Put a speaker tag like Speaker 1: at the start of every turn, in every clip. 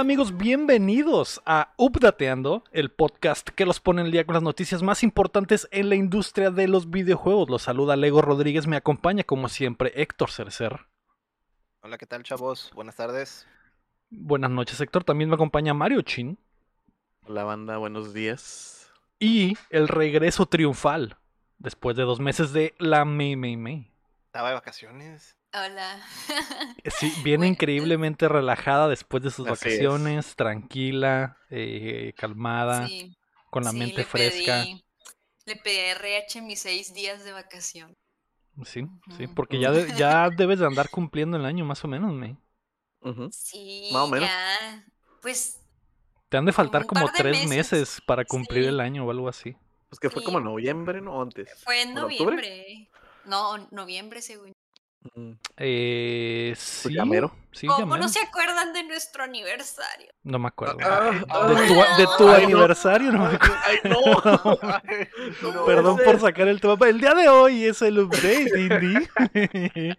Speaker 1: ¿Qué tal amigos? Bienvenidos a Updateando, el podcast que los pone el día con las noticias más importantes en la industria de los videojuegos. Los saluda Lego Rodríguez, me acompaña como siempre Héctor Cercer.
Speaker 2: Hola, ¿qué tal chavos? Buenas tardes.
Speaker 1: Buenas noches Héctor, también me acompaña Mario Chin.
Speaker 3: Hola banda, buenos días.
Speaker 1: Y el regreso triunfal, después de dos meses de la May May May.
Speaker 2: Estaba de vacaciones.
Speaker 4: Hola.
Speaker 1: Sí, viene
Speaker 4: Bueno.
Speaker 1: increíblemente relajada después de sus
Speaker 3: Así es.
Speaker 1: vacaciones, tranquila, eh, calmada,
Speaker 4: Sí,
Speaker 1: con la
Speaker 4: sí,
Speaker 1: mente
Speaker 4: le
Speaker 1: fresca.
Speaker 4: pedí- le pedí a RH mis seis días de vacación.
Speaker 1: Sí, sí, porque ya, de- ya debes de andar cumpliendo el año más o menos, me.
Speaker 3: Ujú.
Speaker 4: Sí,
Speaker 3: Más o menos.
Speaker 4: ya. Pues
Speaker 1: Te han de faltar como
Speaker 4: de
Speaker 1: tres meses.
Speaker 4: meses,
Speaker 1: para cumplir
Speaker 4: sí.
Speaker 1: el año o algo así.
Speaker 3: Pues que fue
Speaker 4: Sí.
Speaker 3: como en noviembre, ¿no? Antes.
Speaker 4: fue en noviembre. No, noviembre según.
Speaker 3: Mm.
Speaker 1: Eh, sí. Sí,
Speaker 4: ¿Cómo no se acuerdan de nuestro aniversario?
Speaker 1: No me acuerdo.
Speaker 3: Ah,
Speaker 1: de,
Speaker 3: ah,
Speaker 1: tu, de tu
Speaker 3: ay, no.
Speaker 1: aniversario, no me acuerdo.
Speaker 3: ¡Ay, no!
Speaker 4: No,
Speaker 1: Perdón
Speaker 3: sé.
Speaker 1: por sacar el tema. pero El día de hoy es el update, Indy.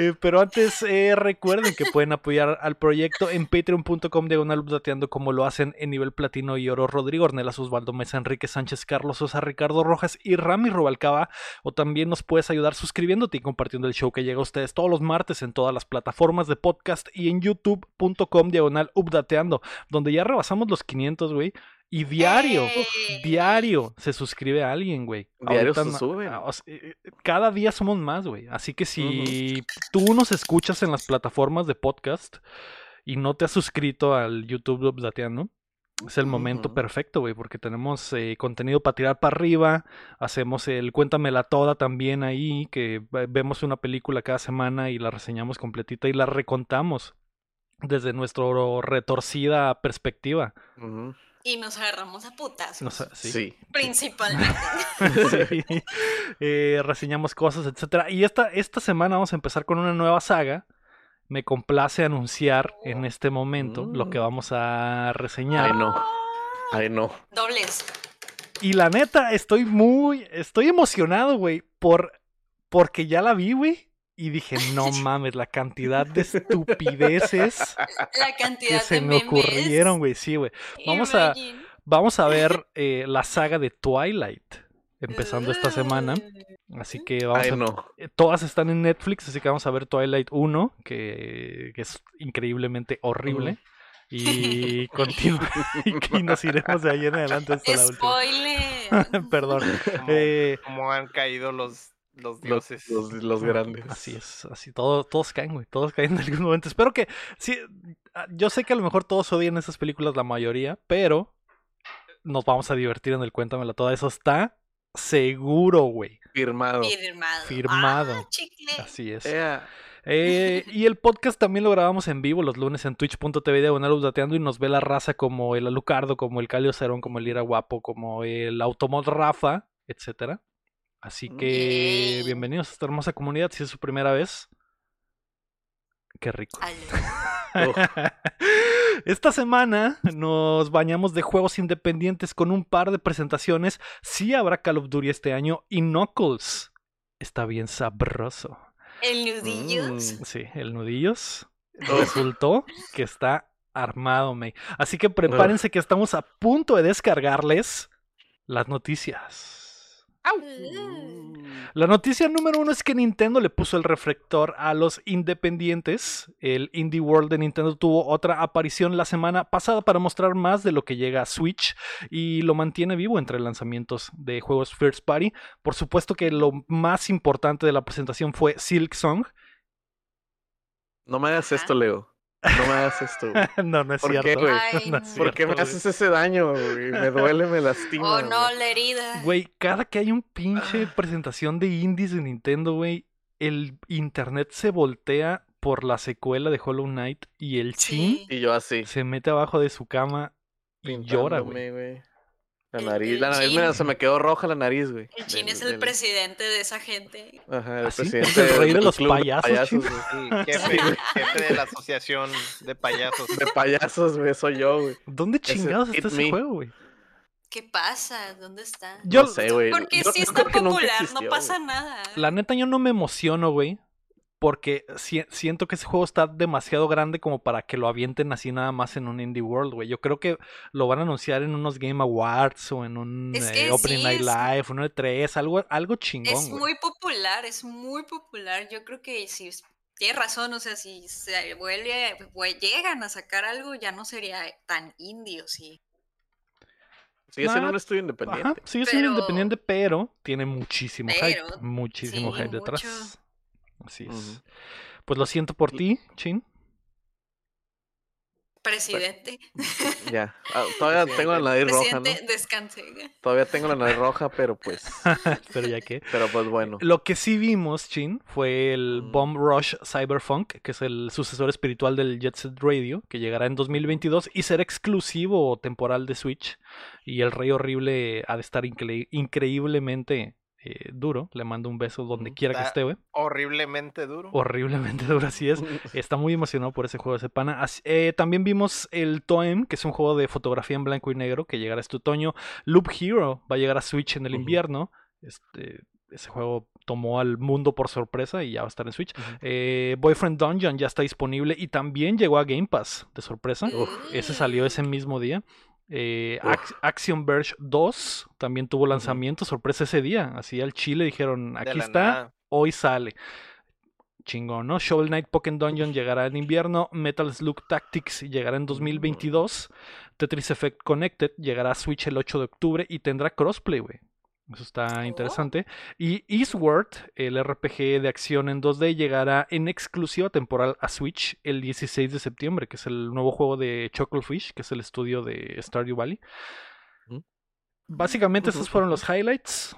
Speaker 1: Eh, pero antes, eh, recuerden que pueden apoyar al proyecto en patreon.com diagonal updateando como lo hacen en nivel platino y oro Rodrigo Ornelas, Osvaldo Mesa, Enrique Sánchez, Carlos Sosa, Ricardo Rojas y Rami Rubalcaba. O también nos puedes ayudar suscribiéndote y compartiendo el show que llega a ustedes todos los martes en todas las plataformas de podcast y en youtube.com diagonal updateando, donde ya rebasamos los 500, güey. Y diario,
Speaker 4: ¡Ey!
Speaker 1: diario se suscribe a alguien, güey.
Speaker 3: Diario
Speaker 1: Ahorita
Speaker 3: se suben.
Speaker 1: ah, o sea, eh, eh, cada día somos más, güey. Así que si tú nos escuchas en las plataformas de podcast y no te has suscrito al YouTube de Updateando, es el momento perfecto, güey, porque tenemos eh, contenido para tirar para arriba, hacemos el Cuéntamela Toda también ahí, que ve- vemos una película cada semana y la reseñamos completita y la recontamos desde nuestra retorcida perspectiva.
Speaker 4: Y nos agarramos a.
Speaker 1: No sé, sí.
Speaker 3: Sí.
Speaker 4: Principalmente.
Speaker 1: Sí. Eh, reseñamos cosas, etcétera. Y esta, esta semana vamos a empezar con una nueva saga. Me complace anunciar en este momento lo que
Speaker 3: Mm.
Speaker 1: vamos a reseñar.
Speaker 3: Ay, no. Ay, no.
Speaker 4: Dobles.
Speaker 1: Y la neta, estoy muy, estoy emocionado, güey, por, porque ya la vi, güey. Y dije, no mames, la cantidad de estupideces
Speaker 4: La
Speaker 1: que se
Speaker 4: de
Speaker 1: me
Speaker 4: memes.
Speaker 1: ocurrieron, güey. Sí, güey. Vamos a-. Vamos a ver eh, la saga de Twilight empezando esta semana. Así que vamos
Speaker 3: Ay,
Speaker 1: a
Speaker 3: no.
Speaker 1: Eh, Todas están en Netflix, así que vamos a ver Twilight 1, que, que es increíblemente horrible. Y, continua, y nos iremos de ahí en adelante hasta la última.
Speaker 4: Spoiler.
Speaker 1: Perdón.
Speaker 2: Como,
Speaker 1: Eh,
Speaker 2: como han caído los, los dioses.
Speaker 3: los, los grandes.
Speaker 1: Así es, así todo, todos caen, güey, todos caen en algún momento. Espero que, sí, ah, yo sé que a lo mejor todos odian esas películas, la mayoría, pero nos vamos a divertir en el Cuéntamela Toda. Eso está seguro, güey.
Speaker 3: Firmado.
Speaker 4: Firmado.
Speaker 1: Firmado.
Speaker 4: Ah, chicle.
Speaker 1: Así es. Eh, y el podcast también lo grabamos en vivo los lunes en twitch.tv diagonal updateando y nos ve la raza como el Alucardo, como el Calio Cerón, como el Ira Guapo, como el Automod Rafa, etcétera. Así que
Speaker 4: Yay.
Speaker 1: bienvenidos a esta hermosa comunidad si es su primera vez. Qué rico. Esta semana nos bañamos de juegos independientes con un par de presentaciones. Sí habrá Call of Duty este año y Knuckles está bien sabroso.
Speaker 4: El nudillos.
Speaker 3: Mm.
Speaker 1: Sí, el nudillos resultó que está armado, May. Así que prepárense que estamos a punto de descargarles las noticias.
Speaker 4: Mm.
Speaker 1: La noticia número uno es que Nintendo le puso el reflector a los independientes. El Indie World de Nintendo tuvo otra aparición la semana pasada para mostrar más de lo que llega a Switch y lo mantiene vivo entre lanzamientos de juegos First Party. Por supuesto que lo más importante de la presentación fue Silk Song.
Speaker 3: No me hagas esto, Leo. No me hagas esto. güey.
Speaker 1: no, no es
Speaker 3: ¿Por qué,
Speaker 1: cierto.
Speaker 3: güey?
Speaker 4: Ay,
Speaker 1: No es.
Speaker 3: ¿Por qué me haces ese daño, güey? Me duele, me lastima.
Speaker 4: Oh no,
Speaker 3: güey.
Speaker 4: la herida.
Speaker 1: Güey, cada que hay un pinche
Speaker 3: Ah.
Speaker 1: presentación de indies de Nintendo, güey, el internet se voltea por la secuela de Hollow Knight y el chin
Speaker 4: Sí.
Speaker 3: Y yo así.
Speaker 1: se mete abajo de su cama y llora, güey.
Speaker 3: La nariz,
Speaker 4: el
Speaker 3: la nariz, mira, se me quedó roja la nariz, güey.
Speaker 4: El chin es el presidente de esa gente.
Speaker 3: Ajá, el
Speaker 1: ¿Ah, sí?
Speaker 3: presidente
Speaker 1: ¿Es el rey de los payasos.
Speaker 2: Sí, jefe, jefe de la asociación de payasos.
Speaker 3: De payasos, güey, soy yo, güey.
Speaker 1: ¿Dónde chingados está ese
Speaker 3: Me.
Speaker 1: juego, güey?
Speaker 4: ¿Qué pasa? ¿Dónde está?
Speaker 1: Yo,
Speaker 3: no sé, güey.
Speaker 4: Porque
Speaker 3: Yo- yo
Speaker 4: está popular,
Speaker 3: existió,
Speaker 4: no pasa nada.
Speaker 1: la neta, yo no me emociono, güey, porque si- siento que ese juego está demasiado grande como para que lo avienten así nada más en un Indie World, güey. Yo creo que lo van a anunciar en unos Game Awards o en un
Speaker 4: Es
Speaker 1: eh, Opening
Speaker 4: sí,
Speaker 1: Night Live, un E3, algo, algo chingón,
Speaker 4: Es muy popular, es muy popular. Yo creo que si tienes razón, o sea, si se vuelve, vue- llegan a sacar algo, ya no sería tan indio, sí.
Speaker 3: Sigue siendo un estudio
Speaker 1: Ajá,
Speaker 3: independiente.
Speaker 1: sigue siendo
Speaker 4: Pero-
Speaker 1: independiente, pero tiene muchísimo
Speaker 4: Pero,
Speaker 1: hype. Muchísimo
Speaker 4: sí,
Speaker 1: hype detrás.
Speaker 4: mucho.
Speaker 1: Así es. Pues lo siento por ti, Chin.
Speaker 4: Presidente,
Speaker 3: Ya. Ah, todavía
Speaker 2: Presidente.
Speaker 3: tengo la nariz roja, ¿no?
Speaker 4: presidente, descanse.
Speaker 3: Todavía tengo la nariz roja, pero pues.
Speaker 1: pero ya que.
Speaker 3: Pero pues bueno.
Speaker 1: Lo que sí vimos, Chin, fue el
Speaker 3: Mm.
Speaker 1: Bomb Rush Cyberpunk, que es el sucesor espiritual del Jet Set Radio, que llegará en 2022 y será exclusivo o temporal de Switch. Y el Rey Horrible ha de estar incre- increíblemente eh, duro. Le mando un beso donde quiera que esté, güey.
Speaker 2: Horriblemente duro.
Speaker 1: Horriblemente duro, así es. Está muy emocionado por ese juego de ese pana. Así- eh, también vimos el Toem, que es un juego de fotografía en blanco y negro que llegará este otoño. Loop Hero va a llegar a Switch en el invierno. Este, ese juego tomó al mundo por sorpresa y ya va a estar en Switch. Eh, Boyfriend Dungeon ya está disponible y también llegó a Game Pass de sorpresa. Ese salió ese mismo día. Eh, Action Verge 2 también tuvo lanzamiento, sorpresa ese día. Así al Chile dijeron, aquí está,
Speaker 2: nada.
Speaker 1: hoy sale. Chingón, ¿no? Shovel Knight Pokémon Dungeon llegará en invierno. Metal Slug Tactics llegará en 2022. Tetris Effect Connected llegará a Switch el 8 de octubre y tendrá crossplay, güey. Eso está
Speaker 4: Oh.
Speaker 1: interesante. Y Eastward, el RPG de acción en 2D, llegará en exclusiva temporal a Switch el 16 de septiembre, que es el nuevo juego de Chucklefish, que es el estudio de Stardew Valley.
Speaker 3: Ujú.
Speaker 1: Básicamente esos fueron los highlights.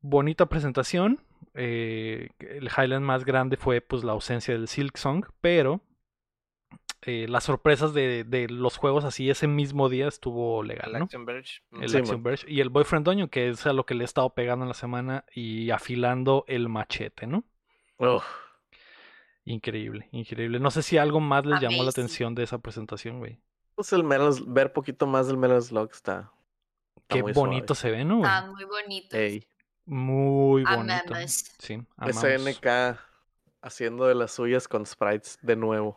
Speaker 1: Bonita presentación. eh, el highlight más grande fue pues la ausencia del Silk Song, pero eh, las sorpresas de, de los juegos así ese mismo día estuvo legal,
Speaker 2: El
Speaker 1: ¿no?
Speaker 2: Action Verge.
Speaker 1: El
Speaker 3: Sí,
Speaker 1: Action
Speaker 3: man.
Speaker 1: Verge y el Boyfriend Dungeon, que es a lo que le he estado pegando en la semana y afilando el machete, ¿no?
Speaker 3: Uf.
Speaker 1: Increíble, increíble. No sé si algo más les llamó la atención de esa presentación, güey.
Speaker 3: Pues el Metal, ver poquito más del Metal Slug está. está
Speaker 1: Qué
Speaker 3: muy
Speaker 1: bonito se ve, ¿no? güey?
Speaker 4: Está muy bonito.
Speaker 3: Ey,
Speaker 1: Muy bonito.
Speaker 4: Amamos.
Speaker 1: Sí, amamos.
Speaker 3: SNK haciendo de las suyas con sprites de nuevo.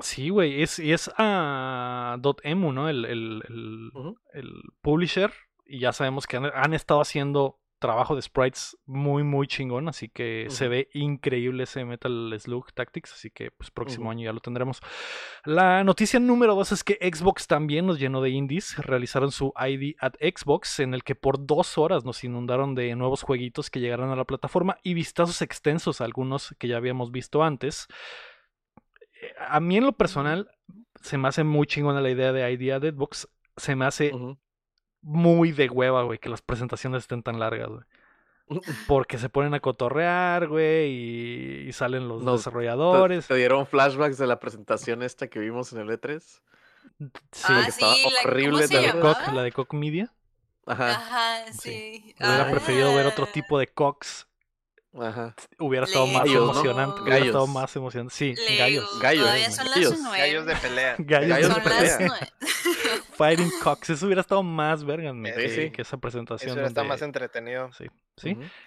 Speaker 1: Sí, güey, es, es a .emu, ¿no? El, el, el, el publisher. Y ya sabemos que han, han estado haciendo trabajo de sprites muy, muy chingón. Así que se ve increíble ese Metal Slug Tactics. Así que pues próximo año ya lo tendremos. La noticia número dos es que Xbox también nos llenó de indies. Realizaron su ID at Xbox, en el que por dos horas nos inundaron de nuevos jueguitos que llegarán a la plataforma y vistazos extensos, a algunos que ya habíamos visto antes. Eh, A mí en lo personal se me hace muy chingona la idea de ID at Xbox. Se me hace
Speaker 3: Ujú.
Speaker 1: muy de hueva, güey, que las presentaciones estén tan largas, güey. Porque se ponen a cotorrear, güey, y, y salen los
Speaker 3: Nos-
Speaker 1: desarrolladores.
Speaker 3: ¿Te, te dieron flashbacks de la presentación esta que vimos en el E E3?
Speaker 1: Sí,
Speaker 4: Ah,
Speaker 3: que estaba
Speaker 4: sí, la,
Speaker 3: horrible
Speaker 4: ¿cómo se
Speaker 1: la de
Speaker 4: llamaba?
Speaker 1: la de Coq Media.
Speaker 3: Ajá,
Speaker 4: Ajá,
Speaker 1: Sí.
Speaker 4: sí.
Speaker 1: Hubiera
Speaker 3: Ah.
Speaker 1: preferido ver otro tipo de Cox.
Speaker 3: Ajá.
Speaker 1: Hubiera estado más
Speaker 3: Gallos, ¿no?
Speaker 1: emocionante. Hubiera estado
Speaker 3: Gallos.
Speaker 1: más emocionante. Sí, gallos.
Speaker 3: Gallos,
Speaker 4: Todavía son
Speaker 3: gallos.
Speaker 4: las nueve.
Speaker 2: Gallos de pelea.
Speaker 1: Gallos,
Speaker 3: de pelea.
Speaker 1: Fighting Cox. Eso hubiera estado más verga
Speaker 2: Sí,
Speaker 1: que,
Speaker 3: sí.
Speaker 1: que esa presentación.
Speaker 2: Eso está
Speaker 1: donde-
Speaker 2: más entretenido.
Speaker 1: Sí.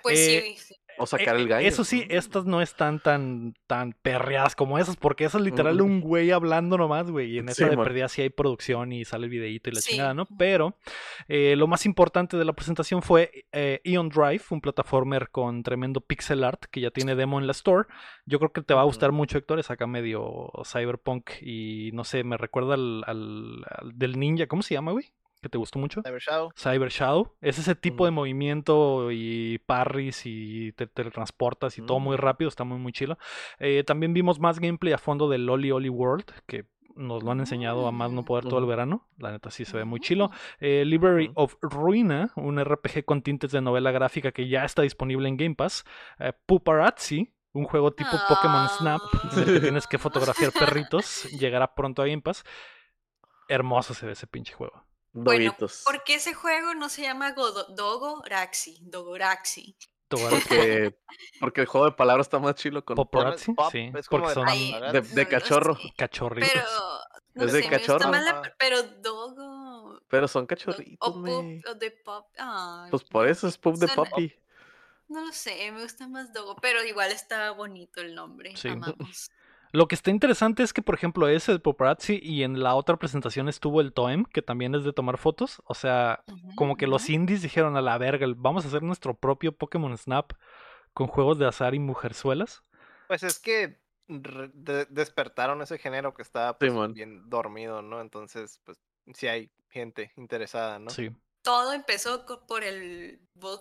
Speaker 4: Pues
Speaker 1: Eh,
Speaker 4: sí, sí.
Speaker 3: O sacar
Speaker 1: Eh,
Speaker 3: el gallo.
Speaker 1: Eso sí, estas no están tan, tan perreadas como esas, porque esa es literal un güey hablando nomás, güey. Y en esa
Speaker 3: Sí,
Speaker 1: de perdida sí hay producción y sale el videíto y la
Speaker 4: Sí.
Speaker 1: chingada, ¿no? Pero eh, lo más importante de la presentación fue eh, Eon Drive, un plataformer con tremendo pixel art que ya tiene demo en la store. Yo creo que te va a gustar mucho, Héctor. Es acá medio cyberpunk y no sé, me recuerda al, al- al del ninja. ¿Cómo se llama, güey? Que te gustó mucho.
Speaker 2: Cyber Shadow.
Speaker 1: Cyber Shadow. Es ese tipo de movimiento y parries y te teletransportas y todo muy
Speaker 3: Mm.
Speaker 1: rápido. Está muy, muy chilo. Eh, también vimos más gameplay a fondo del Oli Oli World, que nos lo han enseñado a más no poder todo el
Speaker 3: Ujú.
Speaker 1: verano. La neta sí se ve muy
Speaker 4: Mm.
Speaker 1: chilo. Eh, Library of Ruina, un RPG con tintes de novela gráfica que ya está disponible en Game Pass. Eh, Puparazzi, un juego tipo Pokémon Snap, en el que tienes que fotografiar perritos, llegará pronto a Game Pass. Hermoso se ve ese pinche juego.
Speaker 4: Bueno,
Speaker 3: Doguitos.
Speaker 4: ¿por qué ese juego no se llama Dogoraxi? Dogoraxi.
Speaker 3: Porque, porque el juego de palabras está más chilo con pop.
Speaker 1: Paparazzi,
Speaker 2: Pop,
Speaker 1: sí,
Speaker 2: es como
Speaker 1: porque
Speaker 2: de
Speaker 1: son
Speaker 3: de, de cachorro.
Speaker 4: Sí,
Speaker 1: cachorritos.
Speaker 4: Pero, no
Speaker 3: Es de
Speaker 4: sé, me gusta
Speaker 3: cachorro.
Speaker 4: más la-
Speaker 2: Ajá.
Speaker 4: pero Dogo...
Speaker 3: Pero son cachorritos,
Speaker 4: O, pop, o de pop. ay,
Speaker 3: Pues por eso es pop de
Speaker 4: Suena-
Speaker 3: papi.
Speaker 4: No lo sé, me gusta más Dogo, pero igual está bonito el nombre.
Speaker 1: Sí.
Speaker 4: Amamos.
Speaker 1: Lo que está interesante es que, por ejemplo, ese de Paparazzi y en la otra presentación estuvo el Toem, que también es de tomar fotos. O sea, como que los indies dijeron a la verga, vamos a hacer nuestro propio Pokémon Snap con juegos de azar y mujerzuelas.
Speaker 2: Pues es que de- despertaron ese género que estaba pues, bien dormido, ¿no? Entonces, pues sí hay gente interesada, ¿no?
Speaker 1: Sí.
Speaker 4: Todo empezó por el ¿o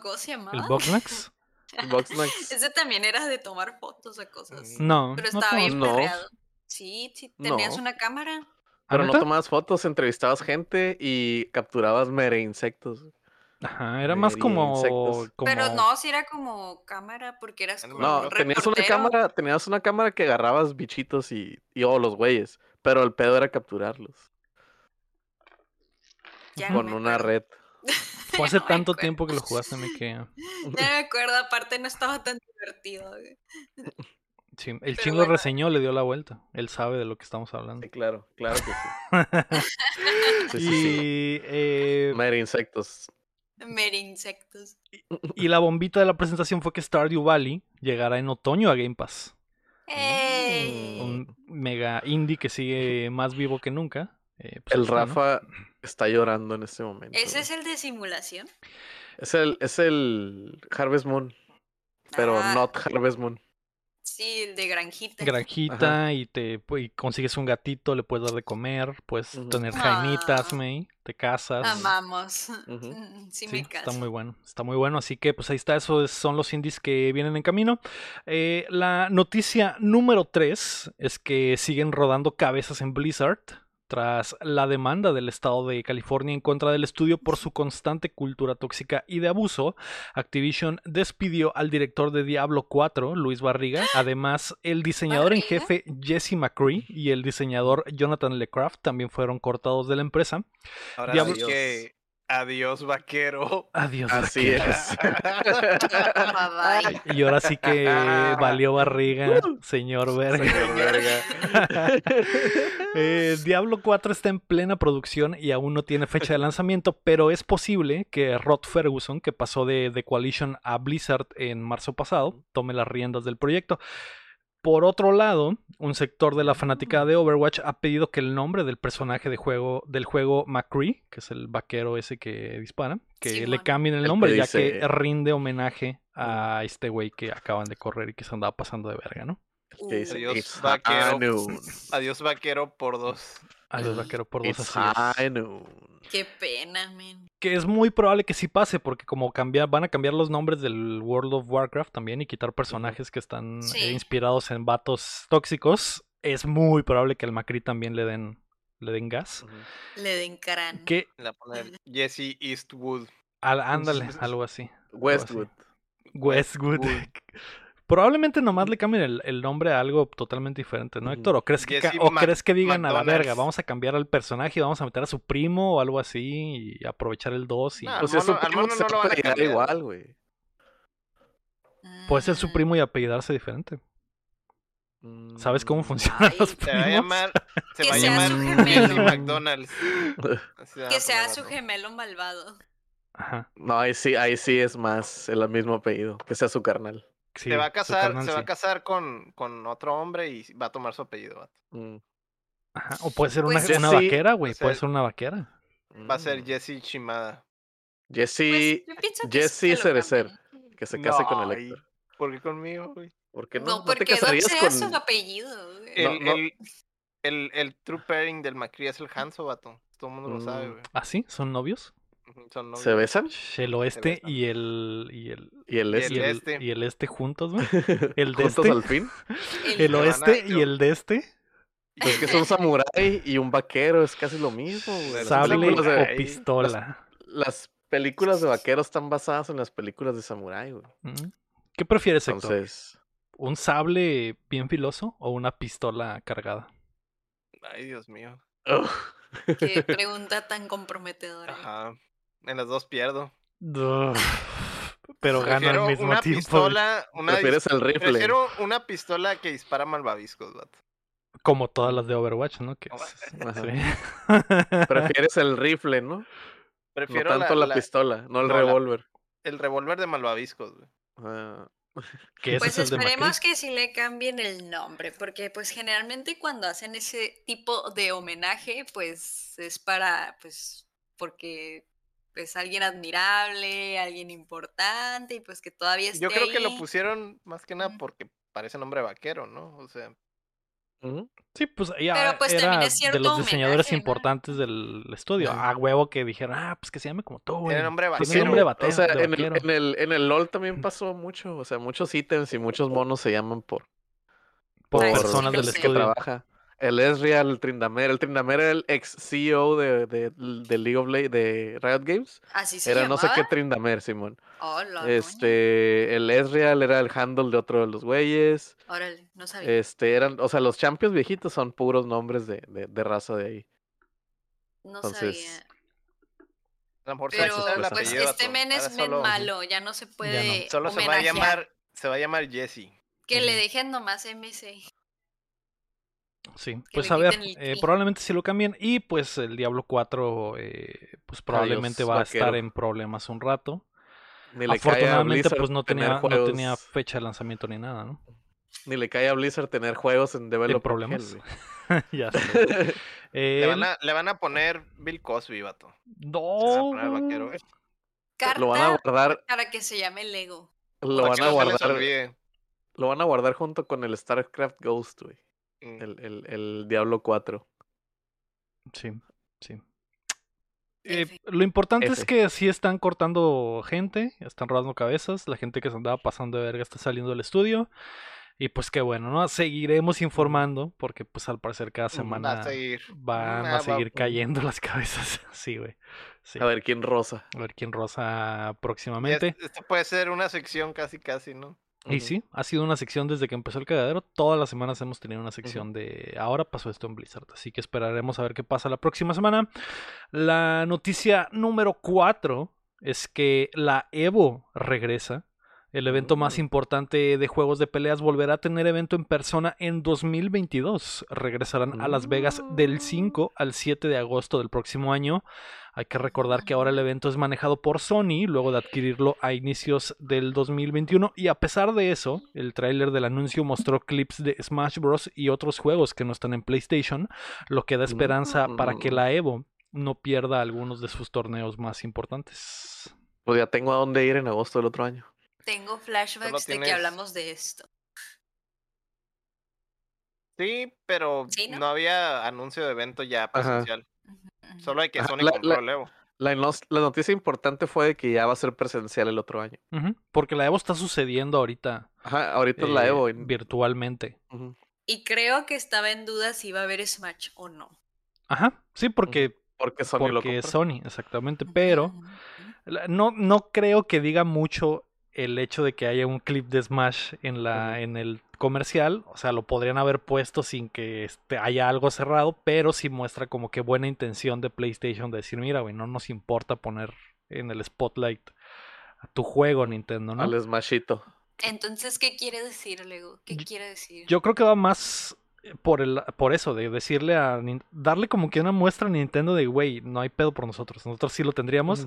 Speaker 4: ¿cómo se llamaba?
Speaker 1: ¿El?
Speaker 4: Ese también era de tomar fotos a cosas.
Speaker 2: Mm.
Speaker 1: No.
Speaker 4: Pero estaba bien
Speaker 3: No.
Speaker 4: perreado. Sí, sí, tenías
Speaker 3: No.
Speaker 4: una cámara.
Speaker 1: ¿Ah,
Speaker 3: Pero no tomabas fotos, entrevistabas gente y capturabas mere insectos.
Speaker 1: Ajá, era más como.
Speaker 4: Pero no, si era como cámara, porque eras
Speaker 2: No,
Speaker 4: como
Speaker 3: No,
Speaker 4: un
Speaker 3: tenías una cámara, tenías una cámara que agarrabas bichitos y, y oh, los güeyes. Pero el pedo era capturarlos.
Speaker 4: Ya
Speaker 3: con una red.
Speaker 1: Fue hace
Speaker 4: No
Speaker 1: tanto tiempo que lo jugaste, me que...
Speaker 4: Ya no me acuerdo, aparte no estaba tan divertido. güey.
Speaker 1: Sí, el
Speaker 4: Pero
Speaker 1: chingo
Speaker 4: bueno.
Speaker 1: reseñó, le dio la vuelta. Él sabe de lo que estamos hablando.
Speaker 3: Sí, claro, claro que sí. Sí, sí, sí.
Speaker 1: y, eh,
Speaker 3: Mere insectos.
Speaker 4: Mere insectos.
Speaker 1: y la bombita de la presentación fue que Stardew Valley llegará en otoño a Game Pass.
Speaker 4: ¡Ey!
Speaker 1: Un mega indie que sigue más vivo que nunca. Eh, pues
Speaker 3: El
Speaker 1: está, ¿no?
Speaker 3: Rafa está llorando en este momento.
Speaker 4: ¿Ese es el de simulación?
Speaker 3: Es el, es el Harvest Moon, pero
Speaker 4: Ah,
Speaker 3: not Harvest Moon.
Speaker 4: Sí, el de granjita.
Speaker 1: Granjita y te y consigues un gatito, le puedes dar de comer, puedes tener
Speaker 4: Ah.
Speaker 1: jainitas, May, te casas.
Speaker 4: Amamos. Mm, Sí,
Speaker 1: Sí,
Speaker 4: me
Speaker 1: está
Speaker 4: caso.
Speaker 1: muy bueno, está muy bueno, así que pues ahí está, esos son los indies que vienen en camino. Eh, la noticia número 3 es que siguen rodando cabezas en Blizzard tras la demanda del estado de California en contra del estudio por su constante cultura tóxica y de abuso. Activision despidió al director de Diablo 4, Luis Barriga, además el diseñador en jefe Jesse McCree y el diseñador Jonathan LeCraft también fueron cortados de la empresa.
Speaker 2: Ahora
Speaker 1: Diablo-
Speaker 2: sí que adiós, vaquero.
Speaker 1: Adiós.
Speaker 3: Así
Speaker 1: vaquero.
Speaker 3: es.
Speaker 1: Y ahora sí que valió barriga, señor verga.
Speaker 3: Señor verga.
Speaker 1: Eh, Diablo 4 está en plena producción y aún no tiene fecha de lanzamiento, pero es posible que Rod Ferguson, que pasó de The Coalition a Blizzard en marzo pasado, tome las riendas del proyecto. Por otro lado, un sector de la fanática de Overwatch ha pedido que el nombre del personaje de juego, del juego McCree, que es el vaquero ese que dispara, que le cambien el
Speaker 3: El que
Speaker 1: nombre, ya que rinde homenaje a este güey que acaban de correr y que se andaba pasando de verga, ¿no?
Speaker 3: Que dice,
Speaker 2: Adiós,
Speaker 3: "It's
Speaker 2: vaquero". Adiós, vaquero, por dos.
Speaker 1: Adiós, vaquero, por dos así.
Speaker 4: Qué pena, men.
Speaker 1: Que es muy probable que sí pase, porque como cambiar, van a cambiar los nombres del World of Warcraft también y quitar personajes que están eh, inspirados en vatos tóxicos, es muy probable que al Macri también le den, le den gas.
Speaker 4: Le den crán.
Speaker 1: Que,
Speaker 2: a Jesse Eastwood.
Speaker 1: al- ándale, algo así.
Speaker 3: Westwood.
Speaker 1: Westwood.
Speaker 2: Westwood.
Speaker 1: Probablemente nomás le cambien el, el nombre a algo totalmente diferente, ¿no,
Speaker 3: Ujú.
Speaker 1: Héctor? ¿O crees que, ca-
Speaker 2: Jesse
Speaker 1: o
Speaker 2: Mac-
Speaker 1: crees que digan a la verga, vamos a cambiar al personaje y vamos a meter a su primo o algo así y aprovechar el 2 y...
Speaker 2: Nah,
Speaker 3: Pues es su primo,
Speaker 2: mono
Speaker 3: se
Speaker 2: no lo
Speaker 3: va a
Speaker 2: van a
Speaker 3: apellidar
Speaker 2: cambiar.
Speaker 3: igual, güey.
Speaker 1: Puede ser su
Speaker 4: Ah,
Speaker 1: primo y apellidarse diferente. ¿Sabes cómo
Speaker 3: Mm,
Speaker 1: funcionan
Speaker 4: Ay,
Speaker 1: los
Speaker 2: Se va a
Speaker 1: primos?
Speaker 2: llamar, se
Speaker 4: Que
Speaker 2: va a
Speaker 4: sea
Speaker 2: llamar
Speaker 4: su gemelo.
Speaker 2: McDonald's. Se
Speaker 4: Que sea su gemelo malvado.
Speaker 1: Ajá.
Speaker 3: No, ahí sí, ahí sí es más el mismo apellido, que sea su carnal.
Speaker 1: Sí,
Speaker 2: se va a casar,
Speaker 1: carnal
Speaker 2: se va a casar con, con otro hombre y va a tomar su apellido. vato.
Speaker 3: Mm,
Speaker 1: Ajá, O puede ser una,
Speaker 4: Pues
Speaker 1: una
Speaker 3: Jesse-
Speaker 1: vaquera, güey.
Speaker 2: o
Speaker 1: Puede ser una vaquera.
Speaker 2: Va a ser
Speaker 3: mm.
Speaker 2: Jesse Shimada.
Speaker 3: Jesse,
Speaker 4: Pues,
Speaker 3: Jesse Cerecer, que se case con el Héctor.
Speaker 2: ¿Por qué conmigo, güey?
Speaker 3: ¿Por qué no?
Speaker 4: No,
Speaker 3: ¿No te
Speaker 4: porque no
Speaker 3: casarías
Speaker 4: sea
Speaker 3: con...?
Speaker 4: su apellido. güey.
Speaker 2: El,
Speaker 3: no.
Speaker 2: el, el, el true pairing del Macri es el Hanso, vato. Todo el mundo lo sabe,
Speaker 3: Mm.
Speaker 2: güey.
Speaker 1: ¿Ah, sí? ¿Son novios?
Speaker 2: Son.
Speaker 3: ¿Se besan?
Speaker 1: El oeste
Speaker 2: besan.
Speaker 1: y el. Y el,
Speaker 3: Y el
Speaker 2: Y
Speaker 3: este.
Speaker 1: y el,
Speaker 2: este.
Speaker 1: y el este juntos, güey. El de
Speaker 3: Juntos
Speaker 1: este.
Speaker 3: al fin.
Speaker 1: El oeste y el de este.
Speaker 3: Es que son samurái y un vaquero, es casi lo mismo, güey.
Speaker 1: Sable
Speaker 3: de-
Speaker 1: o pistola.
Speaker 3: Las películas de vaqueros están basadas en las películas de samurái, güey.
Speaker 1: Mm. ¿Qué prefieres, Héctor?
Speaker 3: Entonces,
Speaker 1: ¿Un sable bien filoso o una pistola cargada?
Speaker 2: Ay, Dios mío.
Speaker 4: Qué pregunta tan comprometedora.
Speaker 2: Ajá. En las dos pierdo.
Speaker 1: Pero gana
Speaker 2: Prefiero
Speaker 1: al mismo
Speaker 2: una
Speaker 1: tiempo.
Speaker 2: pistola, una
Speaker 3: prefieres el rifle.
Speaker 2: Prefiero una pistola que dispara malvaviscos, vato.
Speaker 1: Como todas las de Overwatch, ¿no? Que es-.
Speaker 3: Prefieres el rifle, ¿no?
Speaker 2: Prefiero
Speaker 3: no tanto la,
Speaker 2: la-
Speaker 3: pistola, no el
Speaker 2: no,
Speaker 3: revólver.
Speaker 2: el revólver de Malvaviscos, güey.
Speaker 3: Ah,
Speaker 1: Que
Speaker 4: Pues
Speaker 1: es
Speaker 4: esperemos que sí le cambien el nombre, porque pues generalmente cuando hacen ese tipo de homenaje, pues es para, pues, porque es alguien admirable, alguien importante, y pues que todavía esté
Speaker 2: Yo creo que lo pusieron más que nada porque parece nombre vaquero, ¿no? O sea.
Speaker 1: Sí, pues ya
Speaker 4: Pero, pues,
Speaker 1: era de los diseñadores
Speaker 4: homenaje, ¿no?
Speaker 1: importantes del estudio. A huevo que dijeron, ah, pues que se llame como tú, güey.
Speaker 2: Tiene nombre
Speaker 1: Tiene
Speaker 2: vaquero.
Speaker 1: nombre de
Speaker 3: o sea,
Speaker 1: de
Speaker 3: en el, en, el, en el LOL también pasó mucho. O sea, muchos ítems y muchos monos se llaman por,
Speaker 1: por
Speaker 4: sí,
Speaker 1: personas del
Speaker 4: sé.
Speaker 3: que
Speaker 1: estudio.
Speaker 3: trabaja. El Ezreal, el Trindamer. El Trindamer era el ex CEO de, de, de League of Legends, de Riot Games.
Speaker 4: Así se
Speaker 3: Era no sé qué. Trindamer, Simón.
Speaker 4: Oh.
Speaker 3: Este, el Ezreal era el handle de otro de los güeyes.
Speaker 4: Órale, no sabía.
Speaker 3: Este, eran, o sea, los champions viejitos son puros nombres de, de, de raza de ahí.
Speaker 4: no
Speaker 3: entonces,
Speaker 4: sabía.
Speaker 2: a lo mejor se
Speaker 4: Pero
Speaker 3: pues,
Speaker 4: pues este men es men
Speaker 2: solo-
Speaker 4: malo, ya no se puede
Speaker 2: Solo se va a llamar, se va a llamar Jesse.
Speaker 4: Que le dejen nomás MC.
Speaker 1: Sí, pues a ver, eh, probablemente sí lo cambien. Y pues el Diablo 4, eh, pues probablemente va a estar en problemas un rato.
Speaker 3: Ni le cae a
Speaker 1: Afortunadamente, pues no tenía, no tenía fecha de lanzamiento ni nada, ¿no?
Speaker 3: Ni le cae a Blizzard tener juegos en development.
Speaker 1: problemas? ya sé.
Speaker 2: Le
Speaker 1: Eh,
Speaker 2: van, a, le van a poner Bill Cosby, vato. Se van a
Speaker 1: no.
Speaker 2: poner al vaquero, güey.
Speaker 4: Carta
Speaker 3: lo van a guardar,
Speaker 4: para que se llame Lego.
Speaker 3: lo
Speaker 2: Para
Speaker 3: van a guardar, lo van a guardar junto con el StarCraft Ghost, güey.
Speaker 2: Mm.
Speaker 3: El, el, el Diablo 4.
Speaker 1: Sí, sí. Eh, lo importante es que sí están cortando gente, están rodando cabezas, la gente que se andaba pasando de verga está saliendo del estudio. Y pues qué bueno, ¿no? Seguiremos informando porque pues al parecer cada
Speaker 3: Mm,
Speaker 2: Va
Speaker 1: semana
Speaker 2: a seguir.
Speaker 1: van
Speaker 2: Ah,
Speaker 1: a
Speaker 2: va-
Speaker 1: seguir cayendo las cabezas. Sí, güey. Sí.
Speaker 3: A ver quién rosa.
Speaker 1: A ver quién rosa próximamente.
Speaker 2: Esto puede ser una sección casi, casi, ¿no?
Speaker 1: Y sí, ha sido una sección desde que empezó el cagadero. Todas las semanas hemos tenido una sección de ahora pasó esto en Blizzard. Así que esperaremos a ver qué pasa la próxima semana. La noticia número 4 es que la Evo regresa. El evento más
Speaker 3: Mm.
Speaker 1: importante de juegos de peleas volverá a tener evento en persona en 2022. Regresarán a Las Vegas del 5 al 7 de agosto del próximo año. Hay que recordar que ahora el evento es manejado por Sony, luego de adquirirlo a inicios del 2021. Y a pesar de eso, el tráiler del anuncio mostró clips de Smash Bros. y otros juegos que no están en PlayStation, lo que da esperanza para que la Evo no pierda algunos de sus torneos más importantes.
Speaker 3: Pues ya tengo a dónde ir en agosto del otro año.
Speaker 4: Tengo flashbacks de que hablamos de esto.
Speaker 2: Sí, pero
Speaker 4: Sí, ¿no?
Speaker 2: ¿no? había anuncio de evento ya presencial. Solo hay que Sony
Speaker 3: la-
Speaker 2: compró
Speaker 3: la-
Speaker 2: el Evo.
Speaker 3: La, noticia importante fue de que ya va a ser presencial el otro año.
Speaker 1: Porque la Evo está sucediendo ahorita
Speaker 3: Ajá, ahorita es la
Speaker 1: eh,
Speaker 3: Evo. en-
Speaker 1: virtualmente.
Speaker 4: Y creo que estaba en duda si iba a haber Smash o no.
Speaker 1: Ajá, sí, porque,
Speaker 3: Porque Sony lo
Speaker 1: porque es
Speaker 3: compró.
Speaker 1: Sony, exactamente. Pero No, no creo que diga mucho el hecho de que haya un clip de Smash en la en el comercial, o sea, lo podrían haber puesto sin que este, haya algo cerrado, pero sí muestra como que buena intención de PlayStation de decir, mira, güey, no nos importa poner en el spotlight a tu juego Nintendo, ¿no?
Speaker 3: Al Smashito.
Speaker 4: Entonces, ¿qué quiere decir, Lego? ¿Qué
Speaker 1: Yo-
Speaker 4: quiere decir?
Speaker 1: Yo creo que va más por el por eso de decirle a darle como que una muestra a Nintendo de, güey, no hay pedo por nosotros, nosotros sí lo tendríamos.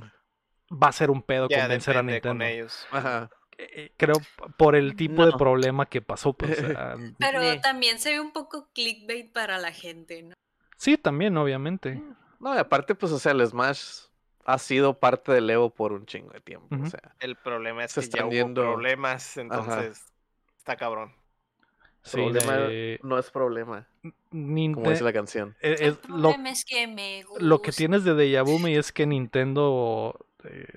Speaker 1: Va a ser un pedo
Speaker 2: Ya
Speaker 1: convencer a
Speaker 2: depende con
Speaker 1: Nintendo.
Speaker 2: ellos.
Speaker 3: Ajá.
Speaker 1: eh, creo por el tipo de problema que pasó. Pues, o sea,
Speaker 4: Pero también se ve un poco clickbait para la gente, ¿no?
Speaker 1: sí, también, obviamente.
Speaker 3: No, y aparte, pues, o sea, el Smash ha sido parte del Evo por un chingo de tiempo. O sea,
Speaker 2: El problema es
Speaker 3: Se
Speaker 2: que ya hubo
Speaker 3: yendo-
Speaker 2: problemas, entonces está cabrón.
Speaker 1: Sí,
Speaker 3: problema
Speaker 1: eh,
Speaker 3: no es problema,
Speaker 1: Ninte-
Speaker 3: como dice la canción.
Speaker 1: eh,
Speaker 4: El
Speaker 1: lo,
Speaker 4: problema es que me gusta.
Speaker 1: lo que tienes de Deja Vu es que Nintendo eh,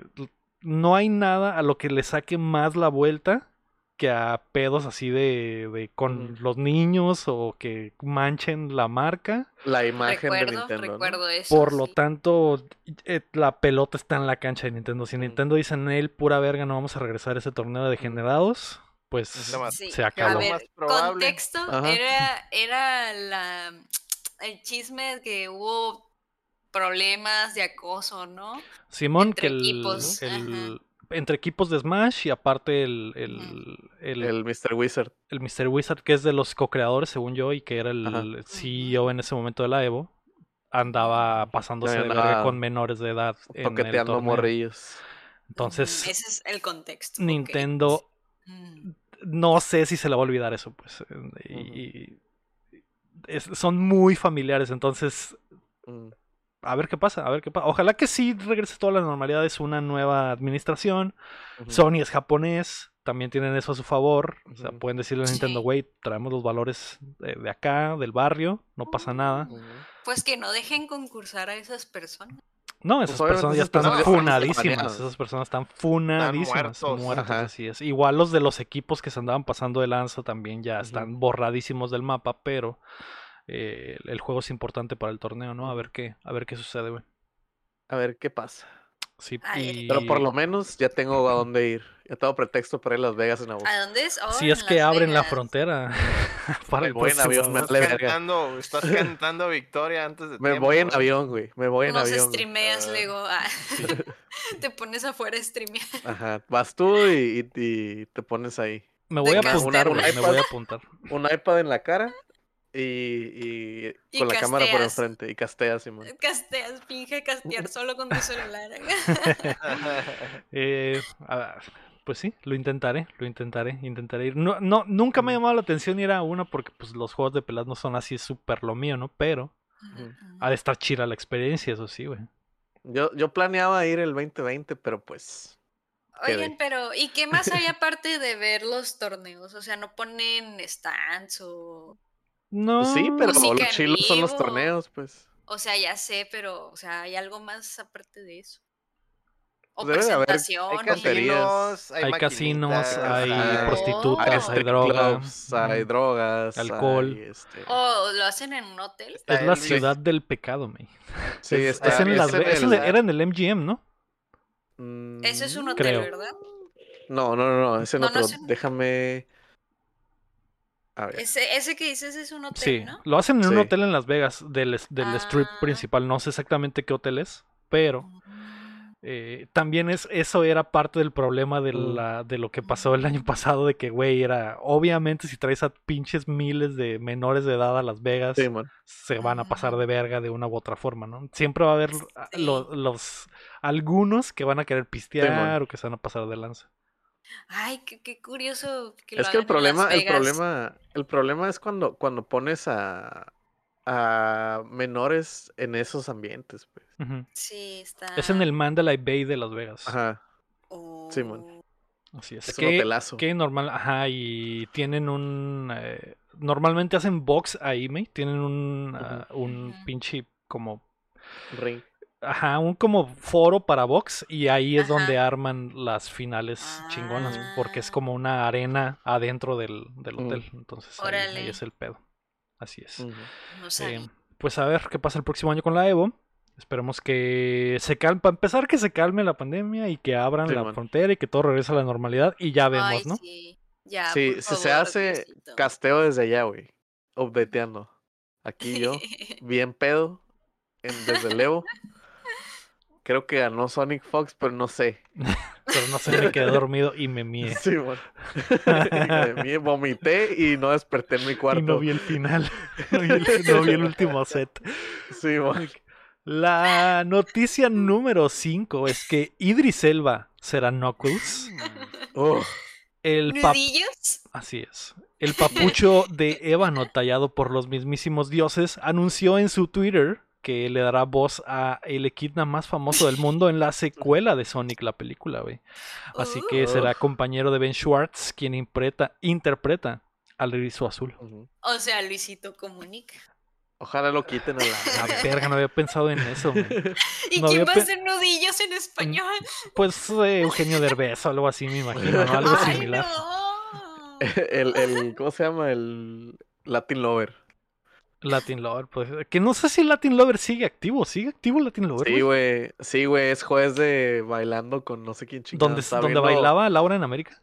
Speaker 1: no hay nada a lo que le saque más la vuelta que a pedos así de, de con los niños o que manchen la marca.
Speaker 3: La imagen de
Speaker 4: Recuerdo,
Speaker 3: Nintendo. ¿no?
Speaker 4: recuerdo eso.
Speaker 1: Por lo tanto, eh, la pelota está en la cancha de Nintendo. Si. Nintendo dice en él, pura verga, no vamos a regresar a ese torneo de degenerados, pues.
Speaker 4: Sí,
Speaker 1: se
Speaker 4: A
Speaker 1: acabó.
Speaker 2: lo
Speaker 4: ver,
Speaker 2: más probable.
Speaker 4: contexto
Speaker 3: Ajá.
Speaker 4: era, era la, el chisme que hubo problemas de acoso, ¿no?
Speaker 1: Simón,
Speaker 4: entre
Speaker 1: que el,
Speaker 4: equipos,
Speaker 1: el- entre equipos de Smash y aparte el, el, el,
Speaker 3: El Mr. Wizard.
Speaker 1: el Mr. Wizard, que es de los co-creadores, según yo, y que era el
Speaker 3: Ajá.
Speaker 1: CEO en ese momento de la Evo, andaba pasándose de con menores de edad. en el
Speaker 3: Toqueteando
Speaker 1: torneo.
Speaker 3: morrillos.
Speaker 1: Entonces,
Speaker 4: Ese es el contexto.
Speaker 1: Nintendo
Speaker 4: Mm.
Speaker 1: no sé si se le va a olvidar eso, pues. eh, Y, y es- son muy familiares, entonces
Speaker 3: Mm.
Speaker 1: A ver qué pasa, a ver qué pasa. Ojalá que sí regrese toda la normalidad, es una nueva administración. Sony es japonés, también tienen eso a su favor. O sea, pueden decirle a Nintendo,
Speaker 4: Sí.
Speaker 1: güey, traemos los valores de, de acá, del barrio, no pasa nada.
Speaker 4: Pues que no dejen concursar a esas personas.
Speaker 1: No, esas
Speaker 3: obviamente
Speaker 1: personas ya
Speaker 3: esas
Speaker 1: están
Speaker 3: personas están
Speaker 1: funadísimas. Esas personas están funadísimas.
Speaker 2: muertos.
Speaker 1: muertos,
Speaker 3: Ajá.
Speaker 1: así es. Igual los de los equipos que se andaban pasando de lanza también ya están borradísimos del mapa, pero eh, el juego es importante para el torneo, ¿no? A ver qué, a ver qué sucede, güey.
Speaker 3: A ver qué pasa.
Speaker 1: Sí, y-
Speaker 3: Pero por lo menos ya tengo a dónde ir. Ya tengo pretexto para ir a Las Vegas en agosto.
Speaker 4: ¿A dónde es? Oh,
Speaker 1: si es que
Speaker 4: Las
Speaker 1: abren la frontera para
Speaker 3: Me
Speaker 1: el
Speaker 3: voy en
Speaker 1: próximo-
Speaker 3: avión, me
Speaker 2: Estás cantando, estás cantando victoria antes de
Speaker 3: Me
Speaker 2: tiempo,
Speaker 3: voy en
Speaker 2: güey.
Speaker 3: avión, güey. Me voy en
Speaker 4: Nos
Speaker 3: avión. güey.
Speaker 4: streameas
Speaker 2: Ah.
Speaker 4: luego. ah, Te pones afuera a streamear.
Speaker 3: Ajá. Vas tú y, y- y te pones ahí.
Speaker 1: Me voy a apuntar, me voy a apuntar.
Speaker 3: Un iPad en la cara y, y
Speaker 4: Y
Speaker 3: con la cámara por enfrente. Y casteas, Simón.
Speaker 4: Casteas, finge castear solo con tu celular.
Speaker 1: Eh, a- pues sí, lo intentaré, lo intentaré, intentaré ir. No, no, nunca me ha llamado la atención ir a una porque pues los juegos de peleas no son así súper lo mío, ¿no? Pero ha de estar chida la experiencia, eso sí, güey.
Speaker 3: Yo, yo planeaba ir el 2020, pero pues.
Speaker 4: Oigan, pero ¿y qué más hay aparte de ver los torneos? O sea, ¿no ponen stands o...?
Speaker 1: No,
Speaker 3: pues sí, pero
Speaker 4: Música
Speaker 3: los chilos son los torneos, pues.
Speaker 4: O sea, ya sé, pero, o sea, ¿hay algo más aparte de eso? O
Speaker 3: Debe de haber- hay casinos,
Speaker 1: Hay casinos, hay prostitutas,
Speaker 4: Oh.
Speaker 1: hay,
Speaker 3: strip
Speaker 1: droga,
Speaker 3: clubs, hay drogas,
Speaker 1: Alcohol.
Speaker 3: hay, este,
Speaker 4: ¿O lo hacen en un hotel?
Speaker 2: Está
Speaker 1: Es la ciudad del pecado, me.
Speaker 3: Sí,
Speaker 1: es,
Speaker 3: está-
Speaker 1: es en
Speaker 3: es
Speaker 1: Las
Speaker 3: en el-
Speaker 1: el- era en el MGM, ¿no?
Speaker 4: Ese es un
Speaker 3: Mm,
Speaker 4: hotel,
Speaker 1: creo.
Speaker 4: ¿verdad?
Speaker 3: No, no, no, no, ese no,
Speaker 4: No, no
Speaker 3: pero
Speaker 4: es un-
Speaker 3: déjame. A ver.
Speaker 4: Ese, ese que dices es un hotel,
Speaker 1: Sí,
Speaker 4: ¿no?
Speaker 1: lo hacen en un hotel en Las Vegas, del, del strip
Speaker 4: Ah.
Speaker 1: principal. No sé exactamente qué hotel es, pero eh, también es eso era parte del problema de,
Speaker 3: Mm.
Speaker 1: la, de lo que pasó el año pasado, de que, güey, era, obviamente si traes a pinches miles de menores de edad a Las Vegas,
Speaker 3: Sí,
Speaker 1: se van a pasar de verga de una u otra forma, ¿no? Siempre va a haber a-
Speaker 4: Sí.
Speaker 1: lo- los algunos que van a querer pistear o que se van a pasar de lanza.
Speaker 4: Ay, qué, qué curioso que lo
Speaker 3: Es que el problema, el problema, el problema es cuando, cuando pones a, a menores en esos ambientes, pues.
Speaker 4: Sí, está...
Speaker 1: Es en el Mandalay Bay de Las Vegas.
Speaker 3: Ajá,
Speaker 4: Oh.
Speaker 3: Simón.
Speaker 1: Así es.
Speaker 3: es un
Speaker 1: que,
Speaker 3: hotelazo.
Speaker 1: que normal, ajá, y tienen un... eh, normalmente hacen box ahí, me. Tienen un, ah, un pinche como...
Speaker 3: Ring.
Speaker 1: Ajá, un como foro para box y ahí es donde arman las finales chingonas, porque es
Speaker 4: Ah.
Speaker 1: como una arena adentro del, del
Speaker 3: Mm.
Speaker 1: hotel. Entonces ahí, es el pedo. Así es. Eh, pues a ver qué pasa el próximo año con la Evo. Esperemos que se calme, para empezar que se calme la pandemia y que abran
Speaker 3: Sí,
Speaker 1: la
Speaker 3: man.
Speaker 1: frontera y que todo regrese a la normalidad y ya vemos,
Speaker 4: Ay,
Speaker 1: ¿no?
Speaker 4: sí. Ya,
Speaker 3: Sí,
Speaker 4: por
Speaker 3: si se hace
Speaker 4: Diosito.
Speaker 3: casteo desde allá, güey. Updateando. Aquí yo, bien pedo, en, desde el Evo. Creo que ganó Sonic Fox, pero no sé.
Speaker 1: Pero no sé, me quedé dormido y me mié.
Speaker 3: Sí. Y me- me vomité y no desperté en mi cuarto.
Speaker 1: Y no vi el final. No vi el, no vi el último set.
Speaker 3: Sí, man.
Speaker 1: La noticia número 5 es que Idris Elba será Knuckles.
Speaker 3: Ugh.
Speaker 1: El. Así es. El papucho de ébano tallado por los mismísimos dioses anunció en su Twitter que le dará voz a el equidna más famoso del mundo en la secuela de Sonic, la película, güey. Así que será compañero de Ben Schwartz quien interpreta, interpreta al erizo azul.
Speaker 4: O sea, Luisito comunica.
Speaker 3: Ojalá lo quiten a
Speaker 1: La
Speaker 3: la.
Speaker 1: verga, no había pensado en eso. man.
Speaker 4: ¿Y
Speaker 1: No
Speaker 4: quién va a hacer nudillos en español?
Speaker 1: Pues eh, Eugenio Derbez o algo así, me imagino, ¿no? Algo
Speaker 4: Ay,
Speaker 1: similar.
Speaker 4: no.
Speaker 3: el, el, ¿Cómo se llama? El Latin Lover.
Speaker 1: Latin Lover, pues. Que no sé si Latin Lover sigue activo. ¿Sigue activo Latin Lover?
Speaker 3: Sí,
Speaker 1: güey?
Speaker 3: güey. Sí, güey. Es juez de bailando con no sé quién chingado.
Speaker 1: ¿Donde, donde bailaba Laura en América?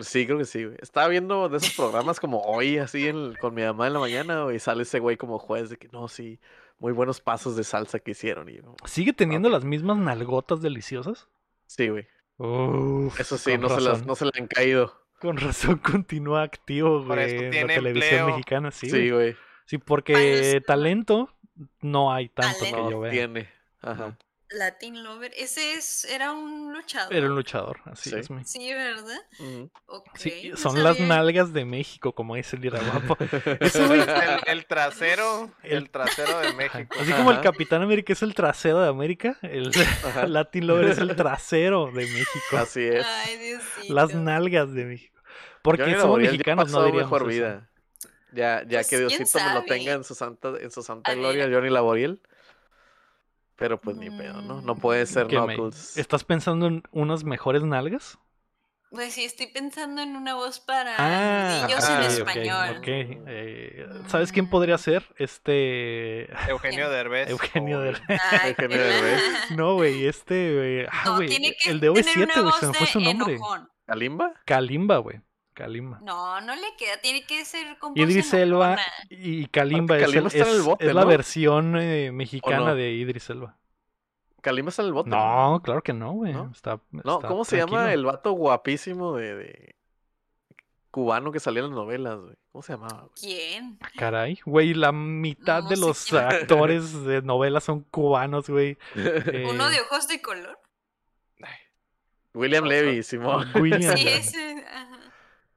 Speaker 3: Sí, creo que sí, güey. Estaba viendo de esos programas como hoy, así en- con mi mamá en la mañana, güey, y sale ese güey como juez de que no, sí, muy buenos pasos de salsa que hicieron. Y yo,
Speaker 1: ¿Sigue teniendo las mismas nalgotas deliciosas?
Speaker 3: sí, güey.
Speaker 1: Uf,
Speaker 3: Eso sí, no se, las, no se le han caído.
Speaker 1: Con razón continúa activo,
Speaker 2: Por eso
Speaker 1: güey, en la televisión
Speaker 2: empleo.
Speaker 1: mexicana. Sí,
Speaker 3: Sí,
Speaker 1: güey.
Speaker 3: güey.
Speaker 1: Sí, porque talento no hay tanto que
Speaker 4: Talento.
Speaker 1: yo
Speaker 3: No
Speaker 1: vea.
Speaker 3: tiene. Ajá.
Speaker 4: Latin Lover. Ese es, era un luchador.
Speaker 1: Era un luchador, así
Speaker 3: Sí.
Speaker 1: es, mi.
Speaker 4: Sí, ¿verdad?
Speaker 1: Sí,
Speaker 4: no
Speaker 1: son las nalgas de México, como dice el Guapo. Güey,
Speaker 2: El, el trasero,
Speaker 1: El-
Speaker 2: el trasero de México.
Speaker 1: Así como el. Capitán América es el trasero de América, el
Speaker 3: Ajá.
Speaker 1: Latin Lover es el trasero de México.
Speaker 3: Así es.
Speaker 4: Ay.
Speaker 1: Las nalgas de México. Porque somos mexicanos, no diríamos
Speaker 3: mejor
Speaker 1: eso.
Speaker 3: vida. Ya, ya
Speaker 4: Pues,
Speaker 3: que Diosito me lo tenga en su santa, en su santa
Speaker 4: A
Speaker 3: gloria, Johnny Laboriel. Pero pues ni pedo, ¿no? No puede ser
Speaker 1: ¿Qué me-
Speaker 3: Knuckles.
Speaker 1: ¿Estás pensando en unas mejores nalgas?
Speaker 4: Pues sí, estoy pensando en una voz para
Speaker 1: Ah,
Speaker 4: nudillos en
Speaker 3: ok,
Speaker 4: español.
Speaker 1: ok. Eh, ¿Sabes quién podría ser? Este...
Speaker 2: Eugenio Derbez.
Speaker 1: Eugenio Derbez.
Speaker 4: Ay,
Speaker 3: Eugenio Derbez.
Speaker 1: No, güey, este... güey, Ah,
Speaker 4: No,
Speaker 1: güey,
Speaker 4: tiene que
Speaker 1: el de
Speaker 4: tener
Speaker 1: OV7,
Speaker 4: una
Speaker 1: güey, se me fue su nombre.
Speaker 4: enojón.
Speaker 3: ¿Kalimba?
Speaker 1: Kalimba, güey. Kalimba.
Speaker 4: No, no le queda, tiene que ser con voz
Speaker 1: Idris Elba y Kalimba es, el-
Speaker 3: está en el
Speaker 1: es-
Speaker 3: bote,
Speaker 1: es la
Speaker 3: ¿no?
Speaker 1: versión eh, mexicana
Speaker 3: no?
Speaker 1: de Idris Elba.
Speaker 3: ¿Kalimba está en el bote?
Speaker 1: No, claro que no, güey.
Speaker 3: ¿No?
Speaker 1: Está,
Speaker 3: No,
Speaker 1: está
Speaker 3: ¿cómo se llama el vato guapísimo de, de- cubano que salía en las novelas, güey? ¿Cómo se llamaba, güey?
Speaker 4: ¿Quién?
Speaker 1: Caray, güey, la mitad
Speaker 4: No
Speaker 1: de los
Speaker 4: quién.
Speaker 1: actores de novelas son cubanos, güey. Eh,
Speaker 4: ¿Uno de ojos de color?
Speaker 3: William
Speaker 2: No,
Speaker 3: Levy, Simón.
Speaker 1: William.
Speaker 4: Sí, ese.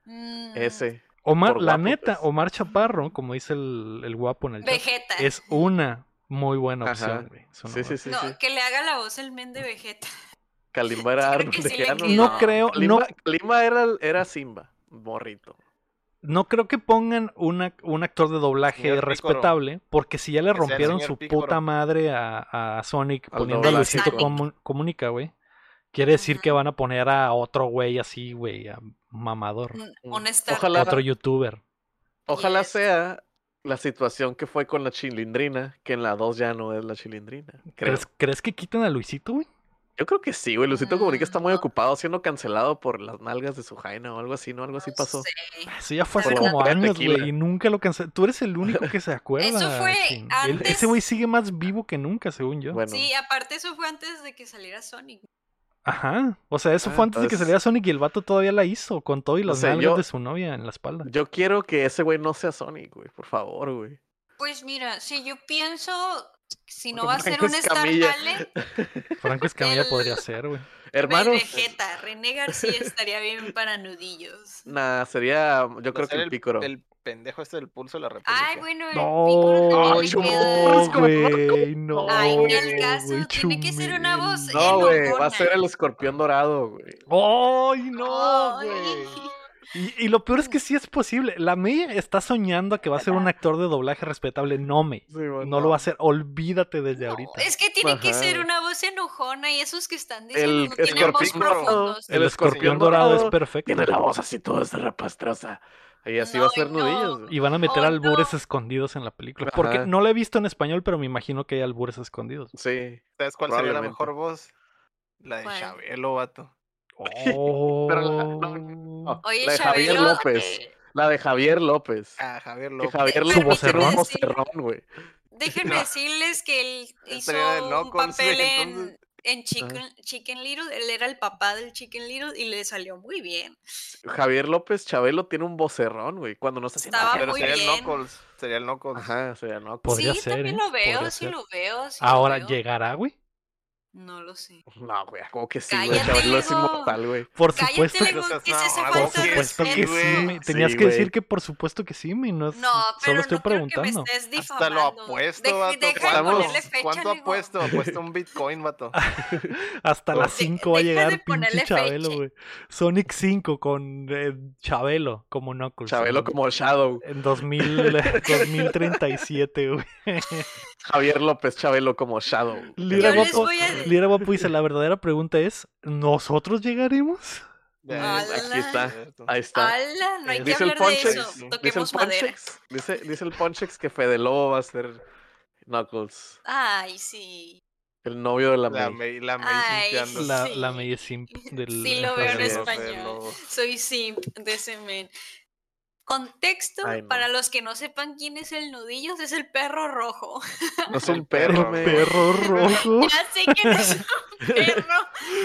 Speaker 4: Ajá. Mm,
Speaker 3: Ese.
Speaker 1: Omar, la
Speaker 3: guapo,
Speaker 1: neta,
Speaker 3: pues.
Speaker 1: Omar Chaparro, como dice el, el guapo en el chat,
Speaker 4: Vegeta.
Speaker 1: es una muy buena opción, güey.
Speaker 3: Sí, sí, sí,
Speaker 4: no, que le haga la voz el men de Vegeta.
Speaker 3: Kalimba era
Speaker 4: Creo
Speaker 3: Arnold.
Speaker 1: No creo,
Speaker 3: Kalimba,
Speaker 1: no-
Speaker 3: Kalimba era, era Simba, morrito.
Speaker 1: No creo que pongan una, un actor de doblaje respetable, porque si ya le rompieron su puta madre a, a Sonic
Speaker 3: Al
Speaker 1: poniendo a. Luisito Comunica, güey, quiere decir que van a poner a otro güey así, güey, a mamador,
Speaker 3: Mm.
Speaker 4: un star.
Speaker 3: Ojalá-
Speaker 1: otro youtuber.
Speaker 3: Ojalá
Speaker 4: Yes.
Speaker 3: sea la situación que fue con la chilindrina, que en la 2 ya no es la chilindrina. Creo.
Speaker 1: ¿Crees, ¿Crees que quiten a Luisito, güey?
Speaker 3: Yo creo que sí, güey. Luisito Comunica está muy
Speaker 4: Mm, no.
Speaker 3: ocupado siendo cancelado por las nalgas de su jaina o algo así, ¿no? Algo así
Speaker 4: No
Speaker 3: pasó.
Speaker 4: sé.
Speaker 1: Eso ya fue hace como años, güey, y nunca lo cancelé. Tú eres el único que se acuerda.
Speaker 4: fue
Speaker 1: Chin. El-
Speaker 4: antes-
Speaker 1: Ese güey sigue más vivo que nunca, según yo.
Speaker 3: Bueno,
Speaker 4: Sí, aparte eso fue antes de que saliera Sonic.
Speaker 1: Ajá. O sea, eso
Speaker 3: Ah,
Speaker 1: fue antes de que saliera Sonic y el vato todavía la hizo, con todo y nalgas
Speaker 3: yo-
Speaker 1: de su novia en la espalda.
Speaker 3: yo quiero que ese güey no sea Sonic, güey. Por favor, güey.
Speaker 4: Pues mira, si yo pienso, si no va a ser un Star
Speaker 3: Escamilla.
Speaker 4: Talent,
Speaker 1: Franco Escamilla
Speaker 4: El-
Speaker 1: podría ser, güey.
Speaker 3: Hermanos,
Speaker 4: Vegeta, René García estaría bien para nudillos.
Speaker 3: nah, sería, yo creo que el pícoro.
Speaker 2: El pendejo este del pulso de la República.
Speaker 4: Ay, bueno, el
Speaker 1: No.
Speaker 3: Es
Speaker 1: güey, no.
Speaker 4: Ay, ni al caso,
Speaker 1: güey,
Speaker 4: tiene que ser una voz.
Speaker 3: No, güey, va a ser el escorpión dorado, güey.
Speaker 1: ¡Ay, no, güey! Y, y lo peor es que sí es posible. La May está soñando a que va a ser un actor de doblaje respetable. No, May.
Speaker 3: Sí, bueno.
Speaker 1: No lo va a hacer. Olvídate desde
Speaker 4: No,
Speaker 1: ahorita.
Speaker 4: es que tiene que
Speaker 3: Ajá.
Speaker 4: ser una voz enojona y esos que están diciendo
Speaker 3: El
Speaker 4: no tienen voz profundos.
Speaker 1: El,
Speaker 3: el
Speaker 1: escorpión
Speaker 3: escorpión
Speaker 1: dorado es
Speaker 3: dorado
Speaker 1: perfecto.
Speaker 3: Tiene la voz así toda rapastrosa. Y así
Speaker 4: No,
Speaker 3: va a ser
Speaker 4: no.
Speaker 3: nudillos. güey.
Speaker 1: Y van a meter
Speaker 4: Oh,
Speaker 1: albures
Speaker 4: no.
Speaker 1: escondidos en la película. Porque no la he visto en español, pero me imagino que hay albures escondidos.
Speaker 3: Sí.
Speaker 2: ¿Sabes cuál sería la mejor voz? La de
Speaker 4: ¿Cuál?
Speaker 2: Chabelo, vato.
Speaker 1: Oh.
Speaker 3: Pero la- no, no,
Speaker 4: Oye,
Speaker 3: la de Javier López. La de Javier López.
Speaker 2: Ah, Javier
Speaker 3: que
Speaker 2: López.
Speaker 3: Javier
Speaker 4: Permíteme
Speaker 3: López un vocerrón, güey.
Speaker 4: Déjenme
Speaker 2: No.
Speaker 4: decirles que él hizo un papel en,
Speaker 2: entonces.
Speaker 4: En Chicken, Chicken Little. Él era el papá del Chicken Little y le salió muy bien.
Speaker 3: Javier López Chabelo tiene un vocerrón, güey. Cuando no está haciendo
Speaker 4: Estaba.
Speaker 2: Pero
Speaker 4: muy
Speaker 2: sería
Speaker 4: bien.
Speaker 2: el Knuckles. Sería el Knuckles.
Speaker 3: Ajá, sea, no.
Speaker 1: Podría
Speaker 4: sí,
Speaker 1: ser,
Speaker 4: también
Speaker 1: ¿eh?
Speaker 4: lo veo,
Speaker 1: Podría
Speaker 4: sí
Speaker 1: ser.
Speaker 4: lo veo. sí lo
Speaker 1: Ahora,
Speaker 4: veo.
Speaker 1: ¿llegará, güey?
Speaker 4: No lo sé.
Speaker 3: No, güey, como que sí, güey. Chabelo es inmortal, güey.
Speaker 1: Por
Speaker 4: Cállate,
Speaker 1: supuesto que
Speaker 4: Lego,
Speaker 2: seas
Speaker 4: ¿qué es esa
Speaker 2: mamón,
Speaker 1: Por supuesto que sí,
Speaker 2: güey.
Speaker 1: me- tenías
Speaker 3: Sí,
Speaker 1: que decir que por supuesto que sí, mi, no, es-
Speaker 4: No, pero
Speaker 1: solo estoy
Speaker 4: no creo que
Speaker 1: preguntando.
Speaker 4: me estés
Speaker 2: Hasta lo apuesto, vato.
Speaker 4: deja de
Speaker 3: ¿Cuánto-
Speaker 4: ponerle fecha,
Speaker 2: ¿Cuánto
Speaker 4: Lego.
Speaker 2: apuesto? Apuesto un Bitcoin, vato.
Speaker 1: Hasta las
Speaker 2: De-
Speaker 1: 5 va a llegar pinche Chabelo, güey. Sonic 5 con eh, Chabelo como Knuckles.
Speaker 3: Chabelo
Speaker 1: en-
Speaker 3: como Shadow.
Speaker 1: En 2000, 2037, güey.
Speaker 3: Javier López Chabelo como Shadow.
Speaker 1: Lira Guapo,
Speaker 4: voy a-
Speaker 1: Lira Guapo dice, la verdadera pregunta es, ¿nosotros llegaremos?
Speaker 4: Ala.
Speaker 3: Aquí está. Ahí está.
Speaker 4: Ala, no hay que
Speaker 3: Dice el
Speaker 4: hablar de
Speaker 3: Ponchex.
Speaker 4: eso.
Speaker 2: sí.
Speaker 3: Dice el
Speaker 4: Toquemos madera.
Speaker 3: Ponchex. Dice, dice el Ponchex que Fede Lobo va a ser Knuckles.
Speaker 4: Ay, sí.
Speaker 3: El novio de la
Speaker 2: La
Speaker 3: May.
Speaker 2: May, la May
Speaker 4: Ay,
Speaker 2: simpeando.
Speaker 1: La,
Speaker 4: Sí.
Speaker 1: la media simp del...
Speaker 4: Sí lo veo en
Speaker 3: es.
Speaker 4: español. Soy simp de ese men. Contexto,
Speaker 3: Ay,
Speaker 4: para los que no sepan quién es el nudillos, es el perro rojo.
Speaker 3: No es
Speaker 2: El
Speaker 3: un perro, me.
Speaker 1: Perro rojo.
Speaker 4: Ya sé que no es un perro.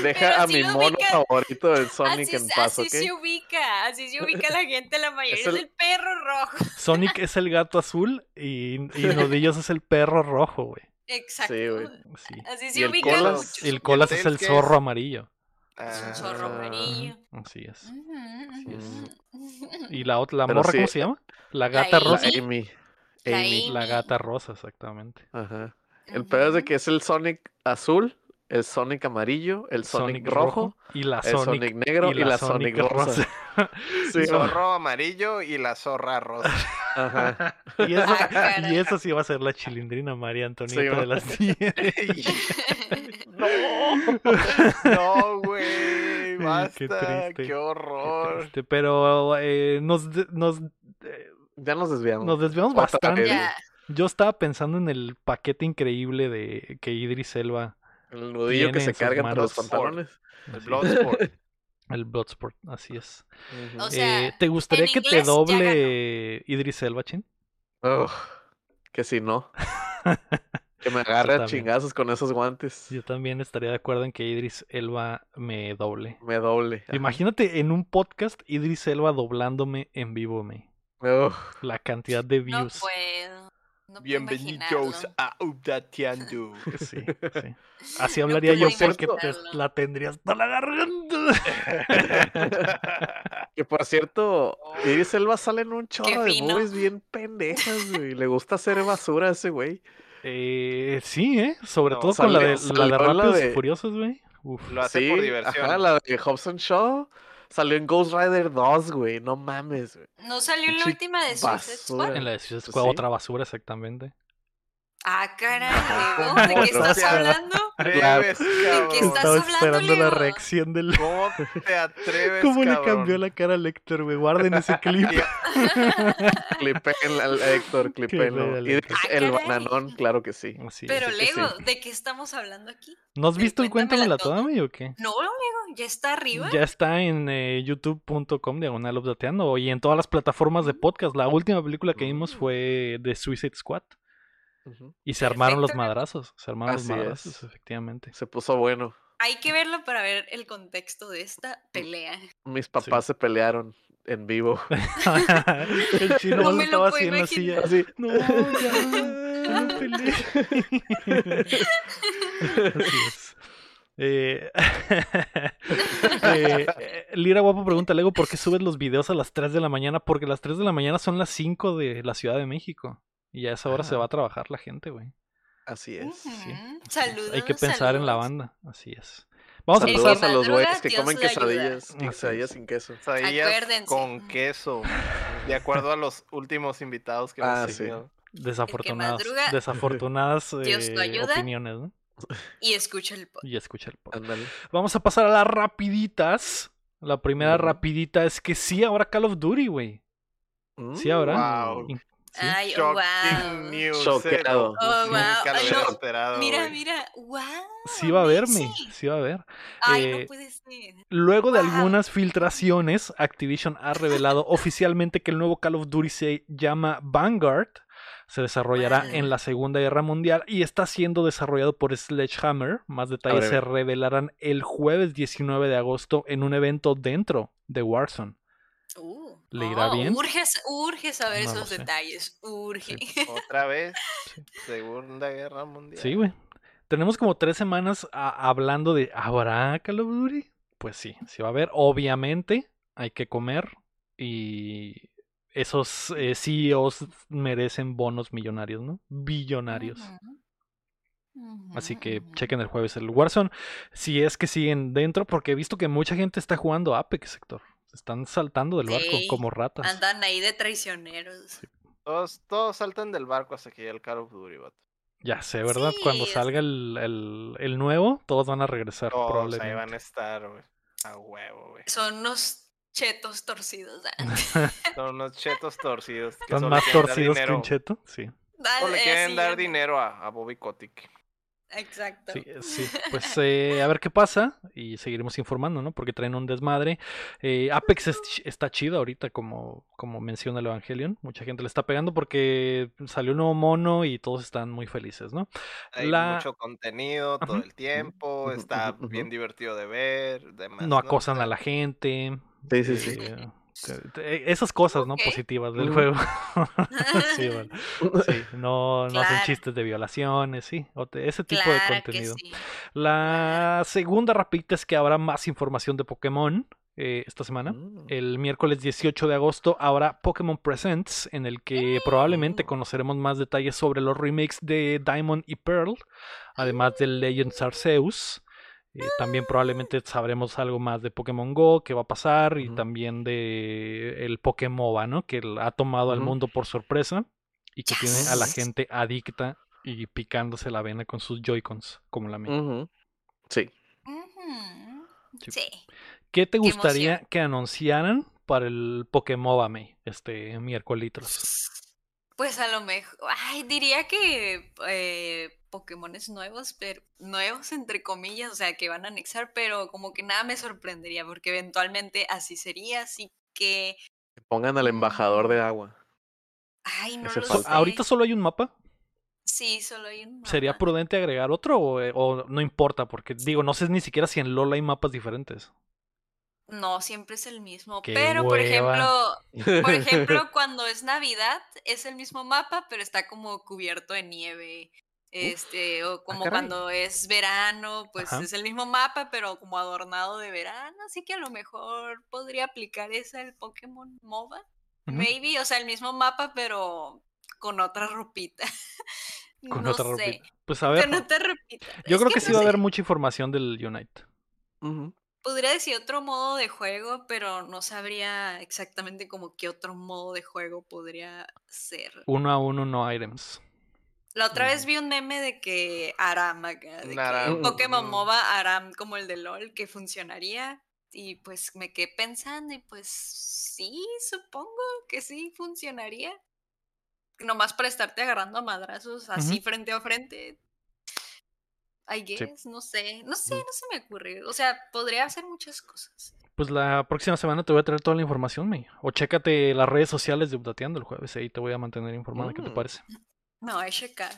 Speaker 3: Deja
Speaker 4: pero
Speaker 3: a
Speaker 4: sí
Speaker 3: mi mono
Speaker 4: ubica-
Speaker 3: favorito del Sonic
Speaker 4: así
Speaker 3: en paz,
Speaker 4: así se ubica, así se ubica la gente, la mayoría es
Speaker 3: el-
Speaker 4: el, perro rojo.
Speaker 1: Sonic es el gato azul y, y Nudillos es el perro rojo, güey.
Speaker 4: Exacto.
Speaker 3: Sí, güey.
Speaker 1: Sí.
Speaker 4: Así
Speaker 3: Y
Speaker 4: se
Speaker 3: el
Speaker 4: ubican
Speaker 3: Colas-
Speaker 4: muchos.
Speaker 1: El Colas es el
Speaker 2: es?
Speaker 1: zorro amarillo.
Speaker 4: Es un
Speaker 2: Ah,
Speaker 4: zorro amarillo.
Speaker 1: Así es.
Speaker 4: Ujú,
Speaker 1: es. ¿Y la otra, la
Speaker 3: Pero
Speaker 1: morra,
Speaker 3: sí,
Speaker 1: cómo se llama? La gata.
Speaker 3: La
Speaker 1: rosa.
Speaker 3: Amy.
Speaker 4: La
Speaker 3: Amy.
Speaker 1: La gata rosa, exactamente.
Speaker 3: Ajá. El peor es de que es el Sonic azul, el Sonic amarillo, el Sonic, rojo,
Speaker 1: y la
Speaker 3: el
Speaker 1: Sonic,
Speaker 3: Sonic negro y, la Sonic, rosa. Sí, ¿no?
Speaker 2: zorro amarillo y la zorra rosa.
Speaker 3: Ajá.
Speaker 1: Y eso,
Speaker 4: Ah,
Speaker 1: y eso sí va a ser la chilindrina María Antonieta
Speaker 3: Sí,
Speaker 1: de las 10.
Speaker 2: no, no, güey, basta,
Speaker 1: qué
Speaker 2: qué,
Speaker 1: triste,
Speaker 2: horror.
Speaker 1: Este, pero eh, nos, nos, eh,
Speaker 3: Ya nos desviamos.
Speaker 1: nos desviamos bastante. Yo estaba pensando en el paquete increíble de que Idris Elba,
Speaker 3: El nudillo que se
Speaker 1: en sus
Speaker 3: carga entre los pantalones.
Speaker 2: El Bloodsport.
Speaker 1: el Bloodsport, así es.
Speaker 4: O sea,
Speaker 1: Eh, ¿Te gustaría que te doble Idris Elba, Chin?
Speaker 3: Ugh, que si no. Que me agarre a chingazos con esos guantes.
Speaker 1: Yo también estaría de acuerdo en que Idris Elba me doble.
Speaker 3: Me doble. Ajá.
Speaker 1: Imagínate en un podcast Idris Elba doblándome en vivo, me. La cantidad de
Speaker 4: No
Speaker 1: views.
Speaker 4: puedo. No puedo
Speaker 2: Bienvenidos a Updateando.
Speaker 1: Sí, sí. Así hablaría yo porque te-
Speaker 4: imaginarlo.
Speaker 1: la tendría hasta la garganta.
Speaker 3: que por cierto, Iris Elba sale en un chorro de movies bien pendejas, güey. Le gusta hacer basura a ese güey.
Speaker 1: Eh, sí, ¿eh? Sobre
Speaker 2: No,
Speaker 1: todo con la de,
Speaker 3: salió-
Speaker 1: la de
Speaker 3: salió
Speaker 1: Rápidos y
Speaker 3: de-
Speaker 1: Furiosos, güey. Uf.
Speaker 2: Lo hace
Speaker 3: Sí,
Speaker 2: por diversión.
Speaker 3: Ajá, la de Hobson Shaw. Salió en Ghost Rider 2, güey. No mames, güey.
Speaker 4: ¿No salió en la última de Suicide Squad?
Speaker 3: basura.
Speaker 1: En la de Suicide
Speaker 3: Pues
Speaker 1: Squad,
Speaker 3: sí.
Speaker 1: otra basura, exactamente.
Speaker 4: Ah, caray. Leo, ¿de qué
Speaker 2: ¿Cómo
Speaker 4: estás hablando?
Speaker 2: atreves,
Speaker 4: qué estás
Speaker 1: Estaba
Speaker 4: hablando,
Speaker 1: esperando la reacción del...
Speaker 2: ¿Cómo te atreves,
Speaker 1: ¿Cómo le cambió la cara al Héctor, güey? Guarden ese clip.
Speaker 3: Clipen al Héctor, clipenlo. Y.
Speaker 4: Ah,
Speaker 3: el
Speaker 4: caray.
Speaker 3: bananón, claro que sí.
Speaker 4: Pero
Speaker 3: sí
Speaker 4: Lego,
Speaker 3: sí.
Speaker 4: ¿de qué estamos hablando aquí?
Speaker 1: ¿No has visto el
Speaker 4: cuéntamela
Speaker 1: Cuéntamela toda, güey, o qué?
Speaker 4: No, Lego, ya está arriba.
Speaker 1: Ya está en eh, youtube.com diagonal updateando y en todas las plataformas de podcast. La última película que vimos
Speaker 4: Mm.
Speaker 1: fue The Suicide Squad Y se armaron los madrazos. Se armaron
Speaker 3: Así
Speaker 1: los
Speaker 3: es.
Speaker 1: madrazos, efectivamente.
Speaker 3: Se puso bueno.
Speaker 4: Hay que verlo para ver el contexto de esta pelea.
Speaker 3: Mis papás se pelearon en vivo.
Speaker 1: el chino
Speaker 4: No me lo
Speaker 1: estaba
Speaker 4: puedo
Speaker 1: haciendo así. No, ya, ya no peleé". Así es. Eh, eh, eh, Lira Guapo pregunta, Lego, ¿por qué subes los videos a las 3 de la mañana? Porque las 3 de la mañana son las 5 de la Ciudad de México. Y a esa hora se
Speaker 3: Ah.
Speaker 1: va a trabajar la gente, güey.
Speaker 3: Así es.
Speaker 1: Es.
Speaker 4: Saludos.
Speaker 1: Hay que pensar en la banda. Así es. Vamos a empezar.
Speaker 3: a los güeyes que
Speaker 4: Dios
Speaker 3: comen quesadillas. Quesadillas
Speaker 1: es.
Speaker 3: sin queso.
Speaker 2: Quesadillas
Speaker 4: Acuérdense.
Speaker 2: con queso. De acuerdo a los últimos invitados que
Speaker 3: Ah,
Speaker 2: hemos
Speaker 3: sí.
Speaker 2: tenido.
Speaker 1: Desafortunadas,
Speaker 4: madruga,
Speaker 1: desafortunadas eh,
Speaker 4: ayuda.
Speaker 1: opiniones, ¿no?
Speaker 4: Y escucha el podcast.
Speaker 1: Y escucha el. Vamos a pasar a las rapiditas. La primera rapidita es que sí habrá Call of Duty, güey. Sí habrá.
Speaker 2: Wow.
Speaker 1: Sí.
Speaker 4: Ay, wow.
Speaker 2: news.
Speaker 3: Choqueado.
Speaker 2: cero.
Speaker 4: Oh, wow. Ay, no.
Speaker 2: esperado,
Speaker 4: Mira, mira, wow.
Speaker 1: Sí va a verme,
Speaker 4: amazing.
Speaker 1: sí va a ver.
Speaker 4: Ay,
Speaker 1: Eh,
Speaker 4: no puede ser.
Speaker 1: Luego de algunas filtraciones, Activision ha revelado oficialmente que el nuevo Call of Duty se llama Vanguard. Se desarrollará
Speaker 4: Wow.
Speaker 1: en la Segunda Guerra Mundial y está siendo desarrollado por Sledgehammer. Más detalles se revelarán el jueves 19 de agosto en un evento dentro de Warzone. ¿Le irá
Speaker 4: oh,
Speaker 1: bien?
Speaker 4: Urge, urge saber
Speaker 1: No
Speaker 4: esos detalles. Urge.
Speaker 2: Otra vez. Segunda Guerra Mundial.
Speaker 1: Sí, güey. Tenemos como tres semanas a- hablando de ¿habrá Call of Duty? Pues sí, sí va a haber. Obviamente hay que comer y esos eh, CEOs merecen bonos millonarios, ¿no? Billonarios. Así que chequen el jueves el Warzone. Si es que siguen dentro, porque he visto que mucha gente está jugando Apex, sector. Están saltando del barco
Speaker 4: Sí,
Speaker 1: como ratas.
Speaker 4: Andan ahí de traicioneros.
Speaker 2: Todos, todos saltan del barco hasta que llegue el Call of Duty.
Speaker 1: Ya sé, ¿verdad? Cuando
Speaker 4: Sí,
Speaker 1: salga el, el- el nuevo, todos van a regresar
Speaker 2: Todos ahí
Speaker 1: probablemente.
Speaker 2: van a estar, güey. A huevo, güey.
Speaker 4: Son unos chetos torcidos. ah.
Speaker 2: Son unos chetos torcidos. Que
Speaker 1: Están
Speaker 2: solo
Speaker 1: más torcidos que un cheto. Sí,
Speaker 2: Solo le quieren
Speaker 4: sí,
Speaker 2: dar dinero a, a Bobby Kotick.
Speaker 4: Exacto.
Speaker 1: sí, sí. Pues eh, a ver qué pasa y seguiremos informando, ¿no? Porque traen un desmadre. Eh, Apex es está chido ahorita, como, como menciona el Evangelion. Mucha gente le está pegando porque salió un nuevo mono y todos están muy felices, ¿no?
Speaker 2: Hay
Speaker 1: La-
Speaker 2: mucho contenido todo el tiempo. Está bien divertido de ver. Demás,
Speaker 1: No acosan a la gente.
Speaker 3: Sí, sí, sí.
Speaker 1: eh, Eh, Esas cosas, ¿no? Positivas del juego. sí, bueno. Sí, no, no hacen chistes de violaciones, sí. o te- ese tipo de
Speaker 4: Claro
Speaker 1: contenido.
Speaker 4: sí.
Speaker 1: La segunda rapidita es que habrá más información de Pokémon eh, esta semana.
Speaker 3: Mm.
Speaker 1: El miércoles 18 de agosto habrá Pokémon Presents, en el que probablemente conoceremos más detalles sobre los remakes de Diamond y Pearl, además del Legends Arceus. Eh, también probablemente sabremos algo más de Pokémon Go, qué va a pasar, y también de el Pokémon ¿no? Que ha tomado al mundo por sorpresa y que tiene a la gente adicta y picándose la vena con sus Joy-Cons, como la mía.
Speaker 3: Sí.
Speaker 1: Sí.
Speaker 4: Sí.
Speaker 1: ¿Qué te gustaría que anunciaran para el Pokémon May este miércoles?
Speaker 4: Pues a lo mejor, ay, diría que eh, Pokémones nuevos, pero nuevos entre comillas, o sea, que van a anexar, pero como que nada me sorprendería, porque eventualmente así sería, así que,
Speaker 3: Que Pongan al embajador de agua.
Speaker 4: ay, no
Speaker 3: Ese
Speaker 4: lo sé.
Speaker 1: ¿Ahorita solo hay un mapa?
Speaker 4: Sí, solo hay un
Speaker 1: ¿Sería
Speaker 4: mapa.
Speaker 1: prudente agregar otro o, eh, o no importa? Porque digo, no sé ni siquiera si en LOL hay mapas diferentes.
Speaker 4: No, siempre es el mismo,
Speaker 1: Qué
Speaker 4: pero por ejemplo, por ejemplo, cuando es Navidad es el mismo mapa, pero está como cubierto de nieve. Este, o como
Speaker 3: caray.
Speaker 4: cuando es verano, pues
Speaker 1: Ajá.
Speaker 4: es el mismo mapa, pero como adornado de verano, así que a lo mejor podría aplicar esa el Pokémon MOBA. Maybe, o sea, el mismo mapa, pero con otra ropita.
Speaker 1: Con
Speaker 4: no
Speaker 1: otra
Speaker 4: sé.
Speaker 1: ropita. Pues a ver,
Speaker 4: Con otra ropita.
Speaker 1: yo
Speaker 4: Es
Speaker 1: creo que, sí
Speaker 4: no
Speaker 1: va a haber mucha información del Unite.
Speaker 3: Ujú.
Speaker 4: Podría decir otro modo de juego, pero no sabría exactamente como qué otro modo de juego podría ser.
Speaker 1: Uno a uno no items.
Speaker 4: La otra vez vi un meme de que Aram acá, de
Speaker 2: Un
Speaker 4: que Pokémon
Speaker 2: ujú.
Speaker 4: MOBA Aram como el de LOL, que funcionaría. Y pues me quedé pensando y pues sí, supongo que sí funcionaría. Nomás para estarte agarrando a madrazos así frente a frente. I guess, no sé, no sé,
Speaker 3: Mm.
Speaker 4: no se me ocurre. O sea, podría hacer muchas cosas.
Speaker 1: Pues la próxima semana te voy a traer toda la información, May. O chécate las redes sociales de Updateando el jueves. Ahí te voy a mantener informada. ¿Qué te
Speaker 3: Mm.
Speaker 1: parece?
Speaker 4: Me voy a checar.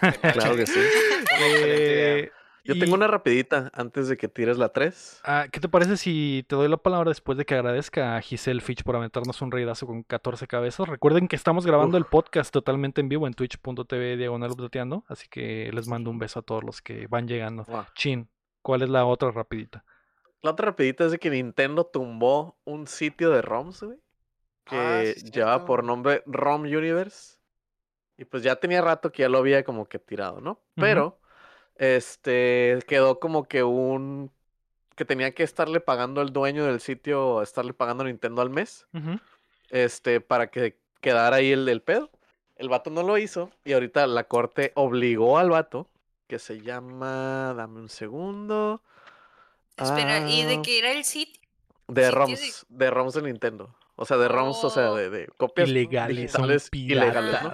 Speaker 3: Claro que sí.
Speaker 1: Eh,
Speaker 3: Yo
Speaker 1: y-
Speaker 3: tengo una rapidita antes de que tires la 3.
Speaker 1: Ah, ¿Qué te parece si te doy la palabra después de que agradezca a Giselle Fitch por aventarnos un reidazo con 14 cabezas? Recuerden que estamos grabando
Speaker 3: Uf.
Speaker 1: el podcast totalmente en vivo en twitch.tv diagonal updateando, así que les mando un beso a todos los que van llegando. Chin, ¿cuál es la otra rapidita?
Speaker 3: La otra rapidita es de que Nintendo tumbó un sitio de ROMs, güey. Que
Speaker 2: Ah, sí,
Speaker 3: llevaba
Speaker 2: cierto.
Speaker 3: por nombre ROM Universe. Y pues ya tenía rato que ya lo había como que tirado, ¿no? Pero, este, quedó como que un... Que tenía que estarle pagando el dueño del sitio, estarle pagando a Nintendo al mes. Este, para que quedara ahí el, el pedo. El vato no lo hizo y ahorita la corte obligó al vato, que se llama, dame un segundo,
Speaker 4: Espera, ¿y de
Speaker 3: Ah,
Speaker 4: qué era el sitio?
Speaker 3: de
Speaker 4: sitio
Speaker 3: ROMs, de ROMs de Nintendo. O sea, de ROMs, o sea,
Speaker 4: Oh.
Speaker 3: de, de copias
Speaker 1: Ilegales,
Speaker 3: digitales ilegales, ¿no?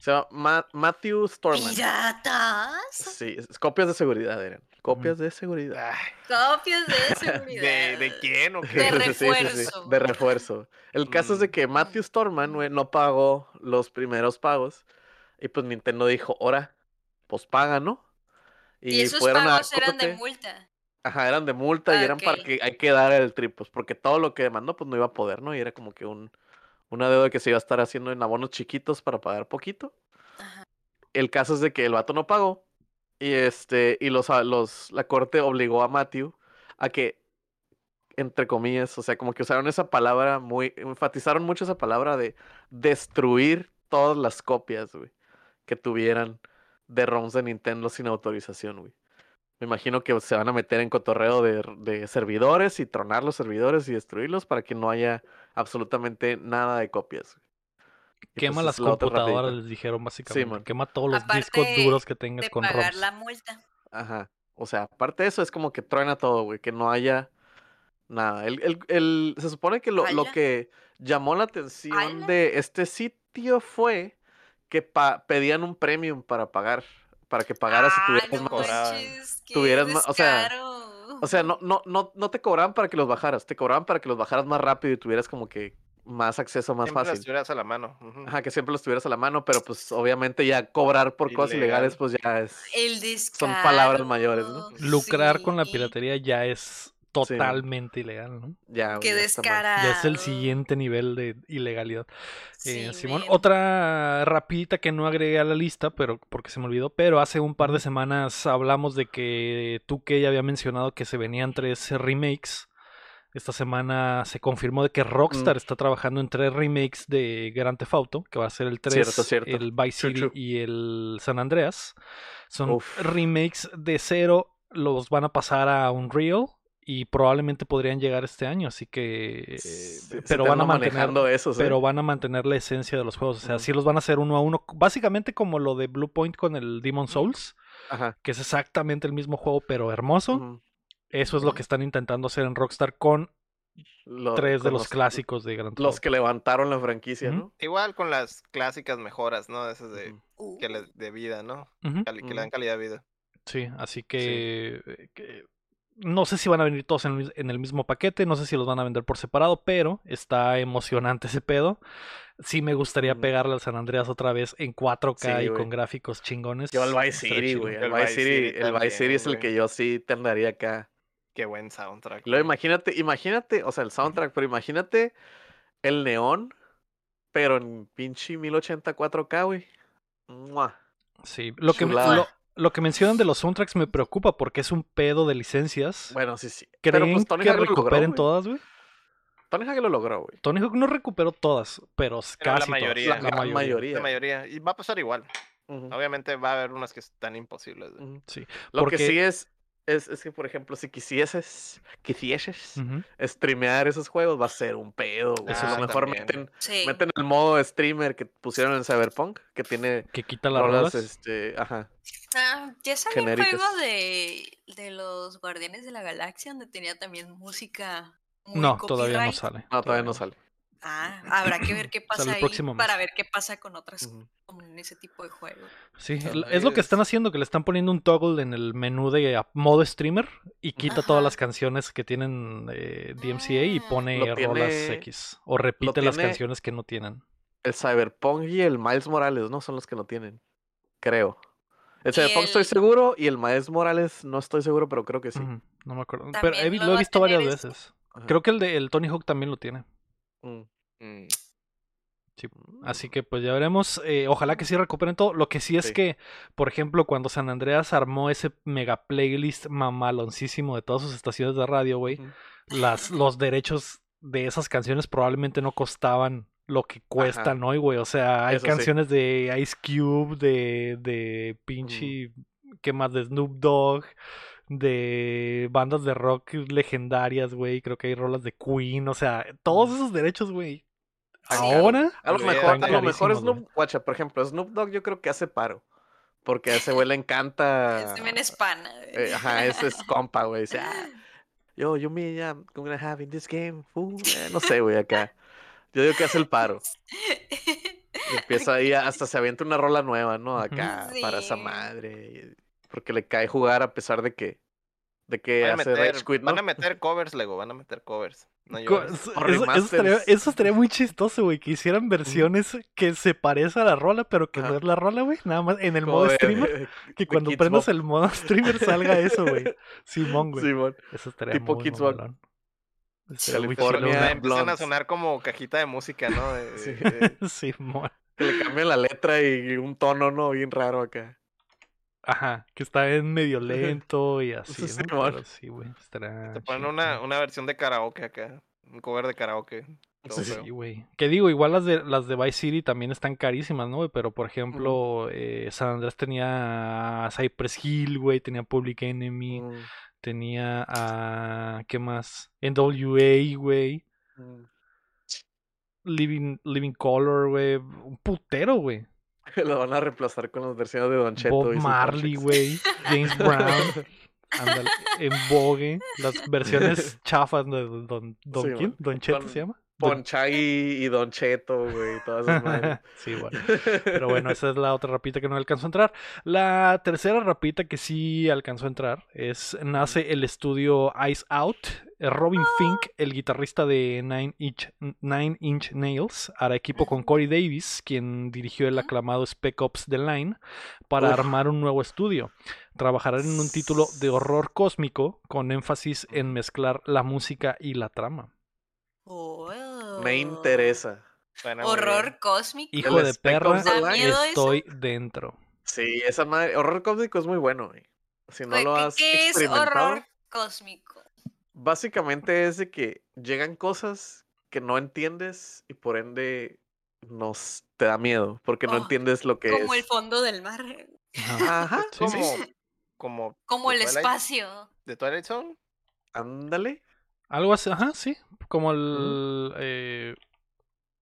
Speaker 3: Se llama Ma- Matthew Storman.
Speaker 4: ¿Piratas?
Speaker 3: Sí, es- copias de seguridad eran. Copias de seguridad.
Speaker 4: Copias de seguridad.
Speaker 2: ¿De, de quién o
Speaker 4: De
Speaker 2: qué?
Speaker 3: Sí, sí, sí,
Speaker 4: refuerzo.
Speaker 3: de refuerzo. El caso es de que
Speaker 4: Mm.
Speaker 3: Matthew Storman no pagó los primeros pagos. Y pues Nintendo dijo, ahora, pues paga, ¿no?
Speaker 4: Y, esos
Speaker 3: fueron a
Speaker 4: pagos eran de multa.
Speaker 3: Ajá, eran de multa y eran para que hay que dar el trip, pues, porque todo lo que demandó, pues no iba a poder, ¿no? Y era como que un, una deuda que se iba a estar haciendo en abonos chiquitos para pagar poquito.
Speaker 4: Ajá.
Speaker 3: El caso es de que el vato no pagó. Y este, y los, a- los, la corte obligó a Matthew a que, entre comillas, o sea, como que usaron esa palabra muy, enfatizaron mucho esa palabra de destruir todas las copias, güey, que tuvieran de ROMs de Nintendo sin autorización, güey. Me imagino que se van a meter en cotorreo de, de servidores y tronar los servidores y destruirlos para que no haya absolutamente nada de copias. Y
Speaker 1: Quema
Speaker 3: pues
Speaker 1: las computadoras, les dijeron básicamente.
Speaker 3: man.
Speaker 1: Quema todos los discos duros que tengas
Speaker 4: De
Speaker 1: con
Speaker 4: pagar
Speaker 1: ROMs.
Speaker 4: la multa.
Speaker 3: Ajá. O sea, aparte de eso, es como que truena todo, güey, que no haya nada. El, el- el- se supone que lo, lo que llamó la atención de este sitio fue que pa- pedían un premium para pagar, para que pagaras si
Speaker 4: Ah,
Speaker 3: tuvieras
Speaker 4: no
Speaker 3: más.
Speaker 4: manches, qué
Speaker 3: tuvieras más- o sea. O sea, no, no, no, no te cobraban para que los bajaras, te cobraban para que los bajaras más rápido y tuvieras como que más acceso más
Speaker 2: Siempre
Speaker 3: fácil.
Speaker 2: tuvieras a la mano.
Speaker 3: Ajá, que siempre los tuvieras a la mano, pero pues obviamente ya cobrar por cosas
Speaker 2: Ilegal.
Speaker 3: ilegales, pues ya es.
Speaker 4: El
Speaker 3: son palabras mayores, ¿no?
Speaker 1: Lucrar con la piratería ya es totalmente ilegal, ¿no?
Speaker 3: Ya,
Speaker 4: Qué descarado.
Speaker 1: Ya es el siguiente nivel de ilegalidad. Eh,
Speaker 4: Sí,
Speaker 1: Simón,
Speaker 4: men.
Speaker 1: otra rapidita que no agregué a la lista, pero porque se me olvidó, pero hace un par de semanas hablamos de que tú que ya había mencionado que se venían tres remakes. Esta semana se confirmó de que Rockstar
Speaker 3: Mm.
Speaker 1: está trabajando en tres remakes de Grand Theft Auto, que va a ser el 3,
Speaker 3: Cierto, cierto.
Speaker 1: el Vice
Speaker 3: True,
Speaker 1: City
Speaker 3: true.
Speaker 1: y el San Andreas. Son
Speaker 3: Uf.
Speaker 1: remakes de cero, los van a pasar a Unreal y probablemente podrían llegar este año, así que...
Speaker 3: Sí,
Speaker 1: pero van a mantener
Speaker 3: manejando esos, ¿eh?
Speaker 1: pero van a mantener la esencia de los juegos. O sea,
Speaker 3: Ujú.
Speaker 1: sí los van a hacer uno a uno. Básicamente como lo de Blue Point con el Demon Souls,
Speaker 3: Ajá.
Speaker 1: que es exactamente el mismo juego, pero hermoso. Eso es lo que están intentando hacer en Rockstar con
Speaker 3: Lo-
Speaker 1: tres de los clásicos de Grand Theft
Speaker 3: Los que levantaron la franquicia. ¿no?
Speaker 2: Igual con las clásicas mejoras, ¿no? Esas de.
Speaker 4: Uh,
Speaker 2: que le, de vida, ¿no? Que le dan calidad de vida.
Speaker 1: Sí, así que, eh, que no sé si van a venir todos en en el mismo paquete, no sé si los van a vender por separado, pero está emocionante ese pedo. Sí me gustaría pegarle al San Andreas otra vez en 4K
Speaker 3: Sí,
Speaker 1: y
Speaker 3: güey.
Speaker 1: con gráficos chingones.
Speaker 3: Yo el Vice City, güey. El Vice City,
Speaker 2: City
Speaker 3: el Vice City es el
Speaker 2: güey.
Speaker 3: que yo sí te andaría acá.
Speaker 2: Qué buen soundtrack. Güey.
Speaker 3: imagínate, imagínate, o sea, el soundtrack, pero imagínate el neón, pero en pinche 1084K, güey. Mua.
Speaker 1: Sí, lo que, me- lo, lo que mencionan de los soundtracks me preocupa porque es un pedo de licencias.
Speaker 3: Bueno, sí, sí.
Speaker 1: ¿Creen
Speaker 3: Pero pues Tony
Speaker 1: que
Speaker 3: Hawk lo logró,
Speaker 1: recuperen todas, güey?
Speaker 3: Tony Hawk lo logró, güey.
Speaker 1: Tony Hawk no recuperó todas, pero,
Speaker 2: Pero la
Speaker 1: casi
Speaker 2: mayoría.
Speaker 1: todas.
Speaker 3: La, gran mayoría.
Speaker 2: La mayoría. Y va a pasar igual. Obviamente va a haber unas que están imposibles.
Speaker 1: Sí,
Speaker 3: Lo
Speaker 1: porque-
Speaker 3: que sí es, es, es que, por ejemplo, si quisieses, quisieses streamear esos juegos, va a ser un pedo, güey. A lo mejor
Speaker 2: también.
Speaker 3: meten,
Speaker 4: sí.
Speaker 3: meten el modo streamer que pusieron en Cyberpunk, que tiene
Speaker 1: que quita las
Speaker 3: rolas, este, ajá.
Speaker 4: Ah, ya salió un juego de, de los Guardianes de la Galaxia donde tenía también música. Muy
Speaker 1: No, todavía no sale.
Speaker 3: No, todavía no sale.
Speaker 4: Ah, habrá que ver qué pasa ahí
Speaker 1: mes.
Speaker 4: para ver qué pasa con otras con ese tipo de juegos.
Speaker 1: Sí, es lo que están haciendo, que le están poniendo un toggle en el menú de a- modo streamer y quita todas las canciones que tienen eh, DMCA y
Speaker 4: Ah.
Speaker 1: pone
Speaker 3: Lo
Speaker 1: rolas
Speaker 3: tiene-
Speaker 1: X. O repite las canciones que no tienen.
Speaker 3: El Cyberpunk y el Miles Morales, ¿no? Son los que no tienen. Creo. El Cyberpunk estoy seguro y el Miles Morales no estoy seguro, pero creo que sí.
Speaker 1: No me acuerdo. Pero he
Speaker 4: lo
Speaker 1: lo he visto varias
Speaker 4: este-
Speaker 1: veces.
Speaker 3: Ajá.
Speaker 1: Creo que el de el Tony Hawk también lo tiene.
Speaker 3: Mm.
Speaker 2: Mm.
Speaker 1: Así que pues ya veremos. eh, ojalá que sí recuperen todo. Lo que sí es
Speaker 3: Sí.
Speaker 1: que, por ejemplo, cuando San Andreas armó ese mega playlist mamaloncísimo de todas sus estaciones de radio, güey, las, los derechos de esas canciones probablemente no costaban lo que cuestan hoy, güey. O sea, hay
Speaker 3: Eso sí.
Speaker 1: canciones de Ice Cube, de, de pinche, ¿qué más? De Snoop Dogg, de bandas de rock legendarias, güey. Creo que hay rolas de Queen, o sea, todos esos derechos, güey. Ahora
Speaker 3: A lo mejor, a lo mejor. Snoop, guacha, por ejemplo, Snoop Dogg yo creo que hace paro. Porque a ese güey le encanta.
Speaker 4: Este men es pana.
Speaker 3: eh, ajá, ese es compa, güey. Dice, "Ah, yo, yo me, yeah, I'm gonna have in this game. fool". Eh, no sé, güey, acá. Yo digo que hace el paro. Y empieza ahí, hasta se avienta una rola nueva, ¿no? Acá, para esa madre. Porque le cae jugar a pesar de que, de que
Speaker 2: Van a,
Speaker 3: hace
Speaker 2: meter,
Speaker 3: Rage Quit, ¿no?
Speaker 2: van a meter covers, Lego, van a meter covers. No
Speaker 1: Co-. Eso, estaría,
Speaker 3: remasters.
Speaker 1: eso estaría muy chistoso, güey, que hicieran versiones que se parecen a la rola, pero que no es la rola, güey. Nada más en el
Speaker 3: Como
Speaker 1: modo
Speaker 3: de-
Speaker 1: streamer,
Speaker 3: de
Speaker 1: que cuando prendas el modo streamer salga eso, güey. Simón, güey.
Speaker 3: Simón.
Speaker 1: Eso estaría
Speaker 3: tipo
Speaker 1: muy
Speaker 3: Kids California.
Speaker 2: empiezan a sonar como cajita de música, ¿no? De-
Speaker 3: Sí.
Speaker 2: de-
Speaker 1: Simón.
Speaker 3: Que le cambian la letra y un tono, ¿no? Bien raro acá.
Speaker 1: Ajá, que está en medio lento y así,
Speaker 3: Sí,
Speaker 1: ¿no?
Speaker 3: Simón.
Speaker 1: Pero sí, güey.
Speaker 2: Te ponen una, una versión de karaoke acá. Un cover de karaoke. todo
Speaker 3: Sí,
Speaker 1: güey. Que digo, igual las de las de Vice City también están carísimas, ¿no? güey? Pero por ejemplo, eh, San Andrés tenía a Cypress Hill, güey, tenía Public Enemy,
Speaker 3: Mm,
Speaker 1: tenía a ¿qué más? NWA, güey,
Speaker 3: mm.
Speaker 1: Living Living Color, güey, un putero, güey.
Speaker 3: Lo van a reemplazar con las versiones de Don Cheto.
Speaker 1: Bob
Speaker 3: y
Speaker 1: Marley, güey, James Brown, ándale, en Vogue, las versiones chafas de Don Don
Speaker 3: Sí,
Speaker 1: quién?
Speaker 3: man.
Speaker 1: Don Cheto
Speaker 3: Don-
Speaker 1: se llama.
Speaker 3: Ponchai y Don Cheto, güey. Todas esas madres.
Speaker 1: sí, bueno. Pero bueno, esa es la otra rapita que no alcanzó a entrar. La tercera rapita que sí alcanzó a entrar es nace el estudio Ice Out. Eh, Robin Fink, el guitarrista de Nine Inch, Nine Inch Nails, hará equipo con Corey Davis, quien dirigió el aclamado Spec Ops The Line, para
Speaker 3: Uf.
Speaker 1: armar un nuevo estudio. Trabajarán en un título de horror cósmico con énfasis en mezclar la música y la trama.
Speaker 3: Me interesa.
Speaker 2: Suena muy bien.
Speaker 4: Horror cósmico.
Speaker 1: Hijo de perra, estoy dentro.
Speaker 3: Sí, esa madre. Horror cósmico es muy bueno, güey. Si no lo
Speaker 4: ¿qué-
Speaker 3: has
Speaker 4: ¿Qué es horror cósmico?
Speaker 3: Básicamente es de que llegan cosas que no entiendes y por ende nos te da miedo porque no
Speaker 4: Oh,
Speaker 3: entiendes lo que
Speaker 4: Como el
Speaker 3: es.
Speaker 4: fondo del mar.
Speaker 1: Ajá.
Speaker 3: Ajá,
Speaker 1: Sí,
Speaker 2: Como,
Speaker 1: sí.
Speaker 2: como,
Speaker 4: el
Speaker 2: Twilight-
Speaker 4: espacio.
Speaker 2: ¿De Twilight Zone?
Speaker 3: ándale.
Speaker 1: Algo así, ajá, sí. Como el. eh,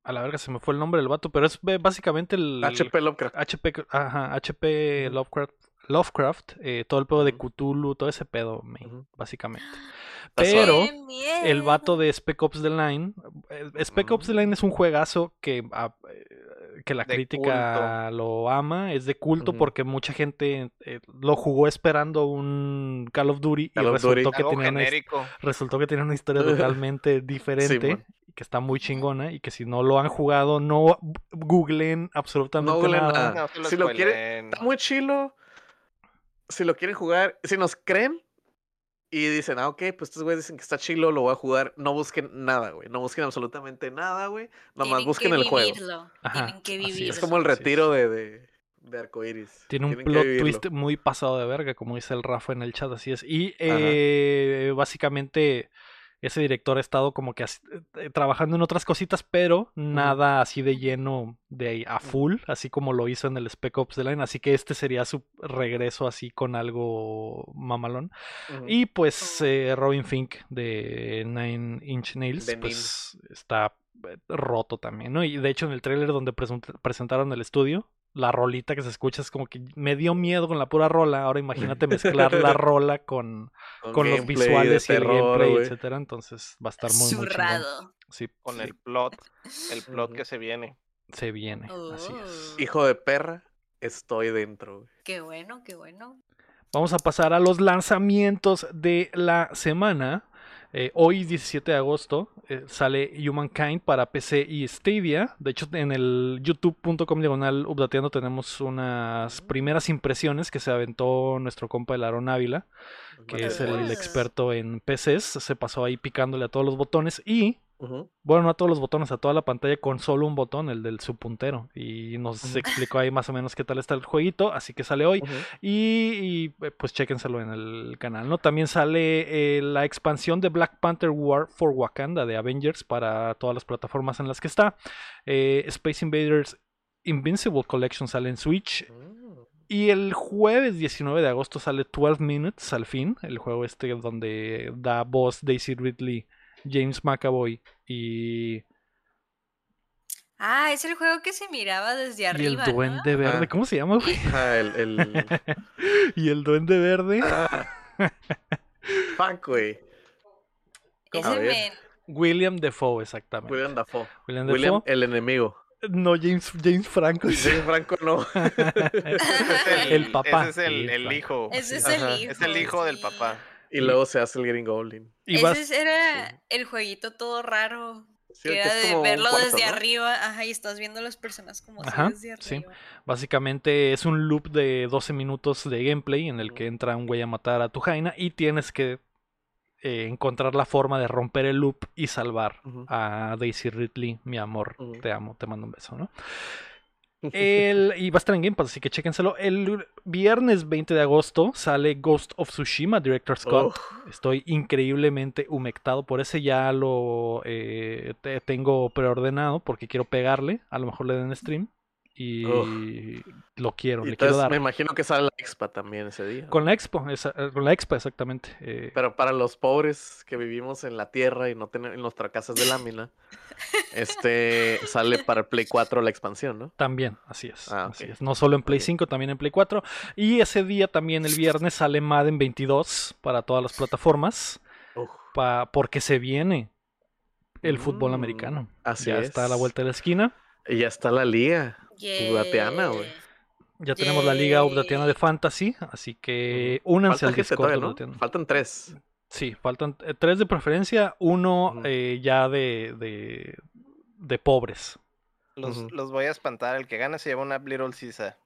Speaker 1: a la verga se me fue el nombre del vato, pero es básicamente el.
Speaker 3: HP Lovecraft.
Speaker 1: HP, ajá, HP. Lovecraft, Lovecraft eh, todo el pedo de. Cthulhu, todo ese pedo, básicamente. Pero
Speaker 3: suave.
Speaker 4: ¡Qué
Speaker 1: El vato de Spec Ops The Line. eh, Spec Ops The Line es un juegazo que, ah, eh, que la
Speaker 2: De
Speaker 1: crítica lo ama. Es de culto porque mucha gente eh, lo jugó esperando un Call of Duty
Speaker 3: Call
Speaker 1: y
Speaker 3: of
Speaker 1: resultó
Speaker 3: Duty.
Speaker 1: que, tenía una, resultó que tenía una historia totalmente diferente. Y que está muy chingona y que si no lo han jugado, no googleen absolutamente
Speaker 3: googleen
Speaker 1: nada.
Speaker 3: nada.
Speaker 2: No, lo
Speaker 3: Si lo quiere-
Speaker 2: spoileen.
Speaker 3: Está muy chilo. Si lo quieren jugar, si nos creen y dicen, ah, ok, pues estos güeyes dicen que está chilo, lo voy a jugar. No busquen nada, güey. No busquen absolutamente nada, güey. Nomás busquen
Speaker 4: que
Speaker 3: el juego.
Speaker 4: vivirlo,
Speaker 1: Ajá,
Speaker 4: Tienen que
Speaker 1: así es.
Speaker 4: vivirlo.
Speaker 3: Es como el retiro de, de, de arcoiris.
Speaker 1: Tiene un
Speaker 3: Tienen
Speaker 1: plot
Speaker 3: vivirlo.
Speaker 1: twist muy pasado de verga, como dice el Rafa en el chat, así es. Y eh, básicamente ese director ha estado como que as- eh, trabajando en otras cositas, pero nada así de lleno de a full, así como lo hizo en el Spec Ops The Line. Así que este sería su regreso así con algo mamalón. Y pues eh, Robin Fink de Nine Inch Nails,
Speaker 3: De Nin.
Speaker 1: pues está eh, roto también, ¿no? Y de hecho en el tráiler donde presentaron el estudio, la rolita que se escucha es como que me dio miedo con la pura rola. Ahora imagínate mezclar la rola con, con los visuales y el gameplay, etcétera. Entonces va a estar muy.
Speaker 4: Zurrado.
Speaker 1: Sí,
Speaker 2: Con
Speaker 1: sí,
Speaker 2: el plot. El plot que se viene.
Speaker 1: se viene. Así es.
Speaker 4: Oh,
Speaker 3: Hijo de perra, estoy dentro.
Speaker 4: Qué bueno, qué bueno.
Speaker 1: Vamos a pasar a los lanzamientos de la semana. Eh, hoy, 17 de agosto, eh, sale Humankind para PC y Stadia. De hecho, en el youtube.com diagonal updateando tenemos unas primeras impresiones que se aventó nuestro compa el Aaron Ávila, que es el experto en PCs. Se pasó ahí picándole a todos los botones y Bueno, no a todos los botones, a toda la pantalla con solo un botón, el del subpuntero. Y nos explicó ahí más o menos qué tal está el jueguito, así que sale hoy. Y, y, pues chéquenselo en el canal, ¿no? También sale eh, la expansión de Black Panther War for Wakanda de Avengers para todas las plataformas en las que está. Eh, Space Invaders Invincible Collection sale en Switch.
Speaker 3: Mm.
Speaker 1: Y el jueves 19 de agosto sale 12 Minutes al fin, el juego este donde da voz Daisy Ridley, James McAvoy y,
Speaker 4: Ah, es el juego que se miraba desde
Speaker 1: y el
Speaker 4: arriba. ¿no?
Speaker 1: Duende Verde. ¿Cómo se llama, güey?
Speaker 3: Ah, el, el...
Speaker 1: y el Duende Verde.
Speaker 3: Ah. Fuck, güey.
Speaker 4: Ese
Speaker 1: William Defoe, exactamente.
Speaker 3: William Dafoe.
Speaker 1: William
Speaker 3: William,
Speaker 1: Dafoe.
Speaker 3: el enemigo.
Speaker 1: No, James, James Franco.
Speaker 3: James Franco no.
Speaker 2: Ese es
Speaker 1: el papá.
Speaker 2: Ese es el, el hijo.
Speaker 4: Ese es el hijo.
Speaker 2: Es el hijo del papá.
Speaker 3: Y luego se hace el Green Goblin.
Speaker 1: Y
Speaker 4: Ese
Speaker 1: vas-
Speaker 4: era el jueguito todo raro.
Speaker 3: Sí,
Speaker 4: que era de verlo
Speaker 3: cuarto,
Speaker 4: desde
Speaker 3: ¿no?
Speaker 4: arriba. Ajá, y estás viendo las personas como así
Speaker 1: Ajá,
Speaker 4: desde
Speaker 1: sí.
Speaker 4: arriba.
Speaker 1: Básicamente es un loop de 12 minutos de gameplay en el que entra un güey a matar a tu Jaina y tienes que eh, encontrar la forma de romper el loop y salvar a Daisy Ridley, mi amor, te amo, te mando un beso, ¿no? El, y va a estar en Game Pass, así que chéquenselo. El viernes 20 de agosto sale Ghost of Tsushima Director's Cut.
Speaker 3: Uf.
Speaker 1: Estoy increíblemente humectado por ese. Ya lo eh, te- tengo preordenado porque quiero pegarle. A lo mejor le den stream. Y lo quiero,
Speaker 3: Y
Speaker 1: le quiero dar.
Speaker 3: me imagino que sale la expa también ese día.
Speaker 1: Con la expo, esa- eh, con la expo exactamente. eh,
Speaker 3: Pero para los pobres que vivimos en la tierra y no tenemos en nuestras casas de lámina, este sale para el Play 4 la expansión, ¿no?
Speaker 1: También, así es,
Speaker 3: Ah,
Speaker 1: así es. No solo en Play
Speaker 3: Ok.
Speaker 1: 5, también en Play 4. Y ese día también, el viernes, sale Madden 22 para todas las plataformas. Pa- porque se viene el fútbol
Speaker 3: Mm,
Speaker 1: americano.
Speaker 3: así
Speaker 1: ya está a la vuelta de la esquina.
Speaker 3: y ya está la liga. Updateana, güey.
Speaker 4: Yeah.
Speaker 1: Ya tenemos la liga. Updateana de Fantasy. Así que únanse
Speaker 3: Falta
Speaker 1: al
Speaker 3: gente
Speaker 1: Discord.
Speaker 3: todavía, ¿no?
Speaker 1: Updateana.
Speaker 3: Faltan tres.
Speaker 1: Sí, faltan eh, tres de preferencia, uno eh, ya de, de, de pobres.
Speaker 2: Los, los voy a espantar. El que gane se lleva una Little Caesar.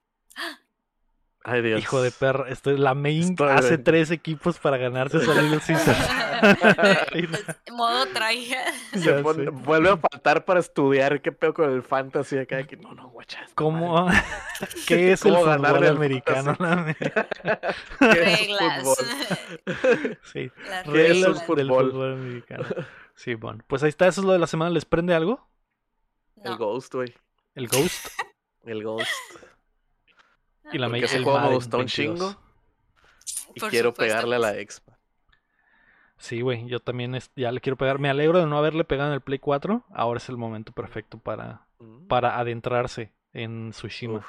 Speaker 3: Ay, Dios.
Speaker 1: Hijo de perra, esto es la main
Speaker 3: Estoy
Speaker 1: hace
Speaker 3: bien.
Speaker 1: tres equipos para ganarse esa Little Caesar.
Speaker 4: Modo
Speaker 1: sé.
Speaker 3: vuelve a faltar para estudiar qué pedo con el fantasy acá. de que, no, no, guacha. esta
Speaker 1: ¿Cómo? ¿Qué es el
Speaker 3: ¿Cómo
Speaker 1: fútbol americano?
Speaker 3: ¿Qué es
Speaker 4: Reglas.
Speaker 3: fútbol?
Speaker 1: sí,
Speaker 4: Las
Speaker 3: ¿Qué es el
Speaker 1: reglas del fútbol americano. Sí, bueno, pues ahí está, eso es lo de la semana. ¿Les prende algo?
Speaker 3: El. Ghost, güey.
Speaker 1: El Ghost
Speaker 3: El Ghost.
Speaker 1: Y la
Speaker 3: Porque ese
Speaker 1: el
Speaker 3: juego me gustó un
Speaker 1: 22.
Speaker 3: chingo. Y
Speaker 4: Por
Speaker 3: quiero
Speaker 4: supuesto
Speaker 3: pegarle a la expa.
Speaker 1: Sí, güey, yo también es- ya le quiero pegar. Me alegro de no haberle pegado en el Play 4. Ahora es el momento perfecto para,
Speaker 3: Mm.
Speaker 1: para adentrarse en Tsushima.
Speaker 3: Uf,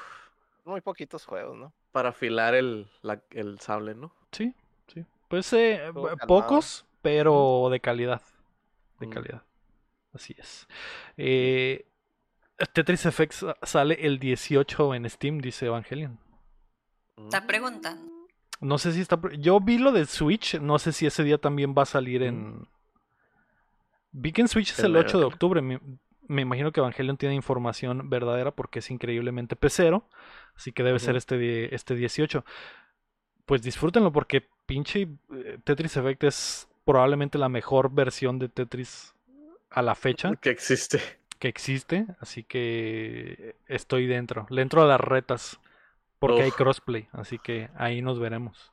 Speaker 2: Muy poquitos juegos, ¿no?
Speaker 3: para afilar el, la- el sable, ¿no?
Speaker 1: Sí, sí. Pues eh,
Speaker 2: calmado.
Speaker 1: pocos, pero de calidad. De
Speaker 3: Mm.
Speaker 1: calidad. Así es. Eh, Tetris Effects sale el 18 en Steam, dice Evangelion.
Speaker 4: Está
Speaker 3: Mm.
Speaker 4: preguntando.
Speaker 1: No sé si está. Yo vi lo de Switch. No sé si ese día también va a salir en. Vi que en Switch es
Speaker 3: El
Speaker 1: el
Speaker 3: de
Speaker 1: 8 de octubre. Me, me imagino que Evangelion tiene información verdadera porque es increíblemente pecero. Así que debe ser este, este 18. Pues disfrútenlo porque pinche eh, Tetris Effect es probablemente la mejor versión de Tetris a la fecha
Speaker 3: Que existe.
Speaker 1: que existe. Así que estoy dentro. Le entro a las retas porque hay crossplay. Así que ahí nos veremos.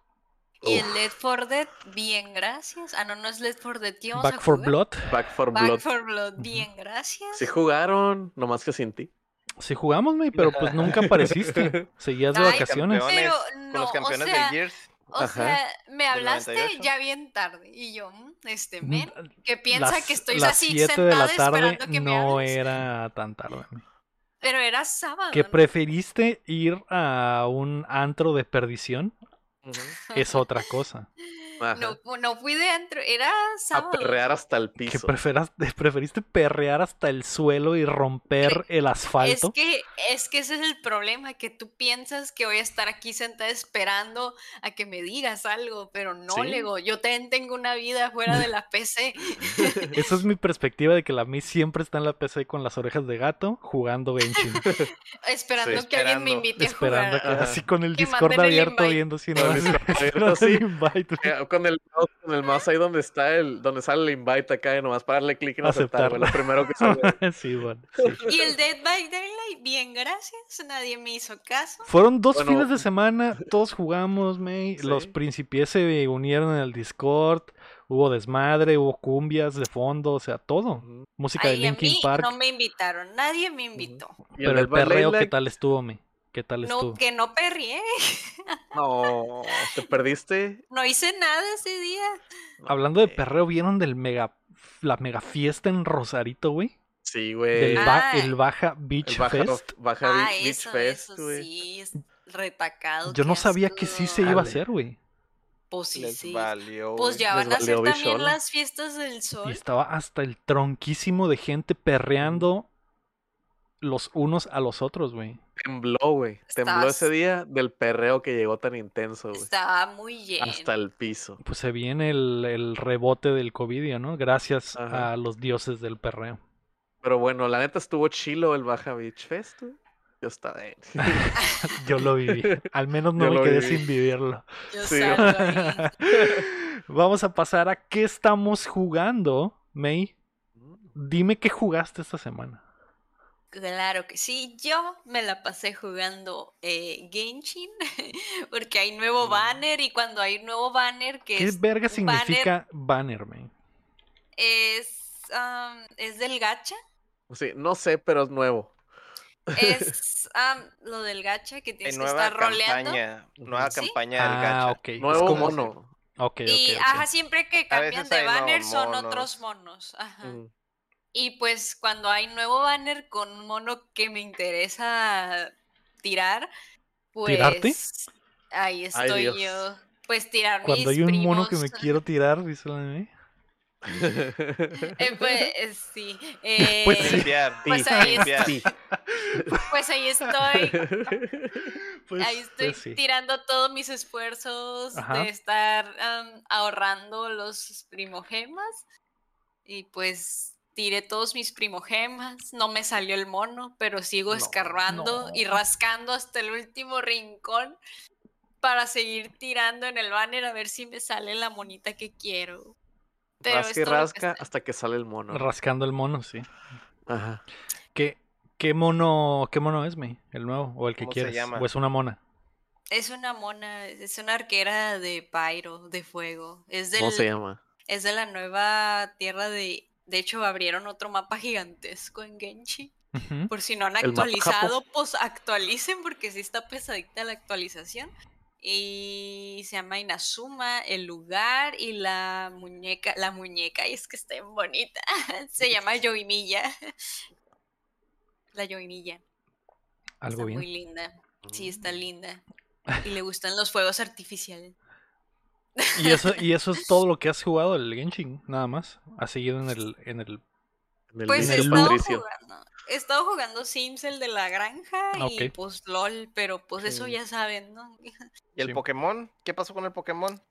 Speaker 4: Y el
Speaker 3: Uf.
Speaker 4: Led for Dead, bien, gracias. Ah, no, no es Led for Dead, tío.
Speaker 1: Back for Blood.
Speaker 3: Back for
Speaker 4: Back
Speaker 3: Blood.
Speaker 4: for Blood, bien, gracias.
Speaker 3: Sí jugaron, nomás que sin ti.
Speaker 1: Sí jugamos, May, pero pues nunca apareciste. Seguías de
Speaker 4: Ay,
Speaker 1: vacaciones.
Speaker 4: Pero
Speaker 2: Con
Speaker 4: no,
Speaker 2: los
Speaker 4: o
Speaker 2: campeones
Speaker 4: sea,
Speaker 2: de Gears.
Speaker 4: o
Speaker 3: Ajá.
Speaker 4: sea, me hablaste
Speaker 2: 98.
Speaker 4: ya bien tarde. Y yo, mm, este,
Speaker 1: Mm,
Speaker 4: men, que piensa
Speaker 1: Las-
Speaker 4: que estoy
Speaker 1: las
Speaker 4: así
Speaker 1: 7 de
Speaker 4: sentada
Speaker 1: la tarde
Speaker 4: esperando que me
Speaker 1: no era tan tarde. May.
Speaker 4: Pero era sábado.
Speaker 1: Que
Speaker 4: ¿no?
Speaker 1: preferiste ir a un antro de perdición es otra cosa.
Speaker 4: No, no fui dentro, era
Speaker 3: a
Speaker 4: sábado.
Speaker 3: perrear hasta el
Speaker 1: Que
Speaker 3: piso.
Speaker 1: preferas- preferiste perrear hasta el suelo y romper el
Speaker 4: Es
Speaker 1: asfalto.
Speaker 4: que, es que ese es el problema, que tú piensas que voy a estar aquí sentada esperando a que me digas algo, pero no,
Speaker 3: Sí.
Speaker 4: Lego, yo también tengo una vida fuera de la PC.
Speaker 1: Esa es mi perspectiva de que la May siempre está en la PC con las orejas de gato jugando Genshin.
Speaker 4: esperando
Speaker 2: Sí,
Speaker 4: que alguien me
Speaker 2: esperando.
Speaker 4: invite a
Speaker 1: esperando
Speaker 4: jugar.
Speaker 1: que, así con el
Speaker 4: Que
Speaker 1: Discord
Speaker 4: el
Speaker 1: abierto viendo si no no invite.
Speaker 3: Con el mouse, con el mouse ahí donde está el, donde sale el invite acá y nomás para darle clic en aceptar, lo primero que sale.
Speaker 1: sí, bueno. sí.
Speaker 4: Y el Dead by Daylight, bien, gracias, nadie me hizo caso.
Speaker 1: Fueron dos
Speaker 3: Bueno.
Speaker 1: fines de semana, todos jugamos, May. Los principies se unieron en el Discord. Hubo desmadre, hubo cumbias de fondo, o sea, todo. Música de
Speaker 4: Ay, a
Speaker 1: Linkin
Speaker 4: mí
Speaker 1: Park.
Speaker 4: no me invitaron, nadie me invitó.
Speaker 1: Pero el
Speaker 3: by
Speaker 1: perreo, ¿qué tal estuvo, May? ¿Qué tal
Speaker 4: No,
Speaker 1: estuvo?
Speaker 4: que no perrié,
Speaker 3: No, te perdiste.
Speaker 4: no hice nada ese día.
Speaker 1: Hablando de perreo, ¿vieron del mega, la mega fiesta en Rosarito, güey?
Speaker 3: Sí,
Speaker 1: Del
Speaker 3: güey.
Speaker 1: ba-
Speaker 4: Ah.
Speaker 1: el Baja Beach
Speaker 3: El Baja,
Speaker 1: Fest.
Speaker 3: Baja
Speaker 4: Ah,
Speaker 3: Beach
Speaker 4: eso,
Speaker 3: Fest,
Speaker 4: eso
Speaker 3: güey.
Speaker 4: sí, es retacado.
Speaker 1: Yo no sabía que sí se iba a hacer, güey.
Speaker 4: Pues sí,
Speaker 2: Les
Speaker 4: sí.
Speaker 2: valió.
Speaker 4: Pues ya van a ser
Speaker 3: valió
Speaker 4: también
Speaker 3: bichola.
Speaker 4: las fiestas del
Speaker 1: Y
Speaker 4: sol.
Speaker 1: estaba hasta el tronquísimo de gente perreando los unos a los otros, güey.
Speaker 3: Tembló, güey. Tembló
Speaker 4: Estás-
Speaker 3: ese día del perreo que llegó tan intenso, güey.
Speaker 4: Estaba muy lleno.
Speaker 3: Hasta el piso.
Speaker 1: Pues se viene el, el rebote del COVID, ¿no? Gracias
Speaker 3: Ajá.
Speaker 1: a los dioses del perreo.
Speaker 3: Pero bueno, la neta estuvo chilo el Baja Beach Fest, güey. Yo estaba en.
Speaker 1: Yo lo viví. Al menos no
Speaker 3: Yo
Speaker 1: me
Speaker 3: lo
Speaker 1: quedé
Speaker 3: viví.
Speaker 1: sin vivirlo.
Speaker 4: Yo
Speaker 3: Sí.
Speaker 1: Vamos a pasar a qué estamos jugando, May. Dime qué jugaste esta semana.
Speaker 4: Claro que sí, yo me la pasé jugando eh, Genshin porque hay nuevo
Speaker 3: Mm.
Speaker 4: banner y cuando hay nuevo banner que
Speaker 1: ¿Qué
Speaker 4: es,
Speaker 1: verga significa banner, May?
Speaker 4: es, am, es del gacha,
Speaker 3: Sí, no sé, pero es nuevo.
Speaker 4: es am, lo del gacha que tienes que estar roleando
Speaker 2: campaña. Nueva
Speaker 3: ¿Sí?
Speaker 2: campaña del
Speaker 1: Ah,
Speaker 2: gacha.
Speaker 1: ok. Es
Speaker 3: Nuevo
Speaker 1: como-
Speaker 3: mono.
Speaker 4: Y ajá, siempre que cambian de banner son otros monos, ajá.
Speaker 3: Mm.
Speaker 4: Y pues cuando hay nuevo banner con un mono que me interesa tirar, pues
Speaker 1: ¿Tirarte?
Speaker 4: ahí estoy yo. Pues tirar
Speaker 1: Cuando
Speaker 4: mis
Speaker 1: hay un mono que me quiero tirar, dice la May.
Speaker 4: Eh, pues eh, sí. eh,
Speaker 1: Pues sí.
Speaker 4: Pues ahí.
Speaker 3: Sí.
Speaker 4: Pues ahí estoy.
Speaker 1: Pues,
Speaker 4: Ahí estoy
Speaker 1: pues sí.
Speaker 4: tirando todos mis esfuerzos
Speaker 1: Ajá.
Speaker 4: de estar ahorrando los primogemas. Y pues tiré todos mis primogemas. No me salió el mono, pero sigo
Speaker 3: No,
Speaker 4: escarbando y rascando hasta el último rincón para seguir tirando en el banner a ver si me sale la monita que quiero. Pero
Speaker 3: rasca y
Speaker 4: que
Speaker 3: rasca hasta que sale el mono.
Speaker 1: Rascando el mono, sí.
Speaker 3: Ajá.
Speaker 1: ¿Qué, qué mono, qué mono es, mi? ¿El nuevo o el que
Speaker 2: ¿Cómo se
Speaker 1: quieres?
Speaker 2: llama?
Speaker 1: ¿O es una mona?
Speaker 4: Es una mona, es una arquera de pyro, de fuego. Es del,
Speaker 3: ¿Cómo se llama?
Speaker 4: Es de la nueva tierra de. De hecho, abrieron otro mapa gigantesco en Genshi. Por si no han
Speaker 3: ¿El mapa
Speaker 4: actualizado, pues actualicen porque sí está pesadita la actualización. Y se llama Inazuma, el lugar y la muñeca. La muñeca, y es que está bien bonita. se llama Yoimilla. La Yoimilla.
Speaker 1: Algo
Speaker 4: Está
Speaker 1: bien.
Speaker 4: muy linda. Sí,
Speaker 3: Mm.
Speaker 4: está linda. Y le gustan los fuegos artificiales.
Speaker 1: ¿Y eso, y eso es todo lo que has jugado el Genshin, nada más. Has seguido en el, en el
Speaker 3: En el
Speaker 4: Pues
Speaker 1: en
Speaker 4: he estado
Speaker 3: Patricio.
Speaker 4: jugando. He estado jugando Sims, el de la granja, y
Speaker 1: Ok.
Speaker 4: pues LOL, pero pues eso
Speaker 3: Sí.
Speaker 4: ya saben, ¿no?
Speaker 2: ¿Y el
Speaker 1: Sí.
Speaker 2: Pokémon? ¿Qué pasó con el Pokémon?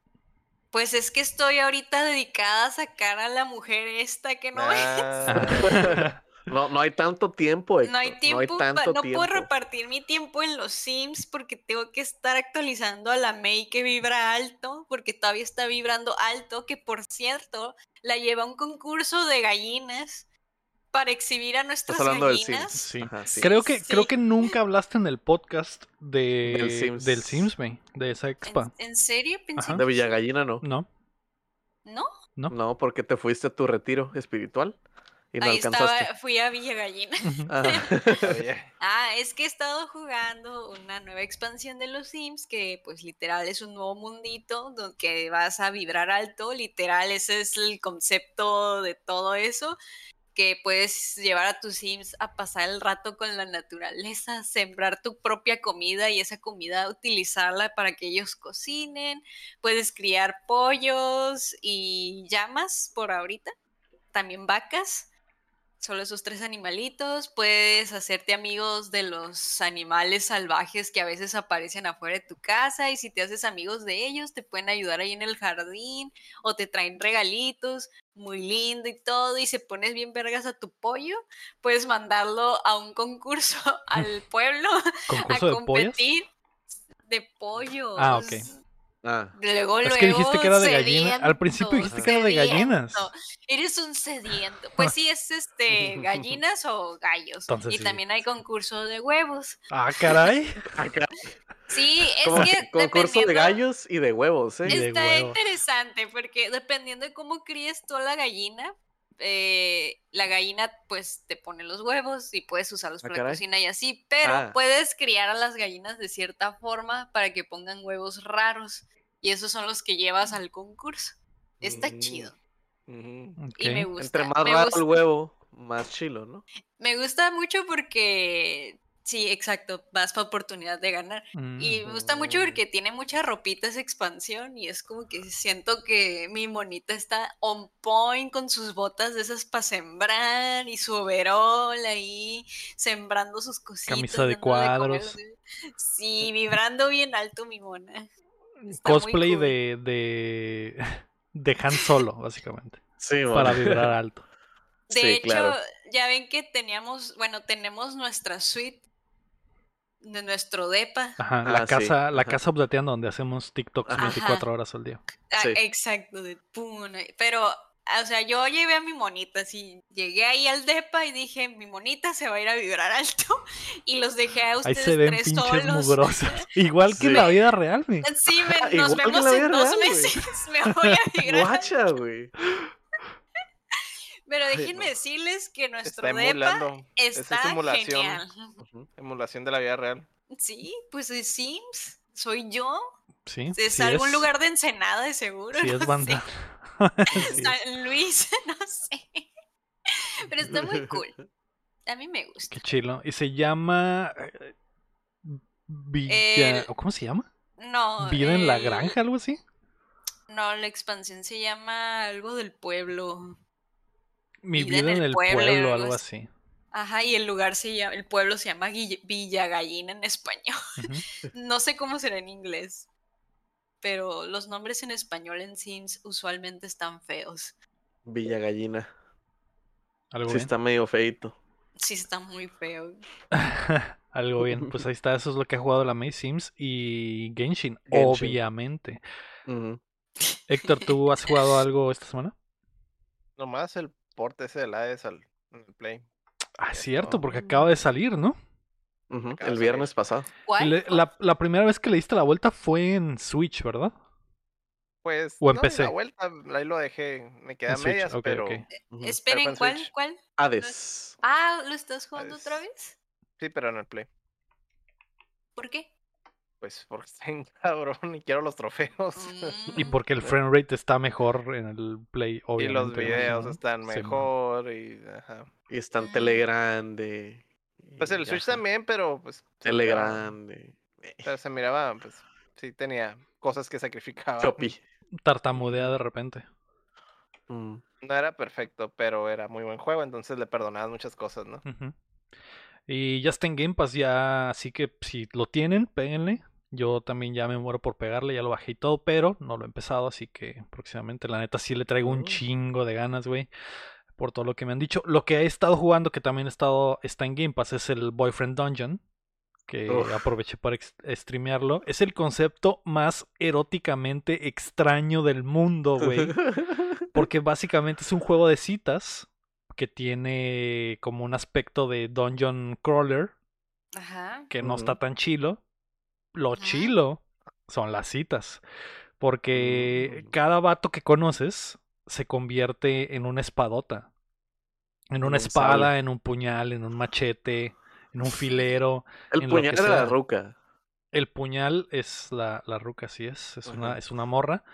Speaker 4: Pues es que estoy ahorita dedicada a sacar a la mujer esta que no
Speaker 2: Ah,
Speaker 3: No, no hay tanto tiempo,
Speaker 4: No hay
Speaker 3: Héctor,
Speaker 4: tiempo,
Speaker 3: No hay
Speaker 4: pa-
Speaker 3: tanto
Speaker 4: no
Speaker 3: tiempo.
Speaker 4: puedo repartir mi tiempo en los Sims porque tengo que estar actualizando a la May que vibra alto, porque todavía está vibrando alto, que por cierto, la lleva a un concurso de gallinas para exhibir a nuestras
Speaker 3: Estás hablando del Sims.
Speaker 4: gallinas.
Speaker 1: Sí.
Speaker 3: Ajá, sí.
Speaker 1: Creo que, creo que nunca hablaste en el podcast de,
Speaker 3: Del Sims.
Speaker 1: del Sims, güey, de esa expa.
Speaker 4: ¿En, en serio? Pensé.
Speaker 3: De. Villagallina no.
Speaker 1: ¿No?
Speaker 4: ¿No?
Speaker 1: ¿No?
Speaker 3: No, porque te fuiste a tu retiro espiritual y no
Speaker 4: Ahí
Speaker 3: alcanzaste.
Speaker 4: estaba, fui a Villa Gallina. Ah, es que he estado jugando una nueva expansión de los Sims que pues literal es un nuevo mundito donde vas a vibrar alto, literal ese es el concepto de todo eso, que puedes llevar a tus Sims a pasar el rato con la naturaleza, sembrar tu propia comida y esa comida utilizarla para que ellos cocinen, puedes criar pollos y llamas por ahorita, también vacas. Solo esos tres animalitos. Puedes hacerte amigos de los animales salvajes que a veces aparecen afuera de tu casa y si te haces amigos de ellos te pueden ayudar ahí en el jardín o te traen regalitos, muy lindo y todo y se pones bien vergas a tu pollo, puedes mandarlo a un concurso al pueblo a competir de pollos.
Speaker 1: Ah, ok.
Speaker 3: Ah,
Speaker 4: Luego,
Speaker 1: Es que dijiste que era de gallina. Al principio
Speaker 4: sediento,
Speaker 1: dijiste que era de gallinas.
Speaker 4: Eres un sediento. Pues sí, es este gallinas o gallos.
Speaker 1: Entonces
Speaker 4: y
Speaker 1: sí.
Speaker 4: también hay concurso de huevos.
Speaker 1: Ah, caray.
Speaker 4: Sí, es
Speaker 3: como
Speaker 4: que
Speaker 3: concurso de gallos y de huevos, ¿eh?
Speaker 4: Está interesante porque dependiendo de cómo críes tú a la gallina, eh, la gallina pues te pone los huevos y puedes usarlos
Speaker 3: Ah,
Speaker 4: para la cocina y así, pero
Speaker 3: Ah.
Speaker 4: puedes criar a las gallinas de cierta forma para que pongan huevos raros y esos son los que llevas al concurso. Está
Speaker 3: Mm.
Speaker 4: chido y me gusta.
Speaker 3: Entre más
Speaker 4: me
Speaker 3: raro
Speaker 4: gusta.
Speaker 3: el huevo, más chilo, ¿no?
Speaker 4: Me gusta mucho porque sí, exacto, vas para oportunidad de ganar. Y me gusta mucho
Speaker 3: Mm.
Speaker 4: porque tiene mucha ropita esa expansión y es como que siento que mi monita está on point con sus botas de esas para sembrar y su overol ahí sembrando sus cositas.
Speaker 1: Camisa de cuadros.
Speaker 4: Sí, vibrando bien alto mi mona. Está
Speaker 1: Cosplay
Speaker 4: cool.
Speaker 1: de, de, de Han Solo, básicamente.
Speaker 3: Sí,
Speaker 1: Para
Speaker 3: bueno.
Speaker 1: vibrar alto.
Speaker 4: De
Speaker 3: Sí,
Speaker 4: hecho,
Speaker 3: claro.
Speaker 4: ya ven que teníamos, bueno, tenemos nuestra suite de nuestro depa.
Speaker 1: Ajá,
Speaker 3: Ah,
Speaker 1: la
Speaker 3: sí,
Speaker 1: casa, la
Speaker 3: ajá.
Speaker 1: casa updateando donde hacemos TikToks
Speaker 3: Ajá.
Speaker 1: 24 horas al día.
Speaker 4: Ah,
Speaker 3: Sí.
Speaker 4: exacto, de pum, ahí. Pero, o sea, yo llevé a mi monita, así, llegué ahí al depa y dije, mi monita se va a ir a vibrar alto y los dejé a
Speaker 1: Ahí
Speaker 4: ustedes
Speaker 1: se ven
Speaker 4: tres solos.
Speaker 1: mugrosas. Igual que en
Speaker 3: Sí.
Speaker 1: la vida real, mi.
Speaker 4: Sí, me- nos vemos en dos
Speaker 3: real,
Speaker 4: meses, me voy a vibrar.
Speaker 3: Guacha, güey.
Speaker 4: Pero
Speaker 3: Ay,
Speaker 4: déjenme
Speaker 3: no.
Speaker 4: decirles que nuestro
Speaker 2: está
Speaker 4: depa.
Speaker 2: Esa
Speaker 4: está
Speaker 2: es simulación.
Speaker 4: genial.
Speaker 3: Ujú.
Speaker 2: Emulación de la vida real.
Speaker 4: Sí, pues es Sims, soy yo.
Speaker 1: Sí.
Speaker 4: Es
Speaker 1: sí
Speaker 4: algún
Speaker 1: es-
Speaker 4: lugar de Ensenada, de seguro.
Speaker 1: Sí,
Speaker 4: no
Speaker 1: es
Speaker 4: sé.
Speaker 1: banda.
Speaker 3: Sí.
Speaker 4: San Luis, no sé. Pero está muy cool. A mí me gusta.
Speaker 1: Qué chilo. Y se llama. eh, Villa.
Speaker 4: El-
Speaker 1: ¿o ¿Cómo se llama?
Speaker 4: No.
Speaker 1: ¿Vida en la granja? ¿Algo así?
Speaker 4: No, la expansión se llama algo del pueblo.
Speaker 1: Mi
Speaker 4: Vida en
Speaker 1: vida en
Speaker 4: el
Speaker 1: el
Speaker 4: pueblo,
Speaker 1: pueblo,
Speaker 4: algo
Speaker 1: algo
Speaker 4: así. Ajá, y el lugar se llama, el pueblo se llama Villa Gallina en español. No sé cómo será en inglés, pero los nombres en español en Sims usualmente están feos.
Speaker 3: Villa Gallina.
Speaker 1: Algo
Speaker 3: Sí
Speaker 1: bien.
Speaker 3: está medio feito.
Speaker 4: Sí, está muy feo.
Speaker 1: Algo bien. Pues ahí está. Eso es lo que ha jugado la May Sims y Genshin,
Speaker 3: Genshin.
Speaker 1: obviamente. Héctor, ¿tú has jugado algo esta semana?
Speaker 2: Nomás el porte ese del Hades al Play.
Speaker 1: Ah, es cierto, porque acaba de salir, ¿no?
Speaker 3: El viernes pasado.
Speaker 1: La, la primera vez que le diste la vuelta fue en Switch, ¿verdad?
Speaker 2: Pues
Speaker 1: O en
Speaker 2: no
Speaker 1: PC.
Speaker 2: la vuelta, ahí lo dejé, me quedé
Speaker 1: En
Speaker 2: a
Speaker 1: Switch,
Speaker 2: medias,
Speaker 1: ok,
Speaker 2: pero
Speaker 1: ok.
Speaker 3: Ujú.
Speaker 4: Esperen,
Speaker 2: en
Speaker 4: ¿cuál?
Speaker 2: Switch.
Speaker 4: ¿Cuál?
Speaker 3: Hades.
Speaker 4: Ah, ¿lo estás jugando
Speaker 2: Hades.
Speaker 4: otra vez?
Speaker 2: sí, pero en el Play.
Speaker 4: ¿Por qué?
Speaker 2: Pues porque está en cabrón y quiero los trofeos.
Speaker 1: Y
Speaker 4: Mm,
Speaker 1: porque el frame rate está mejor en el Play,
Speaker 2: y
Speaker 1: obviamente.
Speaker 2: los
Speaker 1: ¿no?
Speaker 2: videos están
Speaker 1: Sí,
Speaker 2: mejor y ajá.
Speaker 3: Y está en
Speaker 4: Mm.
Speaker 3: tele grande.
Speaker 2: Pues el
Speaker 3: y
Speaker 2: Switch
Speaker 3: ajá,
Speaker 2: también, pero pues se
Speaker 3: Tele
Speaker 2: miraba-
Speaker 3: grande. Eh,
Speaker 2: pero se miraba, pues sí tenía cosas que sacrificaba.
Speaker 3: Choppy.
Speaker 1: Tartamudea de repente.
Speaker 3: Mm.
Speaker 2: No era perfecto, pero era muy buen juego, entonces le perdonabas muchas cosas, ¿no?
Speaker 1: Y ya está en Game Pass, ya, así que si lo tienen, péguenle. Yo también ya me muero por pegarle, ya lo bajé y todo, pero no lo he empezado, así que próximamente, la neta, sí le traigo un
Speaker 3: Oh.
Speaker 1: chingo de ganas, güey, por todo lo que me han dicho. Lo que he estado jugando, que también he estado, está en Game Pass, es el Boyfriend Dungeon, que
Speaker 3: Uf.
Speaker 1: aproveché para streamearlo. Es el concepto más eróticamente extraño del mundo, güey. Porque básicamente es un juego de citas que tiene como un aspecto de dungeon crawler
Speaker 4: Ajá.
Speaker 1: que no está tan chilo. Lo chilo son las citas. Porque
Speaker 3: Mm.
Speaker 1: cada vato que conoces se convierte en una espadota. En una
Speaker 3: un
Speaker 1: espada, en un puñal, en un machete, en un filero.
Speaker 3: El
Speaker 1: en lo
Speaker 3: puñal de la ruca.
Speaker 1: El puñal es la, la ruca, así es. Es una, es una morra.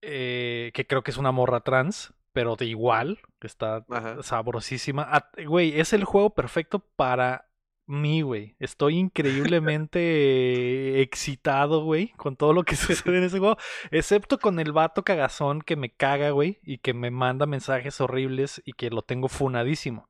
Speaker 1: eh, que creo que es una morra trans, pero de igual, está
Speaker 3: Ajá.
Speaker 1: sabrosísima. Ah, Güey, es el juego perfecto para mí, güey. Estoy increíblemente excitado, güey, con todo lo que sucede en ese juego. Excepto con el vato cagazón que me caga, güey, y que me manda mensajes horribles y que lo tengo funadísimo.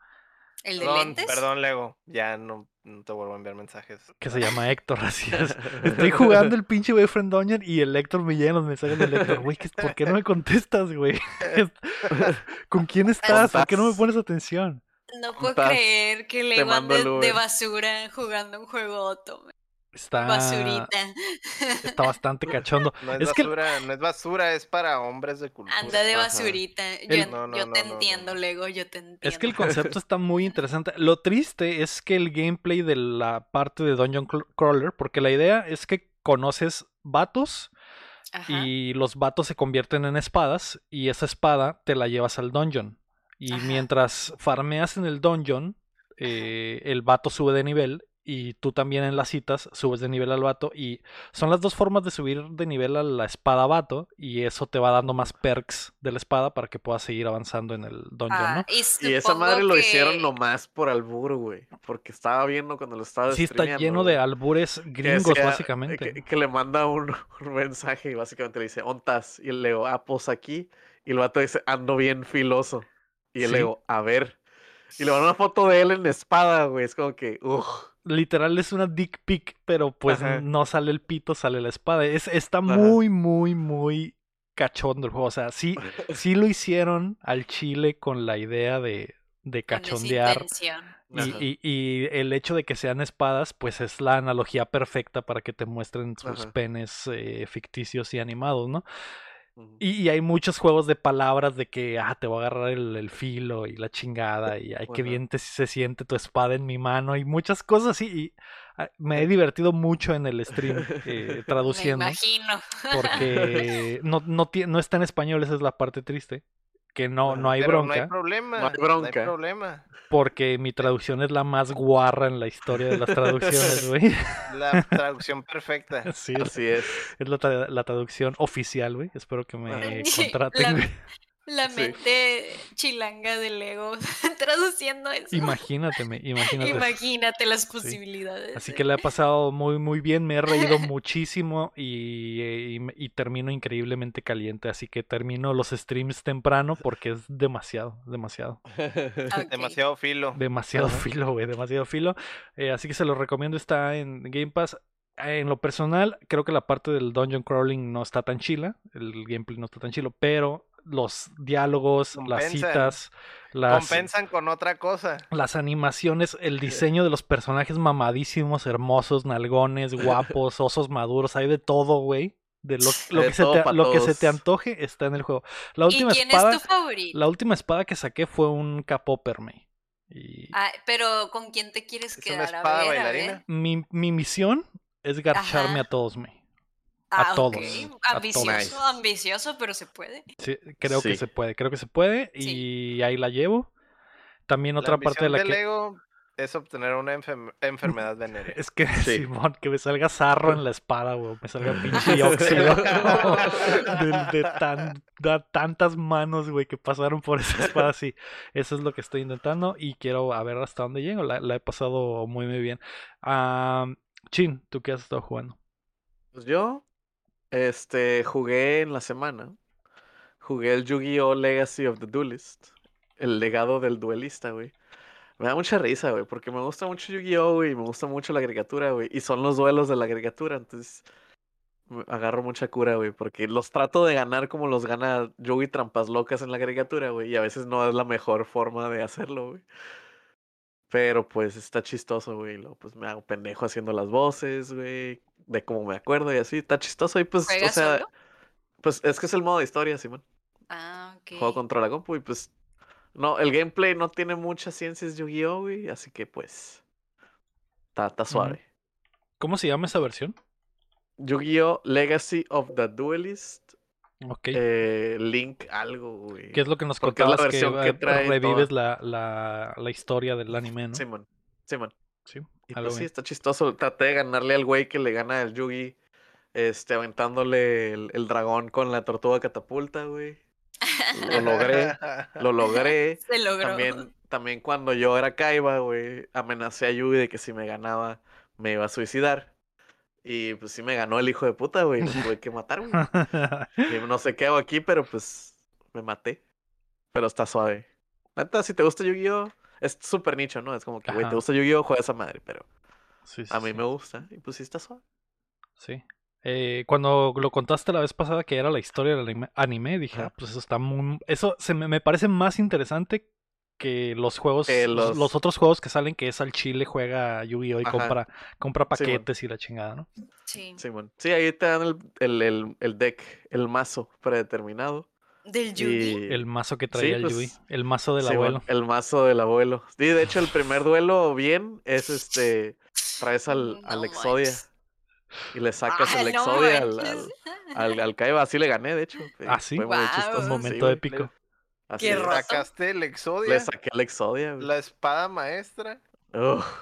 Speaker 4: ¿El de
Speaker 2: Perdón,
Speaker 4: lentes?
Speaker 2: perdón, Lego. Ya no, no te vuelvo a enviar mensajes.
Speaker 1: Que se llama Héctor, así es. Estoy jugando el pinche Boyfriend Dungeon y el Héctor me llegan los mensajes del Héctor. Güey, ¿qué- ¿por qué no me contestas, güey? ¿Con quién estás? ¿Por qué no me pones atención?
Speaker 4: No puedo
Speaker 3: Estás-
Speaker 4: creer que le
Speaker 3: el
Speaker 4: de basura jugando un juego auto.
Speaker 1: Está,
Speaker 4: Basurita.
Speaker 1: está bastante cachondo.
Speaker 2: No es,
Speaker 1: Es que
Speaker 2: basura, no es basura, es para hombres de cultura.
Speaker 4: Anda de
Speaker 3: Ajá.
Speaker 4: basurita. Yo,
Speaker 1: El-
Speaker 2: No, no,
Speaker 4: yo
Speaker 2: no,
Speaker 4: te
Speaker 2: no, no,
Speaker 4: entiendo,
Speaker 2: no.
Speaker 4: Lego, yo te entiendo.
Speaker 1: Es que el concepto está muy interesante. Lo triste es que el gameplay de la parte de Dungeon Crawler, porque la idea es que conoces vatos
Speaker 4: Ajá.
Speaker 1: y los vatos se convierten en espadas y esa espada te la llevas al dungeon. Y
Speaker 4: Ajá.
Speaker 1: mientras farmeas en el dungeon, eh, el vato sube de nivel y tú también en las citas subes de nivel al vato y son las dos formas de subir de nivel a la espada vato y eso te va dando más perks de la espada para que puedas seguir avanzando en el dungeon,
Speaker 4: Ah,
Speaker 1: ¿no?
Speaker 4: y,
Speaker 3: Y esa madre lo hicieron nomás por albur, güey. Porque estaba viendo cuando lo estaba
Speaker 1: Sí está lleno
Speaker 3: güey,
Speaker 1: de albures
Speaker 3: que
Speaker 1: gringos básicamente.
Speaker 3: Que, que le manda un, un mensaje y básicamente le dice, ¿ontas? Y le digo, ah, pues aquí. Y el vato dice, ando bien filoso. Y
Speaker 1: Sí.
Speaker 3: le digo, a ver. Y le manda una foto de él en espada, güey. Es como que, uff.
Speaker 1: Literal es una dick pic, pero pues
Speaker 3: Ajá.
Speaker 1: no sale el pito, sale la espada. Es, está muy, muy, muy cachondo el juego. O sea, sí, sí lo hicieron al chile con la idea de, de cachondear. Y, y- y el hecho de que sean espadas, pues es la analogía perfecta para que te muestren sus
Speaker 3: Ajá.
Speaker 1: penes eh, ficticios y animados, ¿no? Y, y hay muchos juegos de palabras de que, ah, te voy a agarrar el, el filo y la chingada y ay, qué
Speaker 3: Ajá.
Speaker 1: bien te, se siente tu espada en mi mano y muchas cosas así. Y ah, me he divertido mucho en el stream eh,
Speaker 4: Me
Speaker 1: traduciendo
Speaker 4: imagino.
Speaker 1: porque no, no, no está en español, esa es la parte triste. Que no, no hay
Speaker 2: Pero
Speaker 1: bronca,
Speaker 2: no hay problema.
Speaker 3: No hay
Speaker 2: No hay
Speaker 3: bronca.
Speaker 2: problema.
Speaker 1: porque mi traducción es la más guarra en la historia de las traducciones, güey.
Speaker 2: La traducción perfecta.
Speaker 1: Sí, es,
Speaker 3: Así es.
Speaker 1: es la, tra- la traducción oficial, güey. Espero que me
Speaker 4: La-
Speaker 1: contraten, güey.
Speaker 4: La
Speaker 3: Sí.
Speaker 4: mente chilanga de Lego traduciendo eso.
Speaker 1: Imagínate, me- imagínate.
Speaker 4: Imagínate las posibilidades.
Speaker 1: Así que le ha pasado muy muy bien, me he reído muchísimo y, y termino increíblemente caliente, así que termino los streams temprano porque es demasiado, demasiado.
Speaker 2: Demasiado filo.
Speaker 1: demasiado filo, güey, demasiado filo. Eh, así que se los recomiendo, está en Game Pass. Eh, En lo personal, creo que la parte del dungeon crawling no está tan chila, el gameplay no está tan chilo, pero los diálogos, las citas, las,
Speaker 2: Compensan con otra cosa.
Speaker 1: las animaciones, el diseño de los personajes mamadísimos, hermosos, nalgones, guapos, osos maduros, hay de todo, güey. De lo, lo
Speaker 3: De
Speaker 1: que, se te,
Speaker 3: pa'
Speaker 1: lo que se te
Speaker 3: todos.
Speaker 1: antoje está en el juego. La
Speaker 4: ¿Y
Speaker 1: última
Speaker 4: quién
Speaker 1: espada,
Speaker 4: es tu favorito?
Speaker 1: la última espada que saqué fue un capóperme. Y
Speaker 4: Ah, pero ¿con quién te quieres
Speaker 2: ¿Es una
Speaker 4: quedar?
Speaker 2: espada
Speaker 4: a ver, a
Speaker 2: bailarina?
Speaker 4: ver.
Speaker 1: mi, mi misión es garcharme
Speaker 4: Ajá.
Speaker 1: a todos, me. A
Speaker 4: Ah,
Speaker 1: a
Speaker 4: Ambicioso,
Speaker 3: todos.
Speaker 4: ambicioso, pero se puede.
Speaker 1: Sí, creo que se puede, creo que se puede.
Speaker 4: Sí.
Speaker 1: Y ahí la llevo. También otra
Speaker 2: la
Speaker 1: parte de la
Speaker 2: ambición
Speaker 1: que.
Speaker 2: Lego es obtener una enferme- enfermedad venérea.
Speaker 1: Es que,
Speaker 3: Sí.
Speaker 1: Simón, que me salga sarro en la espada, güey. Me salga pinche óxido. de, de tan- de tantas manos, güey, que pasaron por esa espada. Sí, eso es lo que estoy intentando. Y quiero a ver hasta dónde llego. La, la he pasado muy, muy bien. Chin, ¿tú qué has estado jugando?
Speaker 3: Pues yo, este, jugué en la semana. Jugué el Yu-Gi-Oh! Legacy of the Duelist. El legado del duelista, güey. Me da mucha risa, güey, porque me gusta mucho Yu-Gi-Oh! güey, me gusta mucho la agregatura, güey. Y son los duelos de la agregatura, entonces agarro mucha cura, güey, porque los trato de ganar como los gana Yugi Trampas Locas en la agregatura, güey, y a veces no es la mejor forma de hacerlo, güey. Pero pues está chistoso, güey. luego, pues me hago pendejo haciendo las voces, güey. De cómo me acuerdo y así. Está chistoso y pues, o
Speaker 4: ¿Juegas
Speaker 3: sea,
Speaker 4: solo?
Speaker 3: pues es que es el modo de historia, Simón.
Speaker 4: Ah, ok.
Speaker 3: Juego contra la compu y pues. No, el gameplay no tiene muchas ciencias Yu-Gi-Oh, güey. Así que pues. Está, está suave.
Speaker 1: ¿Cómo se llama esa versión?
Speaker 3: Yu-Gi-Oh! Legacy of the Duelist.
Speaker 1: Ok.
Speaker 3: eh, Link algo, güey.
Speaker 1: ¿Qué es lo que nos
Speaker 3: la
Speaker 1: contabas que,
Speaker 3: versión que trae
Speaker 1: revives la, la, la historia del anime, ¿no?
Speaker 3: Simón. Simón.
Speaker 1: Sí,
Speaker 3: Y
Speaker 1: algo
Speaker 3: pues sí, está chistoso. Traté de ganarle al güey que le gana al Yugi. Este, aventándole el, el dragón con la tortuga catapulta, güey. Lo logré. Lo logré.
Speaker 4: Se logró.
Speaker 3: También, también cuando yo era Kaiba, güey, amenacé a Yugi de que si me ganaba me iba a suicidar. Y pues sí me ganó el hijo de puta, güey. Lo tuve que matar, güey. No sé qué hago aquí, pero pues me maté. Pero está suave. Neta, si te gusta Yu-Gi-Oh! Es súper nicho, ¿no? Es como que, güey, te gusta Yu-Gi-Oh! Juega esa madre, pero
Speaker 1: Sí, sí,
Speaker 3: a mí
Speaker 1: sí.
Speaker 3: me gusta. Y pues sí está suave.
Speaker 1: Sí. Eh, cuando lo contaste la vez pasada que era la historia del anime, dije, ah, pues eso está muy... Eso se me, me parece más interesante que los juegos, los... otros juegos que salen que es al chile, juega Yu-Gi-Oh! y
Speaker 3: Ajá.
Speaker 1: compra, compra
Speaker 3: Sí,
Speaker 1: paquetes y la chingada, ¿no?
Speaker 4: Sí.
Speaker 3: Sí, ahí te dan el, el, el, el deck, el mazo predeterminado.
Speaker 4: Del Yugi.
Speaker 3: Y...
Speaker 1: El mazo que traía el
Speaker 3: pues,
Speaker 1: Yui, el mazo del abuelo.
Speaker 3: el mazo del abuelo. Sí, de hecho, el primer duelo bien es este. Traes al, al
Speaker 4: No
Speaker 3: Exodia
Speaker 4: manches.
Speaker 3: y le sacas
Speaker 4: Ah,
Speaker 3: el
Speaker 4: no
Speaker 3: Exodia al, al, al, al Kaiba. Así le gané, de hecho.
Speaker 1: ¿Ah, sí?
Speaker 3: Fue muy
Speaker 4: Guau.
Speaker 3: chistoso.
Speaker 1: Un
Speaker 4: sí,
Speaker 1: momento épico.
Speaker 3: Así
Speaker 4: Qué.
Speaker 2: Sacaste el
Speaker 3: Le
Speaker 2: Exodia,
Speaker 3: saqué el Exodia, güey.
Speaker 2: la espada maestra,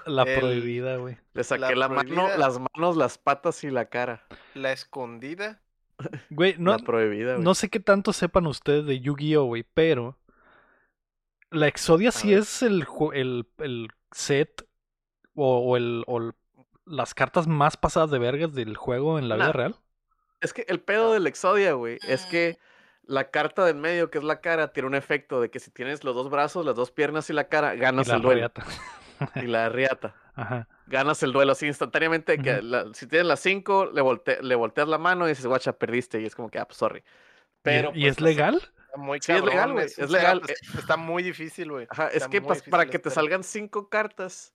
Speaker 1: La
Speaker 2: el-
Speaker 1: prohibida, güey.
Speaker 3: le saqué
Speaker 2: la
Speaker 3: la, mano,
Speaker 2: prohibida.
Speaker 3: las manos, las patas y la cara.
Speaker 2: la escondida.
Speaker 1: Güey, no,
Speaker 3: la prohibida, güey.
Speaker 1: no sé qué tanto sepan ustedes de Yu-Gi-Oh, güey, pero la Exodia sí
Speaker 3: ver.
Speaker 1: es el, ju- el, el set o, o el, o el- las cartas más pasadas de vergas del juego en la vida real.
Speaker 3: Es que el pedo del Exodia, güey, es
Speaker 4: Mm.
Speaker 3: que la carta del medio, que es la cara, tiene un efecto de que si tienes los dos brazos, las dos piernas y la cara,
Speaker 1: Y
Speaker 3: ganas
Speaker 1: la
Speaker 3: el duelo.
Speaker 1: riata.
Speaker 3: Y la riata.
Speaker 1: Ajá.
Speaker 3: Ganas el duelo así instantáneamente. que la- si tienes las cinco, le, volte- le volteas la mano y dices, guacha, perdiste. Y es como que, ah, pues, sorry.
Speaker 1: ¿Y-
Speaker 3: Pero,
Speaker 1: ¿Y,
Speaker 3: pues,
Speaker 1: es legal?
Speaker 2: Está muy
Speaker 3: Sí, es legal, güey, es legal,
Speaker 2: setup, Está muy difícil, güey.
Speaker 3: Ajá, es que pas- para que te salgan cinco cartas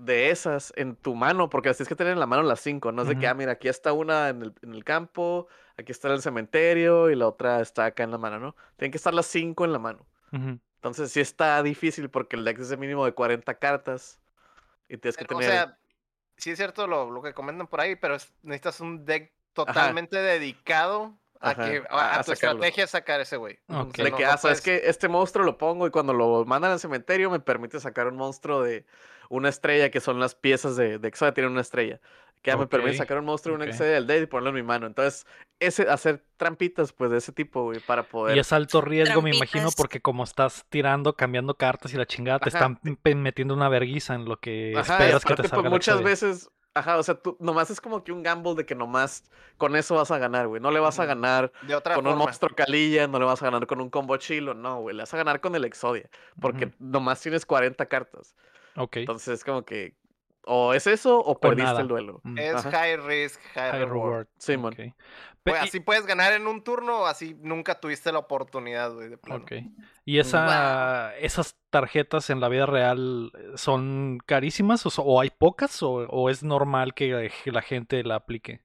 Speaker 3: de esas en tu mano, porque las tienes que tener en la mano las cinco, no es de que, ah, mira, aquí está una en el, en el campo, aquí está en el cementerio y la otra está acá en la mano, ¿no? Tienen que estar las cinco en la mano. Entonces sí está difícil porque el deck es de mínimo de 40 cartas y tienes que tener...
Speaker 2: O sea, sí es cierto lo, lo que comentan por ahí, pero es- necesitas un deck totalmente dedicado a,
Speaker 3: Ajá,
Speaker 2: que,
Speaker 3: a-
Speaker 2: a,
Speaker 3: a
Speaker 2: tu
Speaker 3: sacarlo.
Speaker 2: estrategia es sacar ese güey.
Speaker 1: Ok.
Speaker 2: O sea,
Speaker 3: de
Speaker 2: no-
Speaker 3: que,
Speaker 2: no
Speaker 3: ah, sabes que este monstruo lo pongo y cuando lo mandan al cementerio me permite sacar un monstruo de una estrella que son las piezas de, de Exodia, tienen una estrella. Que ya me permite sacar un monstruo de
Speaker 1: ok.
Speaker 3: un Exodia del deck y ponerlo en mi mano. Entonces, ese, hacer trampitas, pues, de ese tipo, güey, para poder.
Speaker 1: Y es alto riesgo, me imagino,
Speaker 4: Trampitas.
Speaker 1: porque como estás tirando, cambiando cartas y la chingada, te
Speaker 3: Ajá.
Speaker 1: están pe- metiendo una verguiza en lo que
Speaker 3: Ajá,
Speaker 1: esperas que te
Speaker 3: pues,
Speaker 1: salga la
Speaker 3: muchas
Speaker 1: Exodia.
Speaker 3: veces, ajá, o sea, tú nomás es como que un gamble de que nomás con eso vas a ganar, güey. No le vas a ganar
Speaker 2: De otra
Speaker 3: con un monstruo calilla, no le vas a ganar con un combo chilo, no, güey. Le vas a ganar con el Exodia, porque nomás tienes 40 cartas.
Speaker 1: Ok.
Speaker 3: Entonces es como que o es eso o perdiste
Speaker 1: nada.
Speaker 3: el duelo.
Speaker 1: Mm,
Speaker 2: Es
Speaker 3: Ajá.
Speaker 2: high risk, high,
Speaker 1: High
Speaker 2: reward.
Speaker 1: reward.
Speaker 3: Simón.
Speaker 1: ok.
Speaker 2: Pues,
Speaker 1: Pe- y-
Speaker 2: así puedes ganar en un turno, así nunca tuviste la oportunidad, güey, de plano.
Speaker 1: Ok. ¿Y esa, esas tarjetas en la vida real eh, son carísimas o, so- o hay pocas o, o es normal que la gente la aplique?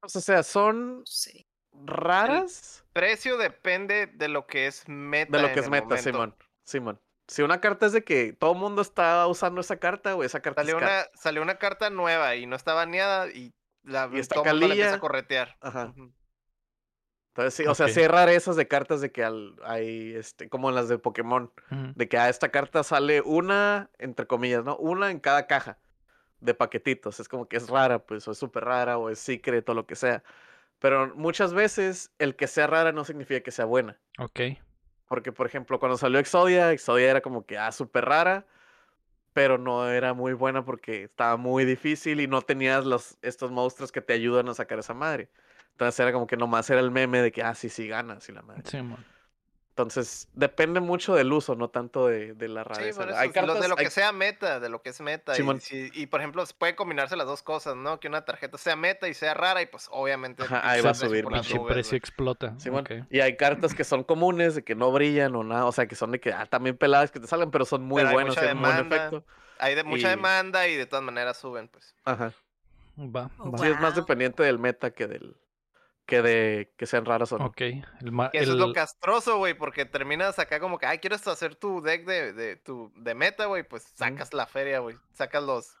Speaker 3: Pues, o sea, son
Speaker 4: Sí.
Speaker 3: raras
Speaker 2: Precio depende de lo que es meta.
Speaker 3: de lo
Speaker 2: en
Speaker 3: que es
Speaker 2: el
Speaker 3: meta. Simón. Simón. Si una carta es de que todo el mundo está usando esa carta, güey, esa carta
Speaker 2: Salió
Speaker 3: es
Speaker 2: una, salió una carta nueva y no está baneada y, la,
Speaker 3: Y está
Speaker 2: todo mundo la empieza
Speaker 3: calilla.
Speaker 2: a corretear.
Speaker 3: Ajá. Entonces, sí, o sea,
Speaker 1: Ok.
Speaker 3: sí hay rarezas de cartas de que al- hay, este, como en las de Pokémon, de que a esta carta sale una, entre comillas, ¿no? Una en cada caja de paquetitos. Es como que es rara, pues, o es súper rara, o es secret, o lo que sea. Pero muchas veces el que sea rara no significa que sea buena.
Speaker 1: Ok.
Speaker 3: Porque, por ejemplo, cuando salió Exodia, Exodia era como que, ah, súper rara, pero no era muy buena porque estaba muy difícil y no tenías los, estos monstruos que te ayudan a sacar esa madre. Entonces era como que nomás era el meme de que, ah, sí, sí ganas y la madre.
Speaker 1: Sí, mon.
Speaker 3: Entonces, depende mucho del uso, no tanto de, de la
Speaker 2: Sí,
Speaker 3: rareza. hay
Speaker 2: lo-
Speaker 3: cartas,
Speaker 2: de lo
Speaker 3: hay-
Speaker 2: que sea meta, de lo que es meta. Y,
Speaker 3: Simón.
Speaker 2: si- y, por ejemplo, se puede combinarse las dos cosas, ¿no? Que una tarjeta sea meta y sea rara y pues obviamente...
Speaker 3: Ajá,
Speaker 2: el
Speaker 3: ahí va a
Speaker 2: precio
Speaker 3: subir,
Speaker 1: precio explota.
Speaker 3: Y hay cartas que son comunes, de que no brillan o nada, o sea, que son de que, ah, también peladas que te salgan, pero son muy
Speaker 2: Pero mucha
Speaker 3: tienen buen efecto.
Speaker 2: Hay de mucha
Speaker 3: Y-
Speaker 2: demanda y de todas maneras suben, pues.
Speaker 3: Ajá.
Speaker 1: Va,
Speaker 4: Oh,
Speaker 1: va.
Speaker 3: Sí, es más dependiente del meta que del que de que sean raras o no.
Speaker 1: Ok. El ma-
Speaker 2: Que eso es lo castroso, güey, porque terminas acá como que, ay, quieres hacer tu deck de, de, tu, de meta, güey, pues sacas la feria, güey. Sacas los,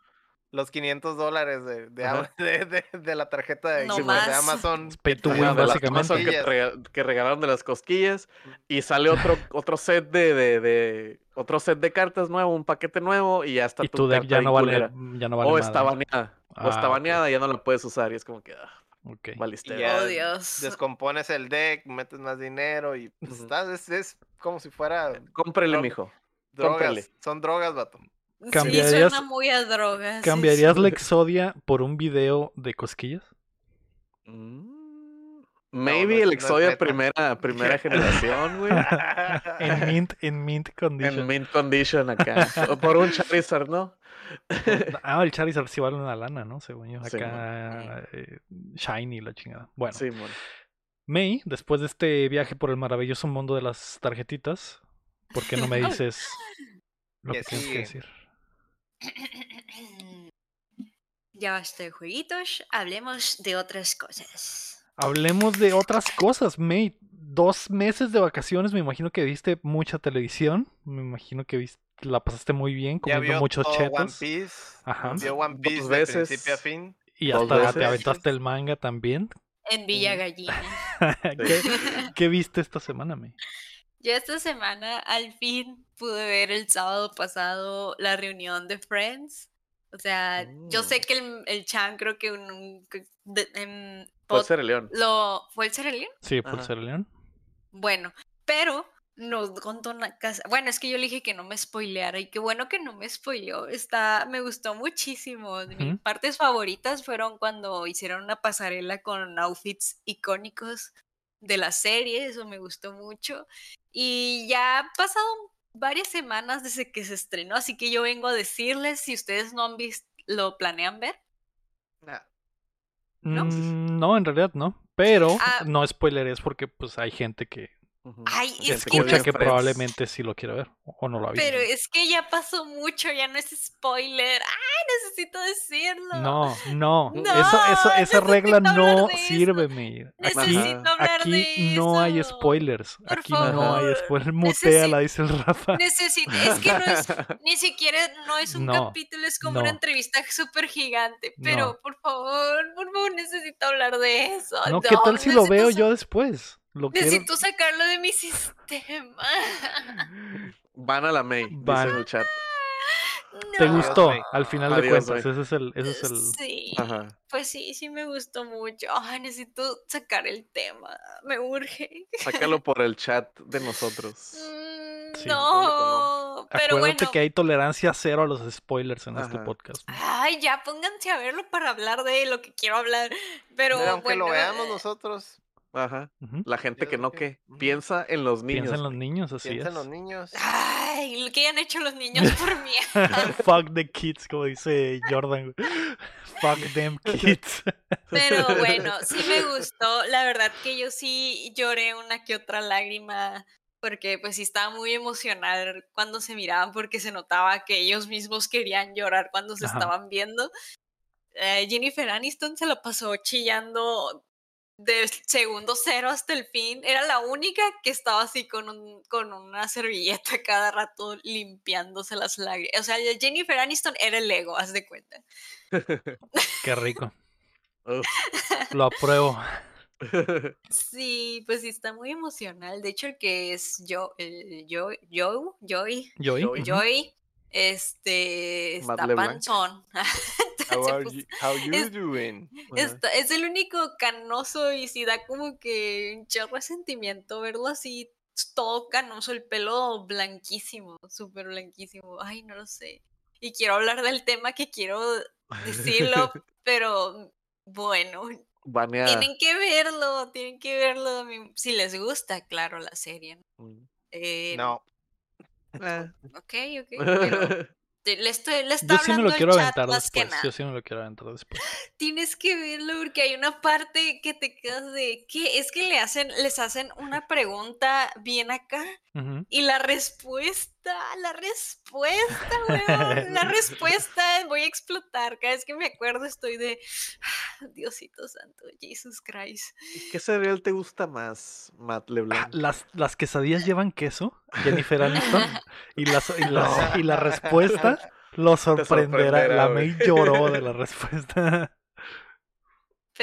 Speaker 2: los 500 dólares de, de,
Speaker 3: Ajá.
Speaker 2: de, de- de la tarjeta de,
Speaker 4: No
Speaker 2: de
Speaker 4: más.
Speaker 2: Amazon.
Speaker 1: Es pay to
Speaker 2: que te
Speaker 1: win,
Speaker 3: Ajá,
Speaker 2: dan
Speaker 3: de
Speaker 2: las
Speaker 3: las
Speaker 1: básicamente.
Speaker 3: Amazon que, te rega- que regalaron de las cosquillas y sale otro otro set de, de, de- otro set de cartas nuevo, un paquete nuevo y ya está
Speaker 1: y tu deck
Speaker 3: carta
Speaker 1: ya no vale, ya no vale
Speaker 3: o está baneada.
Speaker 1: Ah,
Speaker 3: o está
Speaker 1: ok.
Speaker 3: baneada y ya no la puedes usar y es como que ah,
Speaker 1: Ok.
Speaker 2: Y ya
Speaker 4: Oh, Dios.
Speaker 2: descompones el deck, metes más dinero y pues, estás- es, es como si fuera
Speaker 3: Cómprele,
Speaker 2: Droga.
Speaker 3: mijo.
Speaker 2: drogas. Son drogas, vato.
Speaker 4: Sí,
Speaker 1: ¿Cambiarías-
Speaker 4: suena muy a drogas. sí,
Speaker 1: ¿Cambiarías
Speaker 4: sí.
Speaker 1: la Exodia por un video de cosquillas?
Speaker 3: Mm, Maybe el
Speaker 2: no es
Speaker 3: Exodia primera, primera generación, güey.
Speaker 1: En mint, en mint condition.
Speaker 3: en mint condition acá. o por un Charizard, ¿no?
Speaker 1: Ah, el Charizard sí vale una lana, ¿no? Según yo.
Speaker 3: Sí,
Speaker 1: Acá, eh, Shiny, la chingada. Bueno,
Speaker 3: Sí.
Speaker 1: May, después de este viaje por el maravilloso mundo de las tarjetitas, ¿por qué no me dices lo que tienes que decir?
Speaker 4: Ya basta de jueguitos, hablemos de otras cosas.
Speaker 1: Hablemos de otras cosas, May. Dos meses de vacaciones, me imagino que viste mucha televisión. Me imagino que viste, la pasaste muy bien,
Speaker 2: Ya
Speaker 1: comiendo
Speaker 2: vio
Speaker 1: muchos
Speaker 2: todo One
Speaker 1: chetos.
Speaker 2: Piece.
Speaker 1: Ajá.
Speaker 2: Vio One Piece de
Speaker 3: veces.
Speaker 2: principio a fin.
Speaker 1: Y
Speaker 3: dos
Speaker 1: hasta te aventaste el manga también.
Speaker 4: En Villa Gallina.
Speaker 1: ¿Qué, qué viste esta semana, May?
Speaker 4: Yo esta semana al fin pude ver el sábado pasado la reunión de Friends. O sea, yo
Speaker 3: Mm.
Speaker 4: sé que el, el Chan creo que un, un- de- en pod-
Speaker 3: ser el león.
Speaker 4: lo fue el Serelión.
Speaker 1: Sí,
Speaker 3: Ajá.
Speaker 1: ser león.
Speaker 4: Bueno, pero no contó una casa. Bueno, es que yo le dije que no me spoileara y qué bueno que no me spoileó. Está, me gustó muchísimo. de Mis partes favoritas fueron cuando hicieron una pasarela con outfits icónicos de la serie, eso me gustó mucho. Y ya ha pasado varias semanas desde que se estrenó, así que yo vengo a decirles si ustedes no han visto, lo planean ver. ¿No?
Speaker 1: Mm, no, en realidad no. Pero
Speaker 4: Ah.
Speaker 1: no spoileres porque pues hay gente que
Speaker 4: Ay, es
Speaker 1: escucha que probablemente sí lo quiere ver o no lo ha visto.
Speaker 4: Pero es que ya pasó mucho, ya no es spoiler. ¡Ay, necesito decirlo!
Speaker 1: No, no,
Speaker 4: No,
Speaker 1: eso, eso, esa regla no sirve, Mir. Aquí,
Speaker 4: Necesito hablar
Speaker 1: aquí no hay spoilers.
Speaker 4: Por
Speaker 1: Aquí no hay spoilers. Muteala, dice el Rafa.
Speaker 4: Necesito, es que no es, ni siquiera no es un
Speaker 1: No,
Speaker 4: capítulo, es como una entrevista súper gigante. Pero por favor, por favor, necesito hablar de eso.
Speaker 1: No, ¿qué tal si lo veo yo después? Lo quiero.
Speaker 4: Necesito sacarlo de mi sistema.
Speaker 3: Van a la May,
Speaker 1: Van.
Speaker 3: dice en el chat.
Speaker 1: te gustó al final de cuentas. Ese es el, ese es el.
Speaker 4: Sí,
Speaker 3: Ajá.
Speaker 4: pues sí, sí me gustó mucho. Ay, necesito sacar el tema, me urge.
Speaker 3: Sácalo por el chat de nosotros.
Speaker 4: Mm,
Speaker 1: Sí,
Speaker 4: no, pero
Speaker 1: Acuérdate
Speaker 4: bueno.
Speaker 1: que hay tolerancia cero a los spoilers en este podcast.
Speaker 4: Ay, ya pónganse a verlo para hablar de lo que quiero hablar. Pero
Speaker 2: Pero aunque
Speaker 4: bueno,
Speaker 2: lo veamos nosotros,
Speaker 3: Ajá. La gente que no
Speaker 2: que-
Speaker 3: piensa en los niños.
Speaker 1: Piensa en los niños, así
Speaker 2: piensa en
Speaker 1: es.
Speaker 2: los niños.
Speaker 4: Ay, lo que hayan hecho los niños por mí.
Speaker 1: Fuck the kids, como dice Jordan. Fuck them kids.
Speaker 4: Pero bueno, sí me gustó. La verdad que yo sí lloré una que otra lágrima. Porque pues sí estaba muy emocional cuando se miraban porque se notaba que ellos mismos querían llorar cuando se
Speaker 1: Ajá.
Speaker 4: estaban viendo. Eh, Jennifer Aniston se la pasó chillando del segundo cero hasta el fin. Era la única que estaba así con, un- con una servilleta cada rato limpiándose las lágrimas. O sea, Jennifer Aniston era el ego, haz de cuenta.
Speaker 1: Qué rico. Lo apruebo.
Speaker 4: Sí, pues sí, está muy emocional. De hecho, el que es yo, el yo, yo, Joy,
Speaker 1: Joey.
Speaker 3: Joey.
Speaker 1: ujú.
Speaker 4: Joy, este, está panzón.
Speaker 2: How are
Speaker 4: puso-
Speaker 2: you, how you
Speaker 4: es-
Speaker 2: doing?
Speaker 4: Está- es el único canoso y sí da como que un chorro de sentimiento verlo así, todo canoso, el pelo blanquísimo, súper blanquísimo. Ay, no lo sé. Y quiero hablar del tema que quiero decirlo, pero bueno, tienen que verlo, tienen que verlo. Si les gusta, claro, la serie. ¿no?
Speaker 3: Mm.
Speaker 4: Eh,
Speaker 2: No,
Speaker 3: Eh.
Speaker 4: Ok, ok. Pero le estoy, le está
Speaker 1: Yo sí me lo quiero aventar después.
Speaker 4: nada.
Speaker 1: Yo sí me lo quiero aventar después.
Speaker 4: Tienes que verlo porque hay una parte que te quedas de que es que le hacen, les hacen una pregunta bien acá y la respuesta, la respuesta, weón, la respuesta, voy a explotar. Cada vez que me acuerdo estoy de "Ah, Diosito Santo, Jesus Christ.
Speaker 3: ¿Qué cereal te gusta más, Matt
Speaker 1: Ah,
Speaker 3: LeBlanc?
Speaker 1: Las, las quesadillas llevan queso, Jennifer Aniston. Y, las, y, las- y la respuesta lo sorprenderá.
Speaker 3: sorprenderá,
Speaker 1: La. May lloró de la respuesta.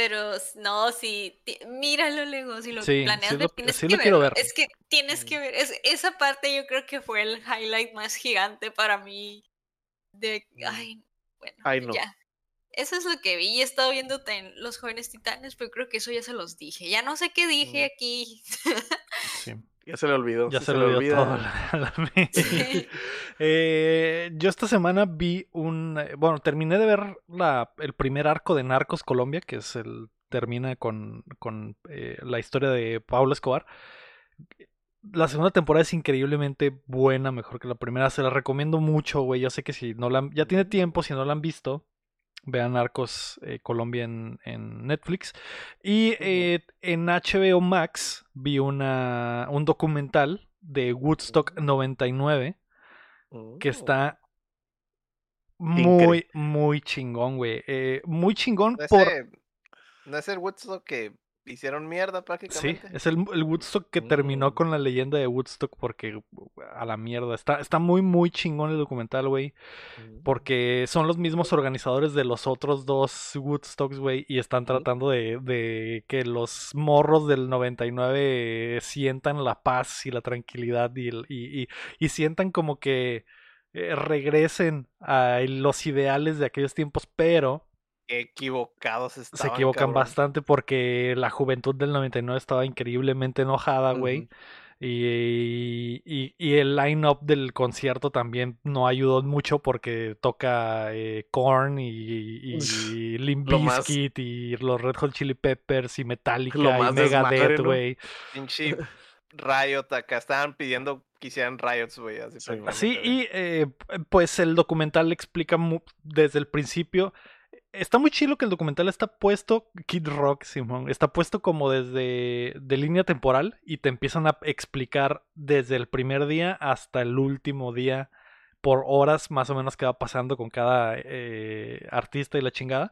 Speaker 4: Pero no, sí, ti- míralo luego, si lo
Speaker 1: Sí,
Speaker 4: planeas
Speaker 1: sí
Speaker 4: ver,
Speaker 1: lo-
Speaker 4: tienes
Speaker 1: sí
Speaker 4: que
Speaker 1: lo quiero
Speaker 4: verlo.
Speaker 1: ver.
Speaker 4: Es que tienes que ver, es, esa parte yo creo que fue el highlight más gigante para mí de, ay, bueno,
Speaker 3: Ay, no.
Speaker 4: ya. Eso es lo que vi y he estado viendo en Los Jóvenes Titanes, pero creo que eso ya se los dije. Ya no sé qué dije
Speaker 3: Mm.
Speaker 4: aquí.
Speaker 1: Sí,
Speaker 3: Ya se le olvidó.
Speaker 1: ya
Speaker 3: sí
Speaker 1: se le olvidó todo. la.
Speaker 4: Sí.
Speaker 1: Eh, yo esta semana vi un. Bueno, terminé de ver la, el primer arco de Narcos Colombia, que es el. Termina con, con eh, la historia de Pablo Escobar. La segunda temporada es increíblemente buena, mejor que la primera. Se la recomiendo mucho, güey. Yo sé que si no la han- ya tiene tiempo, si no la han visto, vean Narcos eh, Colombia en, en Netflix. Y eh, en HBO Max vi una, un documental de Woodstock 99 que
Speaker 3: Oh.
Speaker 1: está
Speaker 3: Incre-
Speaker 1: muy, muy chingón, güey. Eh, muy chingón
Speaker 2: no es,
Speaker 1: por...
Speaker 2: el- no es el Woodstock que hicieron mierda
Speaker 1: Sí,
Speaker 2: prácticamente.
Speaker 1: es el, el Woodstock que terminó
Speaker 3: Mm.
Speaker 1: con la leyenda de Woodstock porque uh, a la mierda. Está, está muy, muy chingón el documental, güey.
Speaker 3: Mm.
Speaker 1: Porque son los mismos organizadores de los otros dos Woodstocks, güey. Y están tratando de, de que los morros del 99 sientan la paz y la tranquilidad y, y- y sientan como que eh, regresen a los ideales de aquellos tiempos, pero
Speaker 2: Qué equivocados
Speaker 1: se
Speaker 2: estaban.
Speaker 1: equivocan
Speaker 2: cabrón.
Speaker 1: bastante porque la juventud del 99 estaba increíblemente enojada, güey. Y, y, y el line-up del concierto también no ayudó mucho porque toca eh, Korn y, y Limp
Speaker 3: Lo más-
Speaker 1: Bizkit y los Red Hot Chili Peppers y Metallica y Megadeth, güey.
Speaker 2: Pinche Riot acá. Estaban pidiendo que hicieran Riots, güey. Así
Speaker 3: Sí,
Speaker 1: y eh, pues el documental explica desde el principio. Está muy chido que el documental está puesto, Kid Rock, Simón, está puesto como desde de línea temporal y te empiezan a explicar desde el primer día hasta el último día por horas más o menos que va pasando con cada eh, artista y la chingada.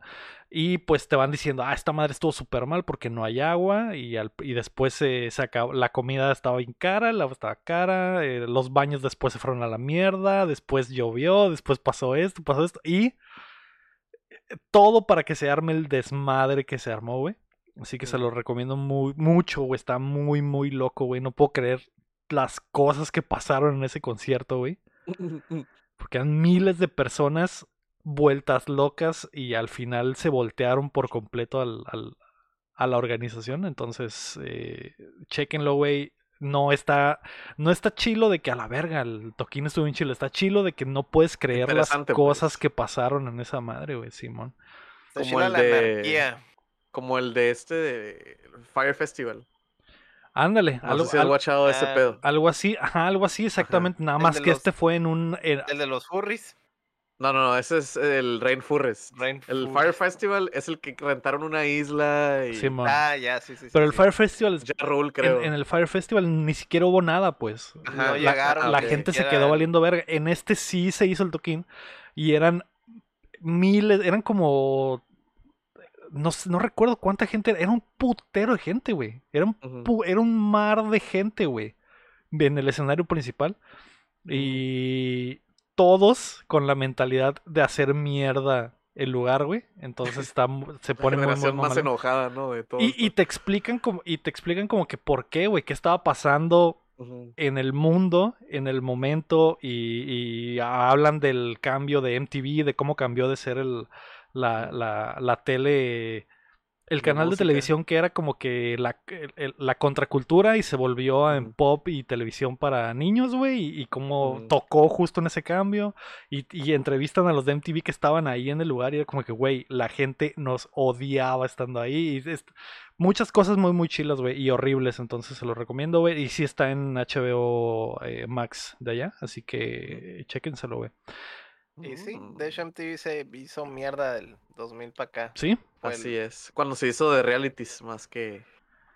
Speaker 1: Y pues te van diciendo, ah, esta madre estuvo súper mal porque no hay agua y, al- y después se, se acabó, la comida estaba bien cara, agua estaba cara, eh, los baños después se fueron a la mierda, después llovió, después pasó esto, pasó esto y todo para que se arme el desmadre que se armó, güey. Así que se lo recomiendo muy, mucho, güey. Está muy, muy loco, güey. No puedo creer las cosas que pasaron en ese concierto, güey. Porque eran miles de personas vueltas locas y al final se voltearon por completo al, al- a la organización. Entonces, eh, chequenlo, güey. No está, no está chilo de que a la verga el toquín estuvo bien chilo. Está chilo de que no puedes creer las
Speaker 3: Interesante,
Speaker 1: cosas
Speaker 3: pues.
Speaker 1: que pasaron en esa madre, güey, Simón.
Speaker 2: Está
Speaker 3: Como el
Speaker 2: la
Speaker 3: de-. Como el de este de Fire Festival.
Speaker 1: Ándale,
Speaker 3: No
Speaker 1: algo,
Speaker 3: si ese
Speaker 2: ah,
Speaker 3: pedo.
Speaker 1: algo así, ajá, algo así exactamente. Nada
Speaker 2: El
Speaker 1: más que
Speaker 2: los-
Speaker 1: este fue en un. en-
Speaker 2: El de los furries.
Speaker 3: No, no, no, ese es el Rain Forest.
Speaker 2: Rain
Speaker 3: El Fire Festival es el que rentaron una isla y
Speaker 1: Simón.
Speaker 2: Ah, ya, sí, sí. sí,
Speaker 1: Pero el
Speaker 2: sí.
Speaker 1: Fire Festival es-
Speaker 3: Ja Rule, creo.
Speaker 1: En, en el Fire Festival ni siquiera hubo nada, pues.
Speaker 3: Ajá,
Speaker 2: No
Speaker 1: la
Speaker 2: llegaron,
Speaker 1: la gente se quedó valiendo verga. En este sí se hizo el toquín. Y eran miles, eran como. No, no recuerdo cuánta gente era. Era un putero de gente, güey. Era un, pu- era un mar de gente, güey. En el escenario principal. Y todos con la mentalidad de hacer mierda el lugar, güey. Entonces está, se pone muy, muy
Speaker 3: generación más enojada, ¿no? De todo
Speaker 1: Y, y te explican como, y te explican como que por qué, güey, qué estaba pasando en el mundo, en el momento, y, y hablan del cambio de MTV, de cómo cambió de ser el, la, la, la tele, el canal de televisión que era como que la, el- la contracultura y se volvió en pop y televisión para niños, güey, y,
Speaker 3: Ujú.
Speaker 1: tocó justo en ese cambio, y, y entrevistan a los de MTV que estaban ahí en el lugar, y era como que, güey, la gente nos odiaba estando ahí, y es- muchas cosas muy, muy chilas, güey, y horribles, entonces se los recomiendo, güey, y sí está en HBO eh, Max de allá, así que chéquenselo, güey.
Speaker 2: Y sí,
Speaker 3: Mm,
Speaker 2: de hecho MTV se hizo mierda del 2000 para acá.
Speaker 1: ¿Sí?
Speaker 2: Fue
Speaker 3: Así
Speaker 2: el-
Speaker 3: es. Cuando se hizo de realities más que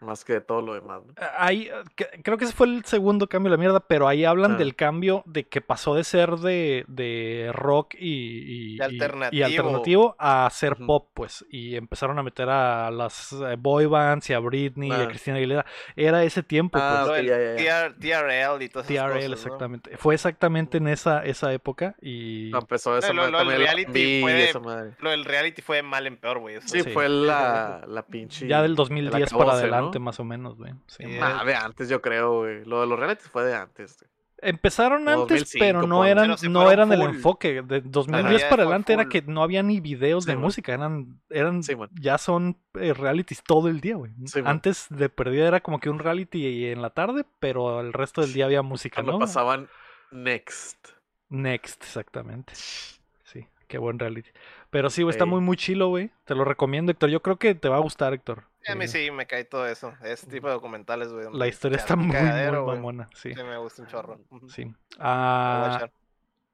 Speaker 3: más que de todo lo demás. ¿no?
Speaker 1: Ahí, eh, creo que ese fue el segundo cambio de la mierda, pero ahí hablan
Speaker 3: Ah.
Speaker 1: del cambio de que pasó de ser de, de rock y, y-
Speaker 2: De alternativo.
Speaker 1: y alternativo a ser pop, pues. Y empezaron a meter a las eh, boy bands y a Britney y a
Speaker 3: Ah.
Speaker 1: Cristina Aguilera. Era ese tiempo,
Speaker 3: Ah,
Speaker 1: pues.
Speaker 2: Lo
Speaker 3: ok,
Speaker 2: del
Speaker 3: ya, ya,
Speaker 2: TR TRL y todas esas
Speaker 1: TRL,
Speaker 2: cosas, ¿no?
Speaker 1: exactamente. Fue exactamente en esa, esa época y...
Speaker 3: No, empezó esa
Speaker 2: lo-
Speaker 3: madre
Speaker 2: lo del
Speaker 3: el
Speaker 2: reality fue de-
Speaker 3: esa madre.
Speaker 2: Lo del reality fue de mal en peor, güey.
Speaker 3: Sí,
Speaker 1: Sí.
Speaker 3: fue la, la pinche.
Speaker 1: Ya del
Speaker 3: el
Speaker 1: 2010 para adelante, más o menos, güey. Sí, man.
Speaker 3: Nah, de antes, yo creo, güey. Lo de los realities fue de antes. güey.
Speaker 1: Empezaron antes,
Speaker 3: 2005,
Speaker 1: pero no eran,
Speaker 2: Pero
Speaker 1: no eran el enfoque. De 2010
Speaker 2: ya
Speaker 1: para adelante era que no había ni videos
Speaker 3: Sí,
Speaker 1: de
Speaker 3: man.
Speaker 1: música, eran, eran
Speaker 3: Sí,
Speaker 1: ya son eh, realities todo el día, güey.
Speaker 3: Sí, man.
Speaker 1: Antes de perdida era como que un reality en la tarde, pero el resto del día había música, ¿no?
Speaker 3: pasaban Next.
Speaker 1: Next, exactamente. Sí, qué buen reality. Pero sí, güey, está muy, muy chilo, güey. Te lo recomiendo, Héctor. Yo creo que te va a gustar, Héctor.
Speaker 2: A mí
Speaker 1: Eh,
Speaker 2: sí me cae todo eso. Ese tipo de documentales, güey.
Speaker 1: La historia está muy,
Speaker 2: cagadero,
Speaker 1: muy mamona. Sí,
Speaker 2: Sí, me gusta un chorro.
Speaker 1: Sí. Ah.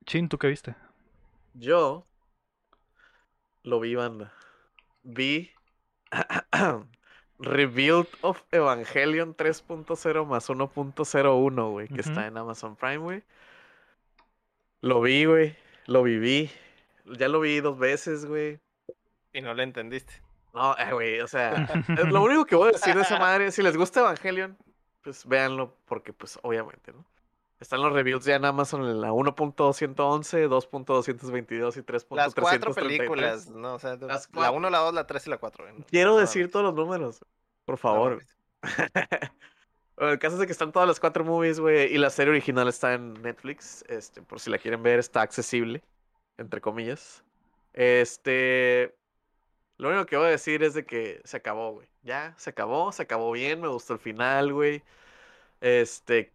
Speaker 1: Chin, ¿tú qué viste?
Speaker 3: Yo lo vi, banda. Vi Rebuild of Evangelion 3.0 más 1.01, güey, que está en Amazon Prime, güey. Lo vi, güey. Lo viví. Ya lo vi dos veces, güey.
Speaker 2: Y no le entendiste.
Speaker 3: No, eh, güey, o sea, lo único que voy a decir de esa madre, si les gusta Evangelion, pues véanlo, porque pues obviamente, ¿no? Están los reviews ya en Amazon en la 1.111, 2.222 y 3.333.
Speaker 2: Las cuatro películas, ¿no? O sea,
Speaker 3: Las
Speaker 2: la
Speaker 3: cuatro.
Speaker 2: 1, la 2, la 3 y la 4.
Speaker 3: Quiero decir todos los números, por favor. Bueno, el caso es de que están todas las cuatro movies, güey, y la serie original está en Netflix, este, por si la quieren ver, está accesible, entre comillas. Este, lo único que voy a decir es de que se acabó, güey. Ya, se acabó, se acabó bien, me gustó el final, güey. Este,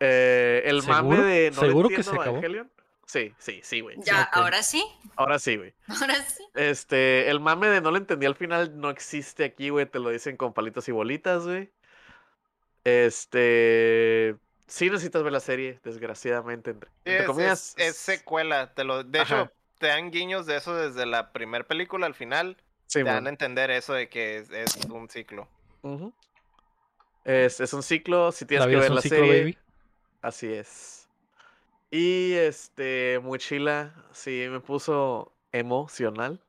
Speaker 3: eh, el mame de no
Speaker 1: ¿Seguro que se acabó?
Speaker 3: Evangelion. Sí, sí, sí, güey.
Speaker 4: Ya, ahora sí,
Speaker 3: Ahora sí, güey.
Speaker 4: ahora sí.
Speaker 3: Este, el mame de no lo entendí al final no existe aquí, güey. Te lo dicen con palitos y bolitas, güey. Este. Sí necesitas ver la serie, desgraciadamente. Entre,
Speaker 2: Sí,
Speaker 3: entre
Speaker 2: es,
Speaker 3: comillas.
Speaker 2: es- es secuela. Te lo, de
Speaker 3: Ajá.
Speaker 2: hecho, te dan guiños de eso desde la primera película al final.
Speaker 3: sí,
Speaker 2: te dan a
Speaker 3: man.
Speaker 2: entender eso de que es, es un ciclo.
Speaker 3: Ujú. es, es un ciclo, si tienes
Speaker 1: La
Speaker 3: que ver
Speaker 1: un
Speaker 3: la
Speaker 1: ciclo,
Speaker 3: serie.
Speaker 1: baby.
Speaker 3: Así es. Y este, Mochila, sí, me puso emocional.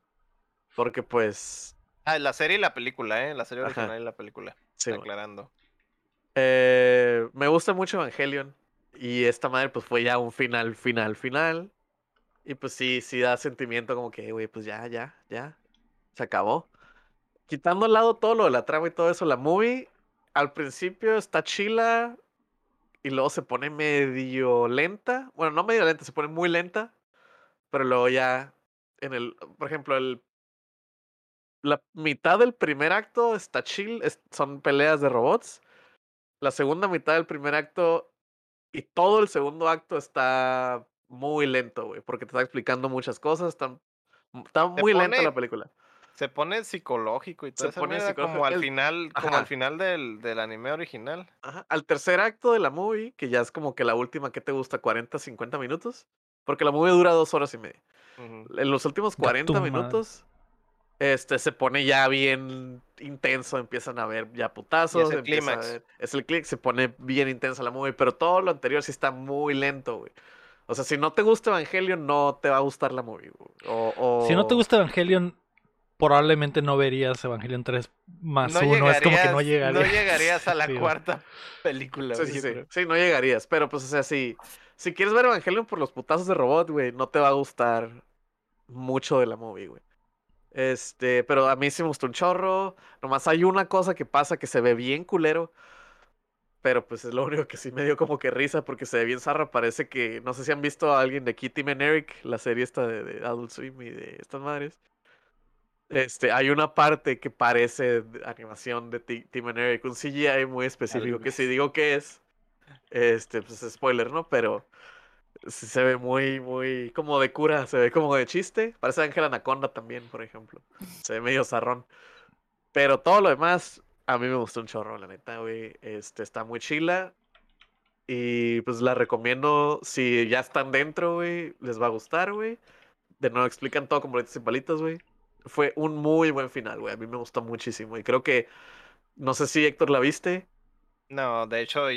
Speaker 3: Porque pues.
Speaker 2: Ah, la serie y la película, ¿eh? La serie
Speaker 3: Ajá.
Speaker 2: original y la película.
Speaker 3: Sí, man. Eh, me gusta mucho Evangelion. Y esta madre, pues fue ya un final, final, final. Y pues sí, sí da sentimiento como que, güey, pues ya, ya, ya. Se acabó. Quitando al lado todo lo de la trama y todo eso, la movie al principio está chila. y luego se pone medio lenta. Bueno, no medio lenta, se pone muy lenta. Pero luego ya en el, por ejemplo, el la mitad del primer acto está chill, son peleas de robots. La segunda mitad del primer acto y todo el segundo acto está muy lento, güey, porque te está explicando muchas cosas, está, está muy lenta
Speaker 2: pone-
Speaker 3: la película.
Speaker 2: Se pone psicológico y todo
Speaker 3: Se pone
Speaker 2: como al final, como al final del, del anime original.
Speaker 3: Ajá, Al tercer acto de la movie, que ya es como que la última que te gusta, 40, 50 minutos, porque la movie dura dos horas y media. En los últimos
Speaker 1: Gato
Speaker 3: 40
Speaker 1: madre.
Speaker 3: Este, se pone ya bien intenso, empiezan a ver ya putazos.
Speaker 2: el
Speaker 3: empieza a
Speaker 2: clímax.
Speaker 3: ver- Es el click, se pone bien intensa la movie, pero todo lo anterior sí está muy lento, güey. O sea, si no te gusta Evangelion, no te va a gustar la movie, güey. O, o-
Speaker 1: Si no te gusta Evangelion, probablemente no verías Evangelion 3 más
Speaker 2: No
Speaker 1: 1. Es como que no
Speaker 2: llegarías-
Speaker 1: llegaría.
Speaker 2: no llegarías a la
Speaker 1: Sí,
Speaker 2: cuarta película.
Speaker 3: Sí,
Speaker 2: güey,
Speaker 3: sí, sí. Sí, no llegarías. Pero pues, o sea, si, si quieres ver Evangelion por los putazos de robot, güey, no te va a gustar mucho de la movie, güey. Este, pero a mí sí me gustó un chorro. Nomás hay una cosa que pasa que se ve bien culero. Pero pues es lo único que sí me dio como que risa porque se ve bien zarra. Parece que, no sé si han visto a alguien de Kitty and Eric, la serie esta de, de Adult Swim y de estas madres. Este, hay una parte que parece animación de Ti- Tim and Eric, un CGI muy específico, que si digo que es, este, pues es spoiler, ¿no? Pero se ve muy, muy como de cura, se ve como de chiste. Parece Ángel Anaconda también, por ejemplo. Se ve medio zarrón. Pero todo lo demás, a mí me gustó un chorro, la neta, güey. Este, está muy chila. Y pues la recomiendo, si ya están dentro, güey, les va a gustar, güey. De nuevo explican todo con boletos y palitos, güey. Fue un muy buen final, güey. A mí me gustó muchísimo. Y creo que, no sé si Héctor la viste.
Speaker 2: No, de hecho,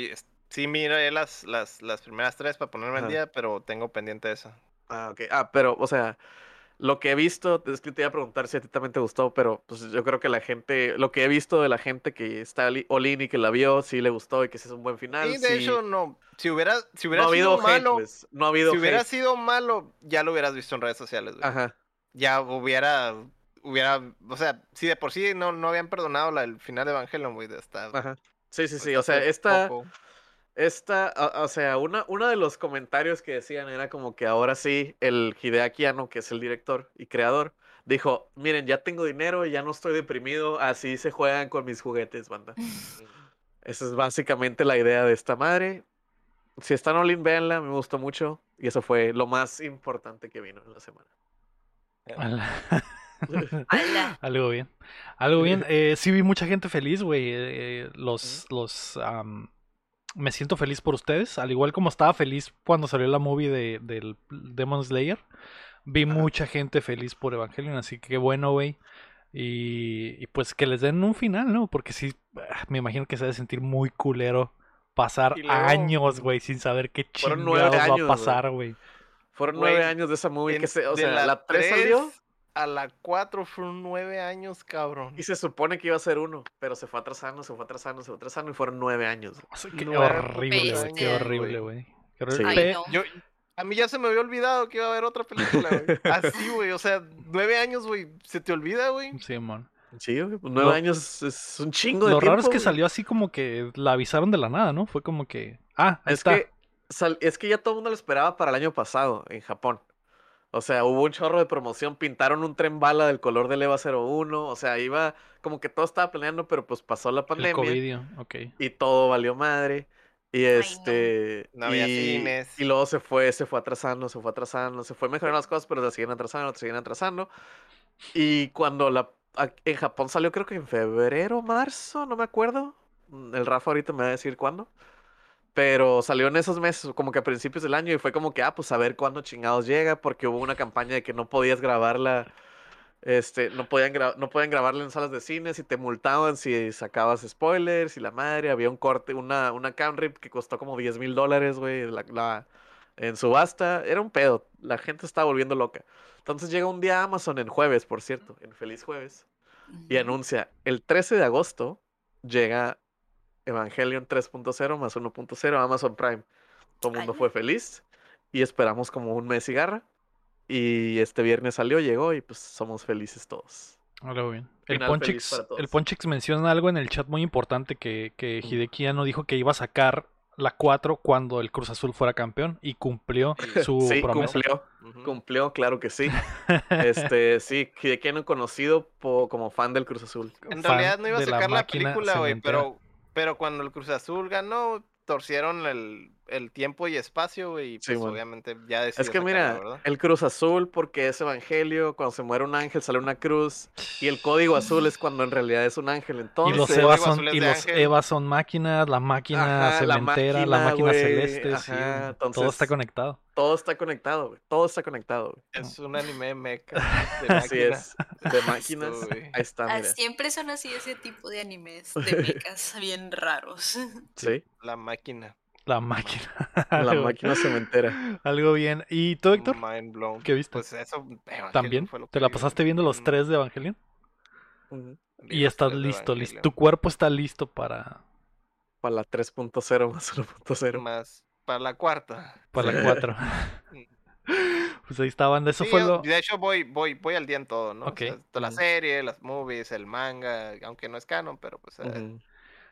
Speaker 2: sí miré las, las, las primeras tres para ponerme al día, pero tengo pendiente esa.
Speaker 3: Ah, ok. Ah, pero, o sea, lo que he visto, es que te iba a preguntar si a ti también te gustó, pero pues yo creo que la gente, lo que he visto de la gente que está all-in y que la vio, sí le gustó y que sí es un buen final.
Speaker 2: Y de
Speaker 3: sí.
Speaker 2: hecho, no. Si hubiera, si
Speaker 3: no
Speaker 2: hubiera
Speaker 3: habido
Speaker 2: sido
Speaker 3: hate,
Speaker 2: malo,
Speaker 3: pues, No ha habido
Speaker 2: si hubiera sido malo, ya lo hubieras visto en redes sociales, güey.
Speaker 3: Ajá.
Speaker 2: Ya hubiera, hubiera, o sea, si de por sí no, no habían perdonado la, el final de Evangelion, güey, de esta.
Speaker 3: Ajá. Sí, sí,
Speaker 2: pues,
Speaker 3: sí. O sea, esta,
Speaker 2: poco.
Speaker 3: Esta, o, o sea, una, uno de los comentarios que decían era como que ahora sí, el Hideaki Anno, que es el director y creador, dijo, miren, ya tengo dinero, ya no estoy deprimido, así se juegan con mis juguetes, banda. Esa es básicamente la idea de esta madre. Si están all-in, véanla, me gustó mucho. Y eso fue lo más importante que vino en la semana.
Speaker 1: Algo bien. Algo bien. Eh, sí vi mucha gente feliz, güey. eh, los, los, am, me siento feliz por ustedes. Al igual como estaba feliz cuando salió la movie de, del Demon Slayer. Vi
Speaker 3: Ajá.
Speaker 1: mucha gente feliz por Evangelion, así que qué bueno, güey. Y, y pues que les den un final, ¿no? Porque sí, ah, me imagino que se debe sentir muy culero pasar
Speaker 2: luego-
Speaker 1: años, güey, sin saber qué chingados va a pasar, güey.
Speaker 3: Fueron nueve años de esa movie. Que se, o sea, la 3 salió
Speaker 2: A la 4 fueron nueve años, cabrón.
Speaker 3: y se supone que iba a ser uno. Pero se fue atrasando, se fue atrasando, se fue atrasando y fueron nueve años.
Speaker 1: O sea, qué horrible, güey. Qué horrible, güey. Qué horrible.
Speaker 3: Sí.
Speaker 4: No.
Speaker 2: Yo, a mí ya se me había olvidado que iba a haber otra película, güey. Así, güey. O sea, nueve años, güey. ¿Se te olvida, güey?
Speaker 1: Sí, mon.
Speaker 3: Sí, güey, pues nueve años es un chingo de
Speaker 1: Lo raro es que
Speaker 3: güey.
Speaker 1: salió así como que la avisaron de la nada, ¿no? Fue como que. Ah, ahí
Speaker 3: Es
Speaker 1: está.
Speaker 3: que, sal- es que ya todo el mundo lo esperaba para el año pasado en Japón. O sea, hubo un chorro de promoción, pintaron un tren bala del color del EVA 01, o sea, iba como que todo estaba planeando, pero pues pasó la
Speaker 1: El
Speaker 3: pandemia
Speaker 1: COVID, ok.
Speaker 3: y todo valió madre. Y este
Speaker 2: No había
Speaker 3: y,
Speaker 2: cines.
Speaker 3: y luego se fue, se fue atrasando, se fue atrasando, se fue mejorando las cosas, pero se siguen atrasando, se siguen atrasando. Y cuando la en Japón salió creo que en febrero, marzo, no me acuerdo. Mm, El Rafa ahorita me va a decir cuándo. Pero salió en esos meses, como que a principios del año, y fue como que, ah, pues a ver cuándo chingados llega, porque hubo una campaña de que no podías grabarla, este, no podían, no podían grabarla en salas de cine, si te multaban, si sacabas spoilers, y la madre, había un corte, una, una cam rip que costó como 10 mil dólares, güey, la, la- en subasta, era un pedo, la gente estaba volviendo loca. Entonces llega un día a Amazon en jueves, por cierto, en Feliz Jueves, y anuncia, el 13 de agosto llega Evangelion 3.0 más 1.0 a Amazon Prime. Todo el mundo
Speaker 4: Ay.
Speaker 3: fue feliz y esperamos como un mes y garra. Y este viernes salió, llegó y pues somos felices todos.
Speaker 1: Algo bien. El Ponchix, el Ponchix menciona algo en el chat muy importante que, que. Hideki no dijo que iba a sacar la 4 cuando el Cruz Azul fuera campeón y cumplió su
Speaker 3: Sí,
Speaker 1: promesa.
Speaker 3: cumplió. Cumplió, claro que sí. Este, sí, que no conocido po- como fan del Cruz Azul.
Speaker 2: En
Speaker 1: fan
Speaker 2: realidad no iba a
Speaker 1: la
Speaker 2: sacar la,
Speaker 1: máquina
Speaker 2: película, güey, pero, pero cuando el Cruz Azul ganó, torcieron el, el tiempo y espacio, güey, y
Speaker 3: Sí,
Speaker 2: pues
Speaker 3: bueno.
Speaker 2: obviamente ya
Speaker 3: Es que mira, el Cruz Azul porque es evangelio, cuando se muere un ángel sale una cruz y el código azul es cuando en realidad es un ángel.
Speaker 1: Y
Speaker 3: Entonces,
Speaker 1: los
Speaker 2: el
Speaker 1: Evas son, y los. Evas son máquinas, la máquina
Speaker 3: Ajá, la
Speaker 1: cementera, la
Speaker 3: máquina,
Speaker 1: máquina
Speaker 3: güey,
Speaker 1: celeste, sí, todo está conectado.
Speaker 3: Todo está conectado, güey. Todo está conectado, güey.
Speaker 2: Es un anime mecha de
Speaker 3: Así es. De máquinas. Ahí está,
Speaker 4: Ah,
Speaker 3: mira.
Speaker 4: Siempre son así ese tipo de animes de mechas bien raros.
Speaker 3: Sí,
Speaker 2: La máquina.
Speaker 1: La máquina.
Speaker 3: la máquina cementera.
Speaker 1: Algo bien. ¿Y tú, Héctor?
Speaker 2: Mind blown.
Speaker 1: ¿Qué viste?
Speaker 2: Pues eso. Evangelion
Speaker 1: ¿También?
Speaker 2: fue lo
Speaker 1: ¿Te la pasaste viendo los
Speaker 2: Mm,
Speaker 1: tres de Evangelion? Y estás listo, listo. Tu cuerpo está listo para,
Speaker 3: Para la 3.0 más 1.0.
Speaker 2: Más para la cuarta.
Speaker 1: para la 4. pues ahí estaban. Eso
Speaker 2: Sí,
Speaker 1: fue
Speaker 2: yo-
Speaker 1: lo.
Speaker 2: De hecho, voy, voy, voy al día en todo, ¿no? O
Speaker 1: Ok.
Speaker 2: sea, toda la
Speaker 3: Ujú.
Speaker 2: serie, las movies, el manga, aunque no es canon, pero pues. eh.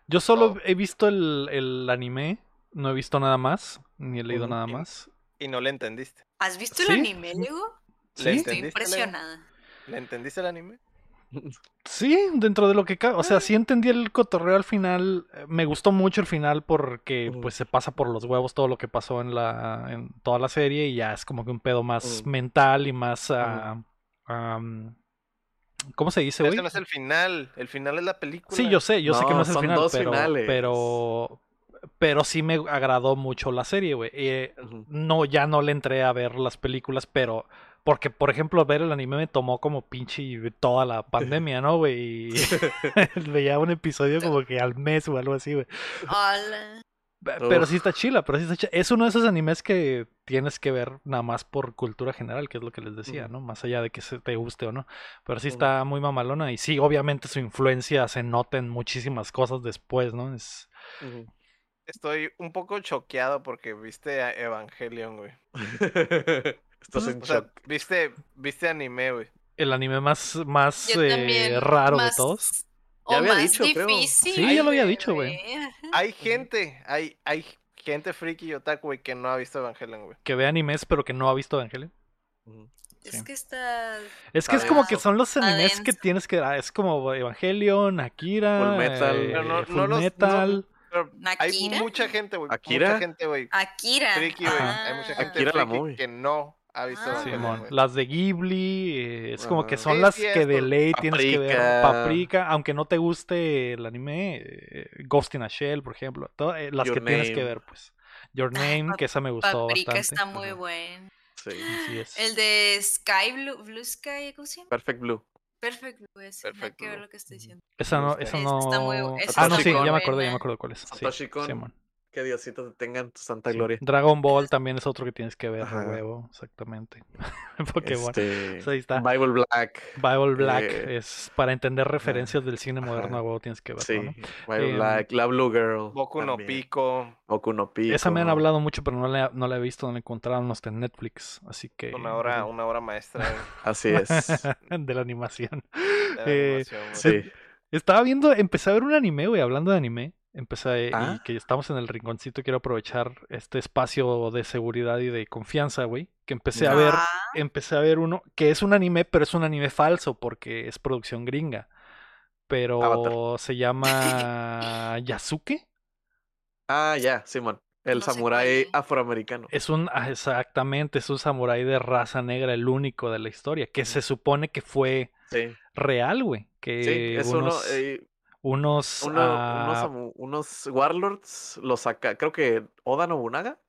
Speaker 1: Yo solo
Speaker 2: todo.
Speaker 1: he visto el, el anime. No he visto nada más. Ni he leído nada más.
Speaker 2: Y no le entendiste.
Speaker 4: ¿Has visto
Speaker 1: Sí,
Speaker 4: el anime,
Speaker 1: sí.
Speaker 4: Lego?
Speaker 1: ¿Sí?
Speaker 2: ¿Le
Speaker 4: Estoy impresionada.
Speaker 2: ¿Le entendiste el anime?
Speaker 1: Sí, dentro de lo que. O
Speaker 2: Ah.
Speaker 1: sea, sí entendí el cotorreo al final. Eh, Me gustó mucho el final porque pues se pasa por los huevos todo lo que pasó en la en toda la serie y ya es como que un pedo más mental y más ah, ¿Cómo se dice, güey?
Speaker 2: ese no es el final. El final es la película.
Speaker 1: Sí, yo sé, yo sé que no es el final, pero, pero pero sí me agradó mucho la serie, güey. Eh, no, ya no le entré a ver las películas, pero porque, por ejemplo, ver el anime me tomó como pinche toda la pandemia, ¿no, güey? Y veía un episodio como que al mes o algo así, güey. Pero
Speaker 3: Uf.
Speaker 1: sí está chila, pero sí está chila. Es uno de esos animes que tienes que ver nada más por cultura general, que es lo que les decía. ¿no? Más allá de que se te guste o no. Pero sí está muy mamalona y sí, obviamente su influencia se nota en muchísimas cosas después, ¿no? Es...
Speaker 2: Estoy un poco choqueado porque viste a Evangelion, güey.
Speaker 3: Estás en
Speaker 2: O sea,
Speaker 3: shock.
Speaker 2: viste, viste anime, güey.
Speaker 1: el anime más, más eh, raro
Speaker 4: más-
Speaker 1: de todos.
Speaker 4: O
Speaker 3: Ya había
Speaker 4: más
Speaker 3: dicho, creo.
Speaker 4: difícil.
Speaker 1: Sí, ya lo había dicho, güey.
Speaker 2: Hay gente, hay, hay gente friki y otaku, güey, que no ha visto Evangelion, güey.
Speaker 1: Que ve animes pero que no ha visto Evangelion.
Speaker 4: Es
Speaker 1: Sí.
Speaker 4: que está.
Speaker 1: Es que es
Speaker 3: Está
Speaker 1: como que son los animes que
Speaker 4: denso.
Speaker 1: tienes que... ah, Es como Evangelion, Akira,
Speaker 3: Full Metal.
Speaker 1: eh,
Speaker 2: Pero no-
Speaker 1: Full
Speaker 2: no los- no-
Speaker 1: Metal.
Speaker 2: Pero hay mucha gente, güey.
Speaker 3: ¿Akira?
Speaker 2: Mucha gente, güey.
Speaker 4: Akira.
Speaker 2: Friki, güey. Hay mucha gente
Speaker 3: Akira la
Speaker 2: friki
Speaker 3: movie.
Speaker 2: que no ha visto
Speaker 4: Ah.
Speaker 1: Simón, las de Ghibli, eh, es como que son
Speaker 2: Sí,
Speaker 1: las
Speaker 2: sí,
Speaker 1: que de ley tienes que ver.
Speaker 3: Paprika.
Speaker 1: Paprika, aunque no te guste el anime, eh, Ghost in a Shell, por ejemplo, to- eh, las
Speaker 3: Your
Speaker 1: que tienes que
Speaker 3: Name.
Speaker 1: ver, pues. Your Name,
Speaker 4: Pap-
Speaker 1: que esa me gustó
Speaker 4: Paprika
Speaker 1: bastante.
Speaker 4: está muy
Speaker 3: Ajá.
Speaker 4: buen.
Speaker 3: Sí.
Speaker 1: Es.
Speaker 4: El de Sky Blue, Blue Sky, ¿cómo se llama?
Speaker 3: Perfect Blue.
Speaker 4: Perfect Blue,
Speaker 2: Perfect
Speaker 4: que ver lo que estoy diciendo.
Speaker 1: Esa no, esa
Speaker 4: está muy-
Speaker 1: no.
Speaker 4: esa
Speaker 1: Ah, no, sí, ya me acordé, ya me
Speaker 4: buena.
Speaker 1: acuerdo cuál es. Sí. Simón.
Speaker 3: Que Diosito te tenga en tu santa
Speaker 1: Sí.
Speaker 3: gloria.
Speaker 1: Dragon Ball también es otro que tienes que ver,
Speaker 3: Ajá.
Speaker 1: huevo, exactamente. Pokémon.
Speaker 3: Este,
Speaker 1: Pues ahí está.
Speaker 3: Bible Black.
Speaker 1: Bible Black
Speaker 3: eh,
Speaker 1: es para entender referencias del cine moderno,
Speaker 3: ajá.
Speaker 1: a huevo tienes que verlo,
Speaker 3: Sí,
Speaker 1: ¿no?
Speaker 3: Bible
Speaker 1: Em,
Speaker 3: Black. La Blue Girl.
Speaker 2: Boku no
Speaker 3: también.
Speaker 2: Pico,
Speaker 3: Boku no Pico.
Speaker 1: Esa me han hablado mucho, pero no la, no la he visto, no la encontraron hasta en Netflix, así que...
Speaker 2: una hora, una hora maestra
Speaker 3: Así es.
Speaker 1: de la animación.
Speaker 2: de la
Speaker 1: Eh,
Speaker 2: animación.
Speaker 3: Sí.
Speaker 1: Estaba viendo, empecé a ver un anime, güey, hablando de anime. Empecé,
Speaker 3: Ah.
Speaker 1: y que estamos en el rinconcito, quiero aprovechar este espacio de seguridad y de confianza, güey. Que empecé a ver,
Speaker 4: Ah,
Speaker 1: empecé a ver uno, que es un anime, pero es un anime falso, porque es producción gringa. Pero
Speaker 3: Avatar.
Speaker 1: se llama Yasuke.
Speaker 3: Ah, ya, Simón. El
Speaker 4: No
Speaker 3: samurái afroamericano.
Speaker 1: Es un, ah, exactamente, es un samurái de raza negra, el único de la historia, que se supone que fue
Speaker 3: Sí.
Speaker 1: real, güey. Que
Speaker 3: Sí, es
Speaker 1: unos,
Speaker 3: uno. eh,
Speaker 1: unos,
Speaker 3: uno- unos,
Speaker 1: ah,
Speaker 3: unos warlords lo saca. Creo que Oda Nobunaga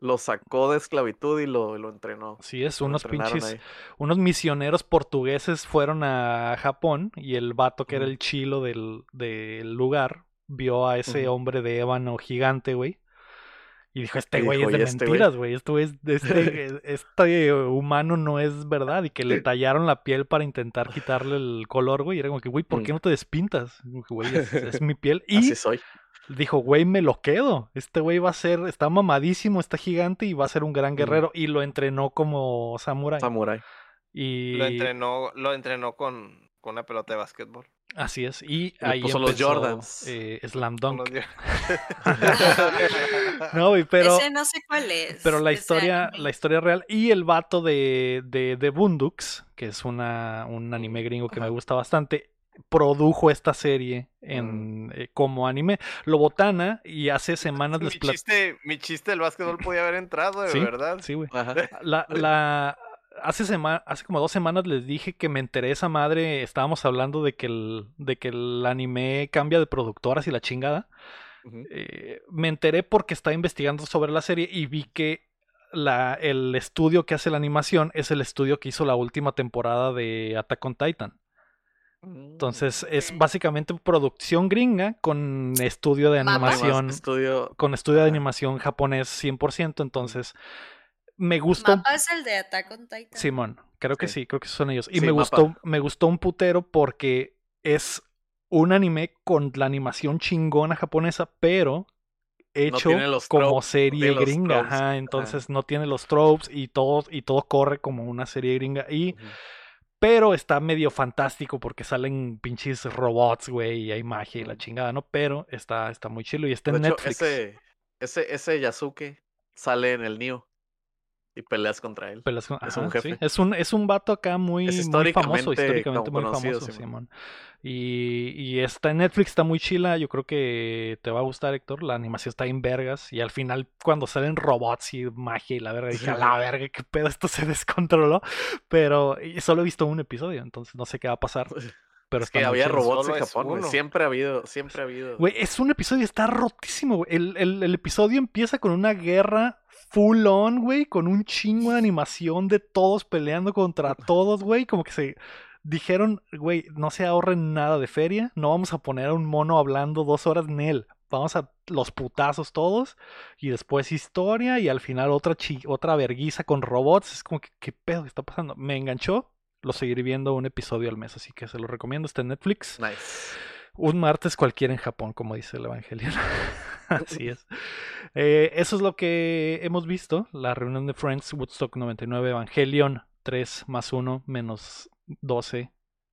Speaker 3: lo sacó de esclavitud y lo, lo entrenó.
Speaker 1: sí, es
Speaker 3: lo
Speaker 1: unos pinches,
Speaker 3: ahí.
Speaker 1: unos misioneros portugueses fueron a Japón y el vato que era el chilo del, del lugar vio a ese hombre de ébano gigante, güey. Y dijo, este güey es de
Speaker 3: "¿Y este güey?".
Speaker 1: mentiras, güey. Esto es, este, este humano no es verdad. Y que le tallaron la piel para intentar quitarle el color, güey. Y era como que, güey, ¿por qué
Speaker 3: Mm.
Speaker 1: no te despintas? Como que, güey, es, es mi piel. Y
Speaker 3: Así soy.
Speaker 1: dijo, güey, me lo quedo. Este güey va a ser, está mamadísimo, está gigante y va a ser un gran guerrero. Y lo entrenó como samurái.
Speaker 3: Samurai.
Speaker 1: Y
Speaker 2: Lo entrenó, lo entrenó con, con una pelota de básquetbol.
Speaker 1: Así es. Y
Speaker 3: Le
Speaker 1: ahí
Speaker 3: puso los
Speaker 1: empezó,
Speaker 3: Jordans.
Speaker 1: eh, Slam Dunk.
Speaker 2: los-
Speaker 1: No, güey, pero,
Speaker 4: Ese no sé cuál es.
Speaker 1: pero la historia,
Speaker 4: anime.
Speaker 1: la historia real y el vato de, de, de Boondocks, que es una, un anime gringo que me gusta bastante, produjo esta serie en, eh, como anime. Lo botana y hace semanas
Speaker 2: mi,
Speaker 1: les
Speaker 2: chiste, mi chiste del básquetbol podía haber entrado, de
Speaker 1: Sí,
Speaker 2: verdad.
Speaker 1: Sí, güey. La, la, hace, sema- hace como dos semanas les dije que me enteré esa madre. Estábamos hablando de que el, de que el anime cambia de productoras y la chingada. Eh, me enteré porque estaba investigando sobre la serie y vi que la, el estudio que hace la animación es el estudio que hizo la última temporada de Attack on Titan. Entonces es básicamente producción gringa con estudio de animación,
Speaker 3: Estudio.
Speaker 1: con estudio de animación japonés 100%. Entonces me gustó
Speaker 4: Mapa es el de Attack on Titan.
Speaker 1: Simón, creo que
Speaker 3: Sí.
Speaker 1: creo que son ellos. Y
Speaker 3: Sí,
Speaker 1: me
Speaker 3: mapa.
Speaker 1: gustó, me gustó un putero porque es un anime con la animación chingona japonesa, pero hecho
Speaker 3: los
Speaker 1: como serie gringa.
Speaker 3: tropes.
Speaker 1: Ajá,
Speaker 3: Ajá.
Speaker 1: entonces no tiene los tropes y todo, y todo corre como una serie gringa. Y, pero está medio fantástico porque salen pinches robots, güey, y hay magia y la chingada, ¿no? Pero está, está muy chilo y está
Speaker 3: De
Speaker 1: en
Speaker 3: hecho,
Speaker 1: Netflix.
Speaker 3: ese, ese, ese Yasuke sale en el Nioh y peleas contra él.
Speaker 1: Con-
Speaker 3: Es un
Speaker 1: sí.
Speaker 3: jefe.
Speaker 1: Es un, es un vato acá muy,
Speaker 3: Es
Speaker 1: muy famoso,
Speaker 3: históricamente
Speaker 1: muy
Speaker 3: conocido,
Speaker 1: famoso,
Speaker 3: Simón.
Speaker 1: Simón. Y, y está en Netflix, está muy chila. Yo creo que te va a gustar, Héctor. La animación está en vergas. Y al final, cuando salen robots y magia y la verga, dije, a la verga, qué pedo, esto se descontroló. Pero solo he visto un episodio, entonces no sé qué va a pasar. Pero
Speaker 3: Es que había robots
Speaker 2: Solo
Speaker 3: en Japón, güey. Siempre ha habido, siempre ha habido.
Speaker 1: Güey, es un episodio, está rotísimo, güey. El, el- el episodio empieza con una guerra full on, güey, con un chingo de animación de todos peleando contra todos, güey. Como que se dijeron, güey, no se ahorren nada de feria, no vamos a poner a un mono hablando dos horas en él. Vamos a los putazos todos y después historia y al final otra chi- otra verguiza con robots. Es como que, ¿qué pedo que está pasando? Me enganchó, lo seguiré viendo un episodio al mes, así que se lo recomiendo, está en Netflix.
Speaker 3: Nice.
Speaker 1: Un martes cualquiera en Japón, como dice el Evangelio. Así es. Eh, eso es lo que hemos visto. La reunión de Friends, Woodstock 99, Evangelion 3 más 1 menos 12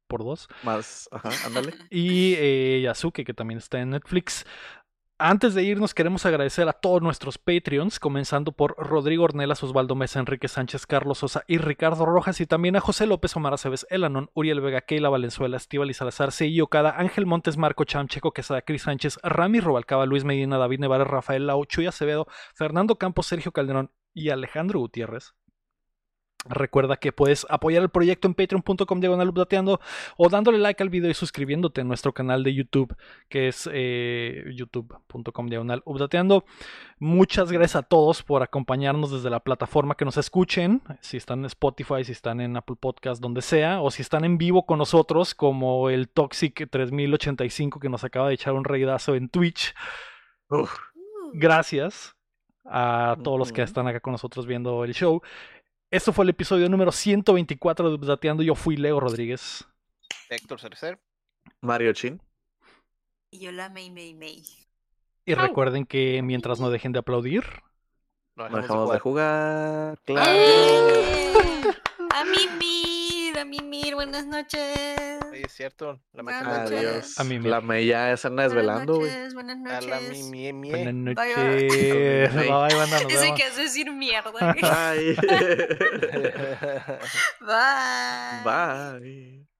Speaker 1: por 2.
Speaker 3: Más, ajá, ándale.
Speaker 1: Y eh, Yasuke, que también está en Netflix. Antes de irnos, queremos agradecer a todos nuestros Patreons, comenzando por Rodrigo Ornelas, Osvaldo Mesa, Enrique Sánchez, Carlos Sosa y Ricardo Rojas, y también a José López, Omar Aceves, Elanon, Uriel Vega, Keila Valenzuela, Estíbal y Salazar, Okada, Ángel Montes, Marco Cham, Checo Quesada, Cris Sánchez, Rami Robalcaba, Luis Medina, David Nevares, Rafael Lau, Chuy Acevedo, Fernando Campos, Sergio Calderón y Alejandro Gutiérrez. Recuerda que puedes apoyar el proyecto en patreon.com diagonal updateando o dándole like al video y suscribiéndote a nuestro canal de YouTube que es eh, youtube.com diagonal updateando. Muchas gracias a todos por acompañarnos desde la plataforma que nos escuchen, si están en Spotify, si están en Apple Podcast, donde sea, o si están en vivo con nosotros como el Toxic 3085 que nos acaba de echar un reidazo en Twitch.
Speaker 3: Uf,
Speaker 4: Uh,
Speaker 1: Gracias a todos los que están acá con nosotros viendo el show. Esto fue el episodio número 124 de Updateando. Yo fui Leo Rodríguez.
Speaker 2: Héctor Cercer.
Speaker 3: Mario Chin.
Speaker 4: Y yo la Mei Mei Mei.
Speaker 1: Y recuerden que mientras no dejen de aplaudir,
Speaker 2: No
Speaker 3: No
Speaker 2: dejamos de jugar.
Speaker 3: jugar. Claro.
Speaker 4: ¡Eh! A mimir, a mimir, buenas noches.
Speaker 2: Oye, es cierto. La máquina.
Speaker 3: Adiós.
Speaker 1: A mí me-
Speaker 3: La Meya esa anda desvelando, güey.
Speaker 4: Buenas noches, buenas
Speaker 2: A la
Speaker 4: noches.
Speaker 2: mi, mi, mi.
Speaker 1: buenas
Speaker 4: Bye,
Speaker 1: noches.
Speaker 3: bye.
Speaker 1: Bye, banda, nos
Speaker 4: Ese
Speaker 1: vemos.
Speaker 4: que hace decir mierda.
Speaker 3: Bye.
Speaker 4: Bye.
Speaker 3: Bye.